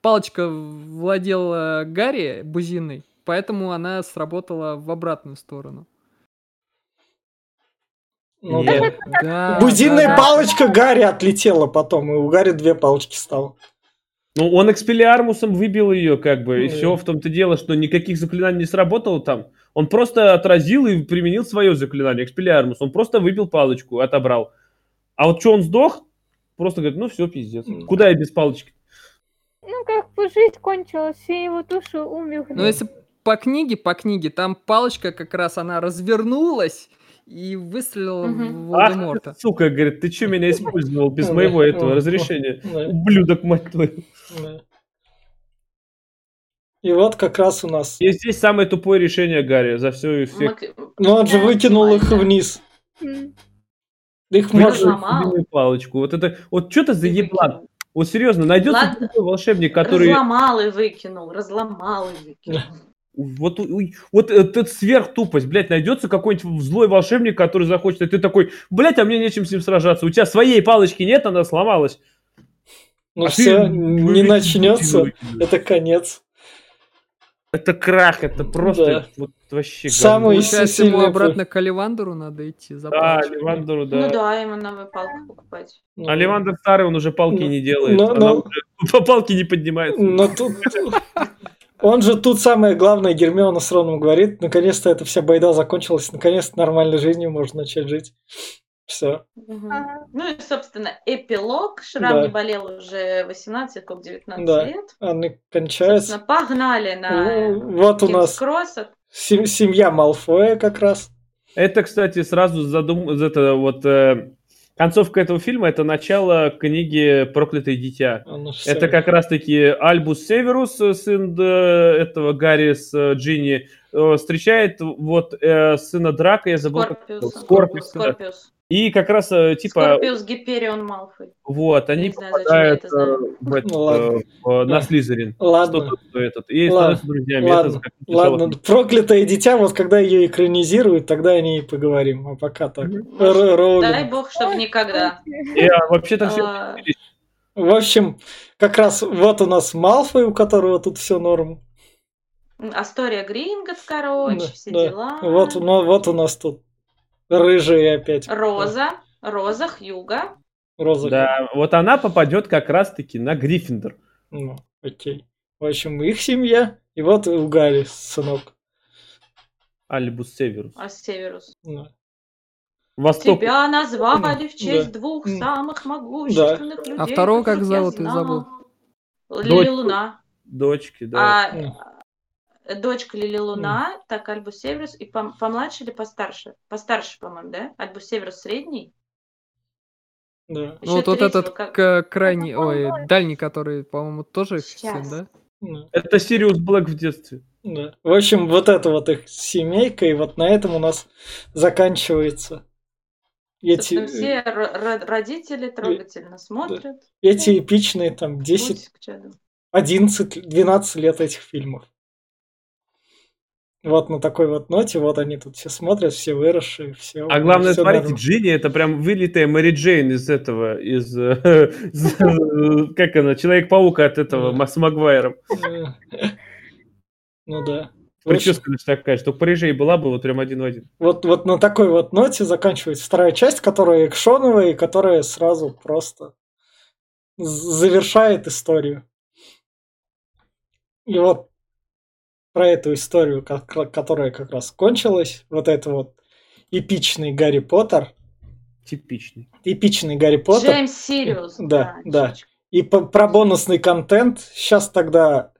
палочка владела Гарри Бузиной, поэтому она сработала в обратную сторону. Ну, да. да. Бузинная да, палочка да. Гарри отлетела потом, и у Гарри две палочки стало. Ну, он экспелиармусом выбил ее, как бы, и mm. все в том-то дело, что никаких заклинаний не сработало там. Он просто отразил и применил свое заклинание, экспелиармус. Он просто выбил палочку, отобрал. А вот что он сдох, просто говорит, ну все, пиздец. Куда я без палочки? Ну, как бы жизнь кончилась, все его души умерли. Ну, если по книге, по книге, там палочка как раз, она развернулась, и выстрелил угу. в Волдеморта. Ах, сука, говорит, ты что меня использовал без моего этого разрешения? Ублюдок, мать твою. И вот как раз у нас... И здесь самое тупое решение Гарри за все и всех. Ну он же выкинул их вниз. Их можно... палочку. Вот это... Вот что то за еблан? Вот серьезно, найдется такой волшебник, который... Разломал и выкинул, разломал и выкинул. Вот, вот этот сверхтупость, блядь, найдется какой-нибудь злой волшебник, который захочет, и ты такой, блядь, а мне нечем с ним сражаться. У тебя своей палочки нет, она сломалась. Ну а все, не начнется, это конец. Это крах, это просто да. вот вообще. Самый Получается, ему обратно к Оливандеру надо идти. За да, Оливандеру, да. Ну да, ему новые палки покупать. Ну, а Оливандер старый, он уже палки ну, не делает. Но, Она но... уже *laughs* по палке не поднимается. Но тут... Он же тут самое главное Гермиона с Роном говорит, наконец-то эта вся байда закончилась, наконец-то нормальной жизнью можно начать жить. Все. Угу. Ну и, собственно, эпилог. Шрам да. не болел уже 18, как 19 да. лет. Они кончаются. Собственно, погнали на ну, Вот у нас сем- семья Малфоя как раз. Это, кстати, сразу задум... это вот э, Концовка этого фильма это начало книги «Проклятое дитя». Это как раз-таки Альбус Северус, сын этого Гарри с э, Джинни, э, встречает вот э, сына Драка, я забыл. Скорпиус. Скорпиус. Скорпиус. И как раз э, типа... Скорпиус Гиперион Малфой. Вот, они знаю, попадают знаю, э, в ну, в, на Слизерин. Ладно. Этот, и ладно. становятся друзьями. Ладно, это ладно. проклятое дитя, вот когда ее экранизируют, тогда о ней поговорим. А пока так. Может, дай бог, чтобы никогда. Я вообще-то все... А. В общем, как раз вот у нас Малфой, у которого тут все норм. Астория Гринготс, короче, да, все да. дела. Вот, ну, вот у нас тут Рыжие опять. Роза. Роза Хьюга. Роза. Да, вот она попадет как раз-таки на Гриффиндор. Ну, окей. В общем, их семья. И вот у Гарри сынок. Альбус Северус. А Северус. Да. Восток. Тебя назвали в честь да. двух самых могущественных да. людей. А второго как зовут, ты забыл? Лили Луна. Дочки, да. А, дочка Лили Луна, mm. так Альбус Северус, и пом- помладше или постарше? Постарше, по-моему, да? Альбус Северус средний? Да. ну вот, вот этот как... крайний, ой, дальний, который, по-моему, тоже сын, да? Это Сириус Блэк в детстве. Да. В общем, вот это вот их семейка, и вот на этом у нас заканчивается. Эти... Все родители трогательно смотрят. Да. Эти эпичные там 10, 11, 12 лет этих фильмов. Вот на такой вот ноте, вот они тут все смотрят, все выросшие, все. А главное, все смотрите, норм. Джинни это прям вылитая Мэри Джейн из этого, из, *laughs* как она, Человек-паук от этого, Масс Магуайром. *laughs* Ну да. Прическа лишь такая, что Парижей была бы вот прям один в один. Вот, вот на такой вот ноте заканчивается вторая часть, которая экшоновая и которая сразу просто завершает историю. И вот про эту историю, которая как раз кончилась, вот это вот эпичный Гарри Поттер. Типичный. Эпичный Гарри Поттер. Джеймс Сириус. Да, да. да. И по, про бонусный контент сейчас тогда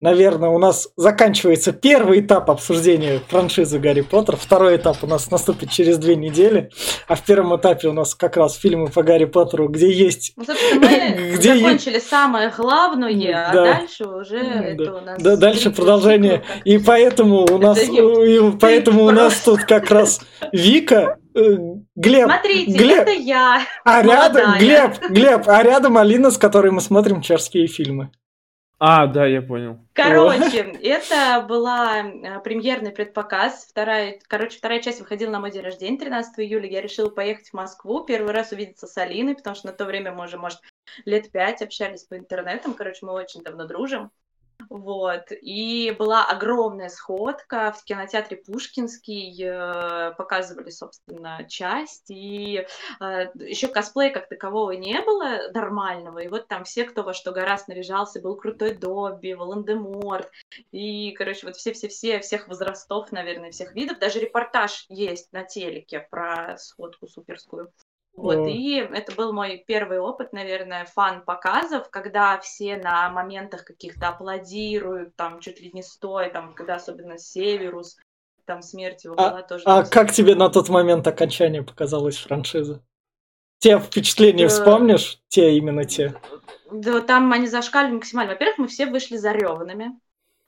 наверное, у нас заканчивается первый этап обсуждения франшизы Гарри Поттер. Второй этап у нас наступит через две недели. А в первом этапе у нас как раз фильмы по Гарри Поттеру, где есть... Ну, собственно, мы *laughs* где закончили есть... самое главное, а да. а дальше уже да. это у нас... Да, дальше продолжение. И поэтому у нас, и поэтому у нас тут как раз Вика э, Глеб. Смотрите, Глеб, это я. А рядом, Глеб, Глеб, а рядом Алина, с которой мы смотрим чешские фильмы. А, да, я понял. Короче, *laughs* это была э, премьерный предпоказ. Вторая, короче, вторая часть выходила на мой день рождения, 13 июля. Я решила поехать в Москву, первый раз увидеться с Алиной, потому что на то время мы уже, может, лет пять общались по интернетам. Короче, мы очень давно дружим. Вот. И была огромная сходка в кинотеатре Пушкинский. Э, показывали, собственно, часть. И э, еще косплея как такового не было нормального. И вот там все, кто во что гораздо наряжался, был крутой Добби, Волан-де-Морт. И, короче, вот все-все-все, всех возрастов, наверное, всех видов. Даже репортаж есть на телеке про сходку суперскую. Вот, mm. и это был мой первый опыт, наверное, фан-показов, когда все на моментах каких-то аплодируют, там, чуть ли не стоя, там, когда особенно Северус, там, смерть его а, была тоже. А как тебе на тот момент окончание показалось франшизы? Те впечатления да. вспомнишь? Те, именно те. Да, там они зашкали максимально. Во-первых, мы все вышли зареванными.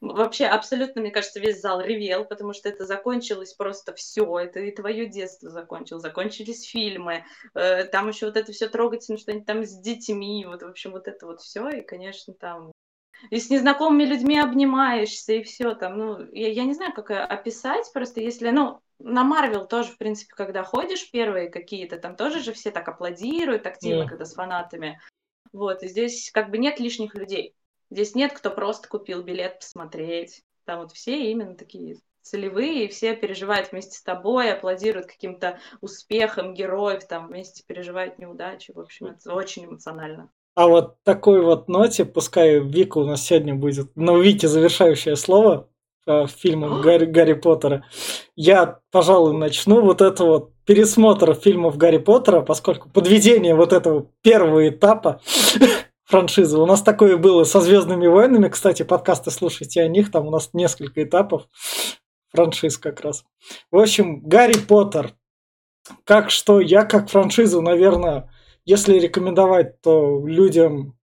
Вообще, абсолютно, мне кажется, весь зал ревел, потому что это закончилось просто все. Это и твое детство закончилось, закончились фильмы. Э, там еще вот это все трогательно, что они там с детьми, вот, в общем, вот это вот все. И, конечно, там и с незнакомыми людьми обнимаешься, и все там. Ну, я, я не знаю, как описать, просто если, ну, на Марвел тоже, в принципе, когда ходишь первые какие-то, там тоже же все так аплодируют активно, yeah. когда с фанатами. Вот, и здесь как бы нет лишних людей. Здесь нет, кто просто купил билет посмотреть. Там вот все именно такие целевые, и все переживают вместе с тобой, аплодируют каким-то успехам героев, там вместе переживают неудачи. В общем, это очень эмоционально. А вот такой вот ноте, пускай Вика у нас сегодня будет, но Вики завершающее слово э, фильмом *gasps* Гарри, Гарри Поттера. Я, пожалуй, начну вот это вот пересмотр фильмов Гарри Поттера, поскольку подведение вот этого первого этапа франшизы. У нас такое было со Звездными войнами. Кстати, подкасты слушайте о них. Там у нас несколько этапов франшиз как раз. В общем, Гарри Поттер. Как что, я как франшизу, наверное, если рекомендовать, то людям,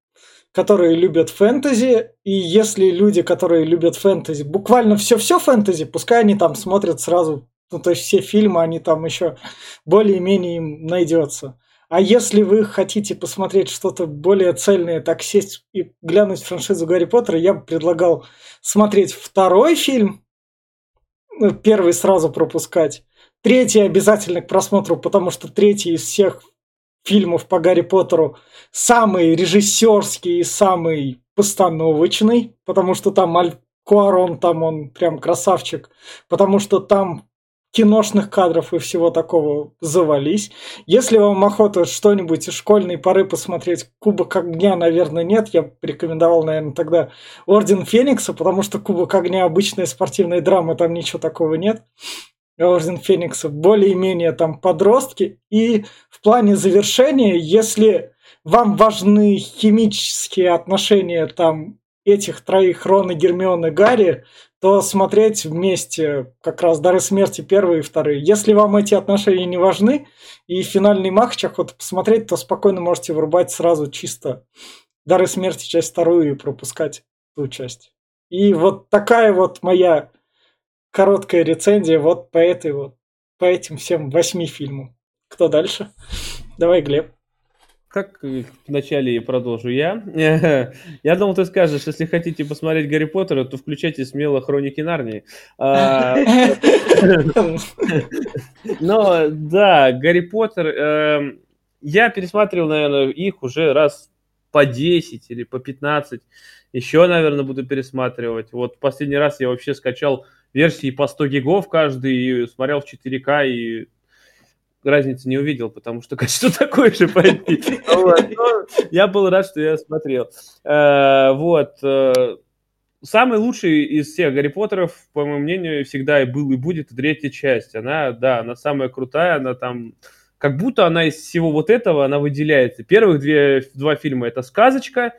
которые любят фэнтези, и если люди, которые любят фэнтези, буквально все-все фэнтези, пускай они там смотрят сразу, ну то есть все фильмы, они там еще более-менее им найдется. А если вы хотите посмотреть что-то более цельное, так сесть и глянуть франшизу Гарри Поттера, я бы предлагал смотреть второй фильм, ну, первый сразу пропускать, третий обязательно к просмотру, потому что третий из всех фильмов по Гарри Поттеру самый режиссерский и самый постановочный, потому что там Аль Куарон, там он прям красавчик, потому что там киношных кадров и всего такого завались. Если вам охота что-нибудь из школьной поры посмотреть, Кубок огня, наверное, нет. Я рекомендовал, наверное, тогда Орден Феникса, потому что Кубок огня обычная спортивная драма, там ничего такого нет. Орден Феникса более-менее там подростки. И в плане завершения, если вам важны химические отношения там этих троих, Рона, Гермиона, Гарри, то смотреть вместе как раз «Дары смерти» первые и вторые. Если вам эти отношения не важны, и финальный матч охота посмотреть, то спокойно можете врубать сразу чисто «Дары смерти» часть вторую и пропускать ту часть. И вот такая вот моя короткая рецензия вот по этой вот, по этим всем восьми фильмам. Кто дальше? Давай, Глеб как вначале продолжу я. *laughs* Я думал, ты скажешь, если хотите посмотреть Гарри Поттера, то включайте смело Хроники Нарнии. А, но да, Гарри Поттер, эм, я пересматривал, наверное, их уже раз по 10 или по 15. Еще, наверное, буду пересматривать. Вот последний раз я вообще скачал версии по 100 гигов каждый и смотрел в 4К и разницы не увидел, потому что *laughs* качество такое же пойти. *laughs* Я был рад, что я смотрел. Э, вот. Э, самый лучший из всех Гарри Поттеров, по моему мнению, всегда и был, и будет третья часть. Она, да, она самая крутая, она там... Как будто она из всего вот этого, она выделяется. Первых две, два фильма — это сказочка,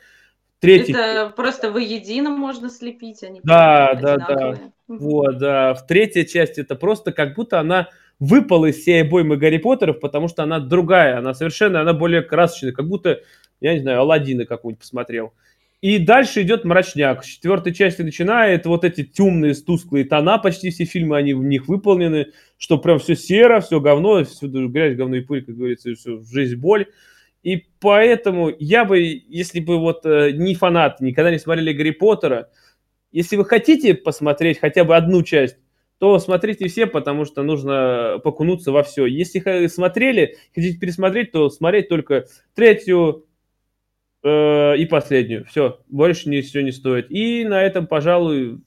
Третий... Это просто воедино можно слепить, они а Да, да, да. Вот, да. В третьей части это просто как будто она выпал из всей обоймы Гарри Поттеров, потому что она другая, она совершенно, она более красочная, как будто, я не знаю, Алладина какую-нибудь посмотрел. И дальше идет мрачняк. С четвертой части начинает вот эти темные, тусклые тона, почти все фильмы, они в них выполнены, что прям все серо, все говно, всюду грязь, говно и пыль, как говорится, все, жизнь, боль. И поэтому я бы, если бы вот э, не фанат, никогда не смотрели Гарри Поттера, если вы хотите посмотреть хотя бы одну часть, то смотрите все, потому что нужно покунуться во все. Если смотрели, хотите пересмотреть, то смотреть только третью э, и последнюю. Все, больше ничего не стоит. И на этом, пожалуй,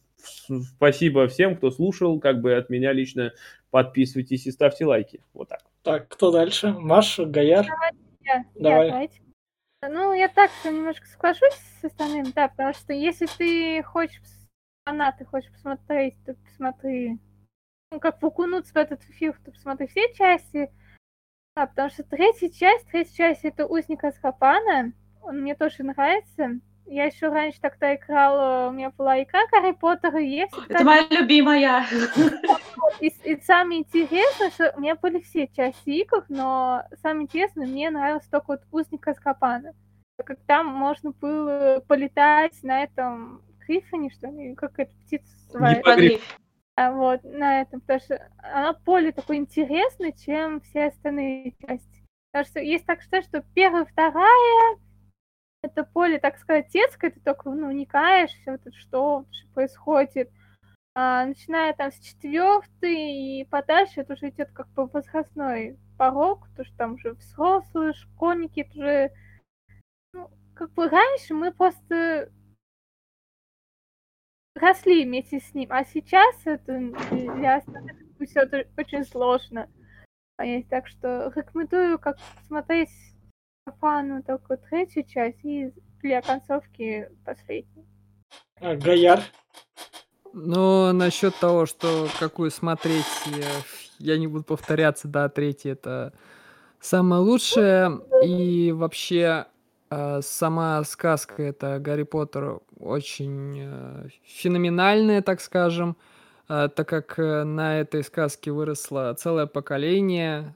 спасибо всем, кто слушал. Как бы от меня лично подписывайтесь и ставьте лайки. Вот так. Так, кто дальше? Маша, Гаяр? Я, Давай. Я, давайте. Ну, я так немножко соглашусь с остальным, да, потому что если ты хочешь фанат, ты хочешь посмотреть, то посмотри, ну, как окунуться в этот эфир, то посмотри все части. Да, потому что третья часть, третья часть это Узник Азкапана, он мне тоже нравится. Я еще раньше тогда играла, у меня была игра Гарри Поттер, и есть... Это моя любимая! И, и самое интересное, что у меня были все части игр, но самое интересное, мне нравился только вот Узник Азкапана. Как там можно было полетать на этом Гриффоне, что ли, как эта птица называется. А вот, на этом, потому что она более такой интересной, чем все остальные части. Потому что есть так считать, что первая, вторая, это поле, так сказать, детское, ты только ну, вникаешь, все вот что, что происходит. А, начиная там с четвертой и подальше, это уже идет как бы возрастной порог, потому что там уже взрослые, школьники, это уже ну, как бы раньше мы просто росли вместе с ним, а сейчас это для остальных все очень сложно понять. Так что рекомендую как смотреть фану только третью часть и для концовки последнюю. А, Гаяр? Ну, насчет того, что какую смотреть, я, я не буду повторяться, да, третья это самое лучшее. И вообще э, сама сказка, это Гарри Поттер, очень э, феноменальная, так скажем, э, так как э, на этой сказке выросло целое поколение,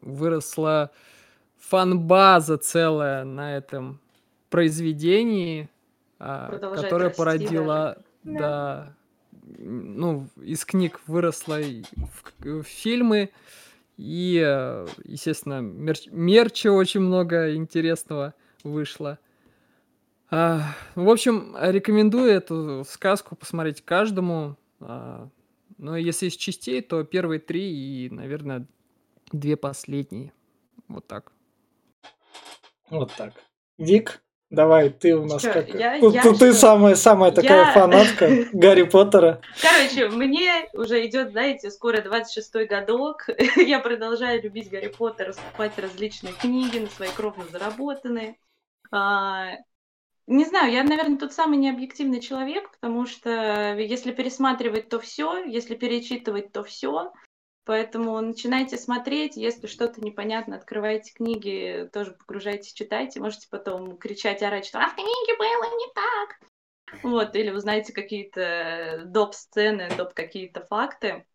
выросла фан-база целая на этом произведении, э, которое породило, даже. да, ну, из книг выросло в, в фильмы, и, естественно, мерч, мерча очень много интересного вышло. А, в общем, рекомендую эту сказку посмотреть каждому. А, но если из частей, то первые три и, наверное, две последние. Вот так. Вот так. Вик, давай, ты у нас Чё, как... я- Ну, я ты, что? самая, самая такая Я- фанатка *laughs* Гарри Поттера. Короче, мне уже идет, знаете, скоро 26-й годок. *laughs* Я продолжаю любить Гарри Поттера, скупать различные книги на свои кровно заработанные. А, Не знаю, я, наверное, тот самый необъективный человек, потому что если пересматривать, то все, если перечитывать, то все. Поэтому начинайте смотреть, если что-то непонятно, открывайте книги, тоже погружайтесь, читайте. Можете потом кричать, орать, что «А в книге было не так!» Вот, или узнаете какие-то доп-сцены, доп какие-то факты.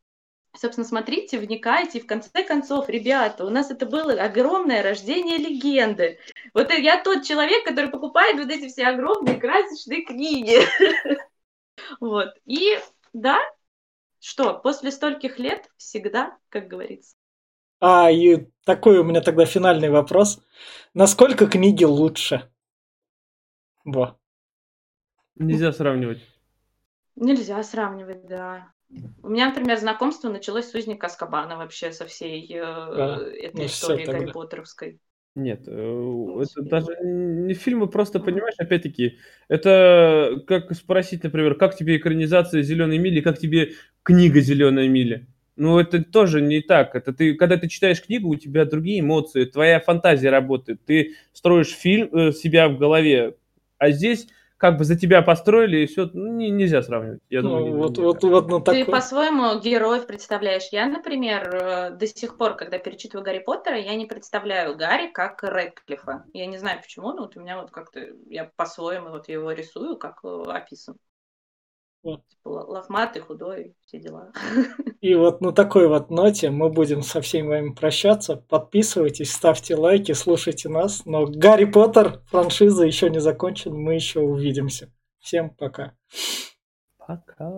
Собственно, смотрите, вникайте, и в конце концов, ребята, у нас это было огромное рождение легенды. Вот я тот человек, который покупает вот эти все огромные красочные книги. *laughs* Вот, и да, что, после стольких лет всегда, как говорится. А, и такой у меня тогда финальный вопрос. Насколько книги лучше? Во. Нельзя сравнивать. Нельзя сравнивать, да. У меня, например, знакомство началось с узника Аскабана вообще со всей э, этой ну истории тогда. Гарри Поттеровской. Нет, э, это даже не фильмы, просто, понимаешь, опять-таки, это как спросить, например, как тебе экранизация «Зеленой мили», как тебе книга «Зеленая миля». Ну, это тоже не так. Это ты, когда ты читаешь книгу, у тебя другие эмоции, твоя фантазия работает. Ты строишь фильм э, себя в голове, а здесь как бы за тебя построили, и все, ну, не- нельзя сравнивать. Я Ну, думаю, вот, не вот, так. вот на Ты такой... по-своему героев представляешь. Я, например, э, до сих пор, когда перечитываю Гарри Поттера, я не представляю Гарри как Рэдклиффа. Я не знаю почему, но вот у меня вот как-то, я по-своему вот его рисую, как э, описан. Вот. Типа лохматый, худой, все дела. *laughs* И вот на такой вот ноте мы будем со всеми вами прощаться. Подписывайтесь, ставьте лайки, слушайте нас. Но Гарри Поттер франшиза еще не закончена, мы еще увидимся. Всем пока. Пока.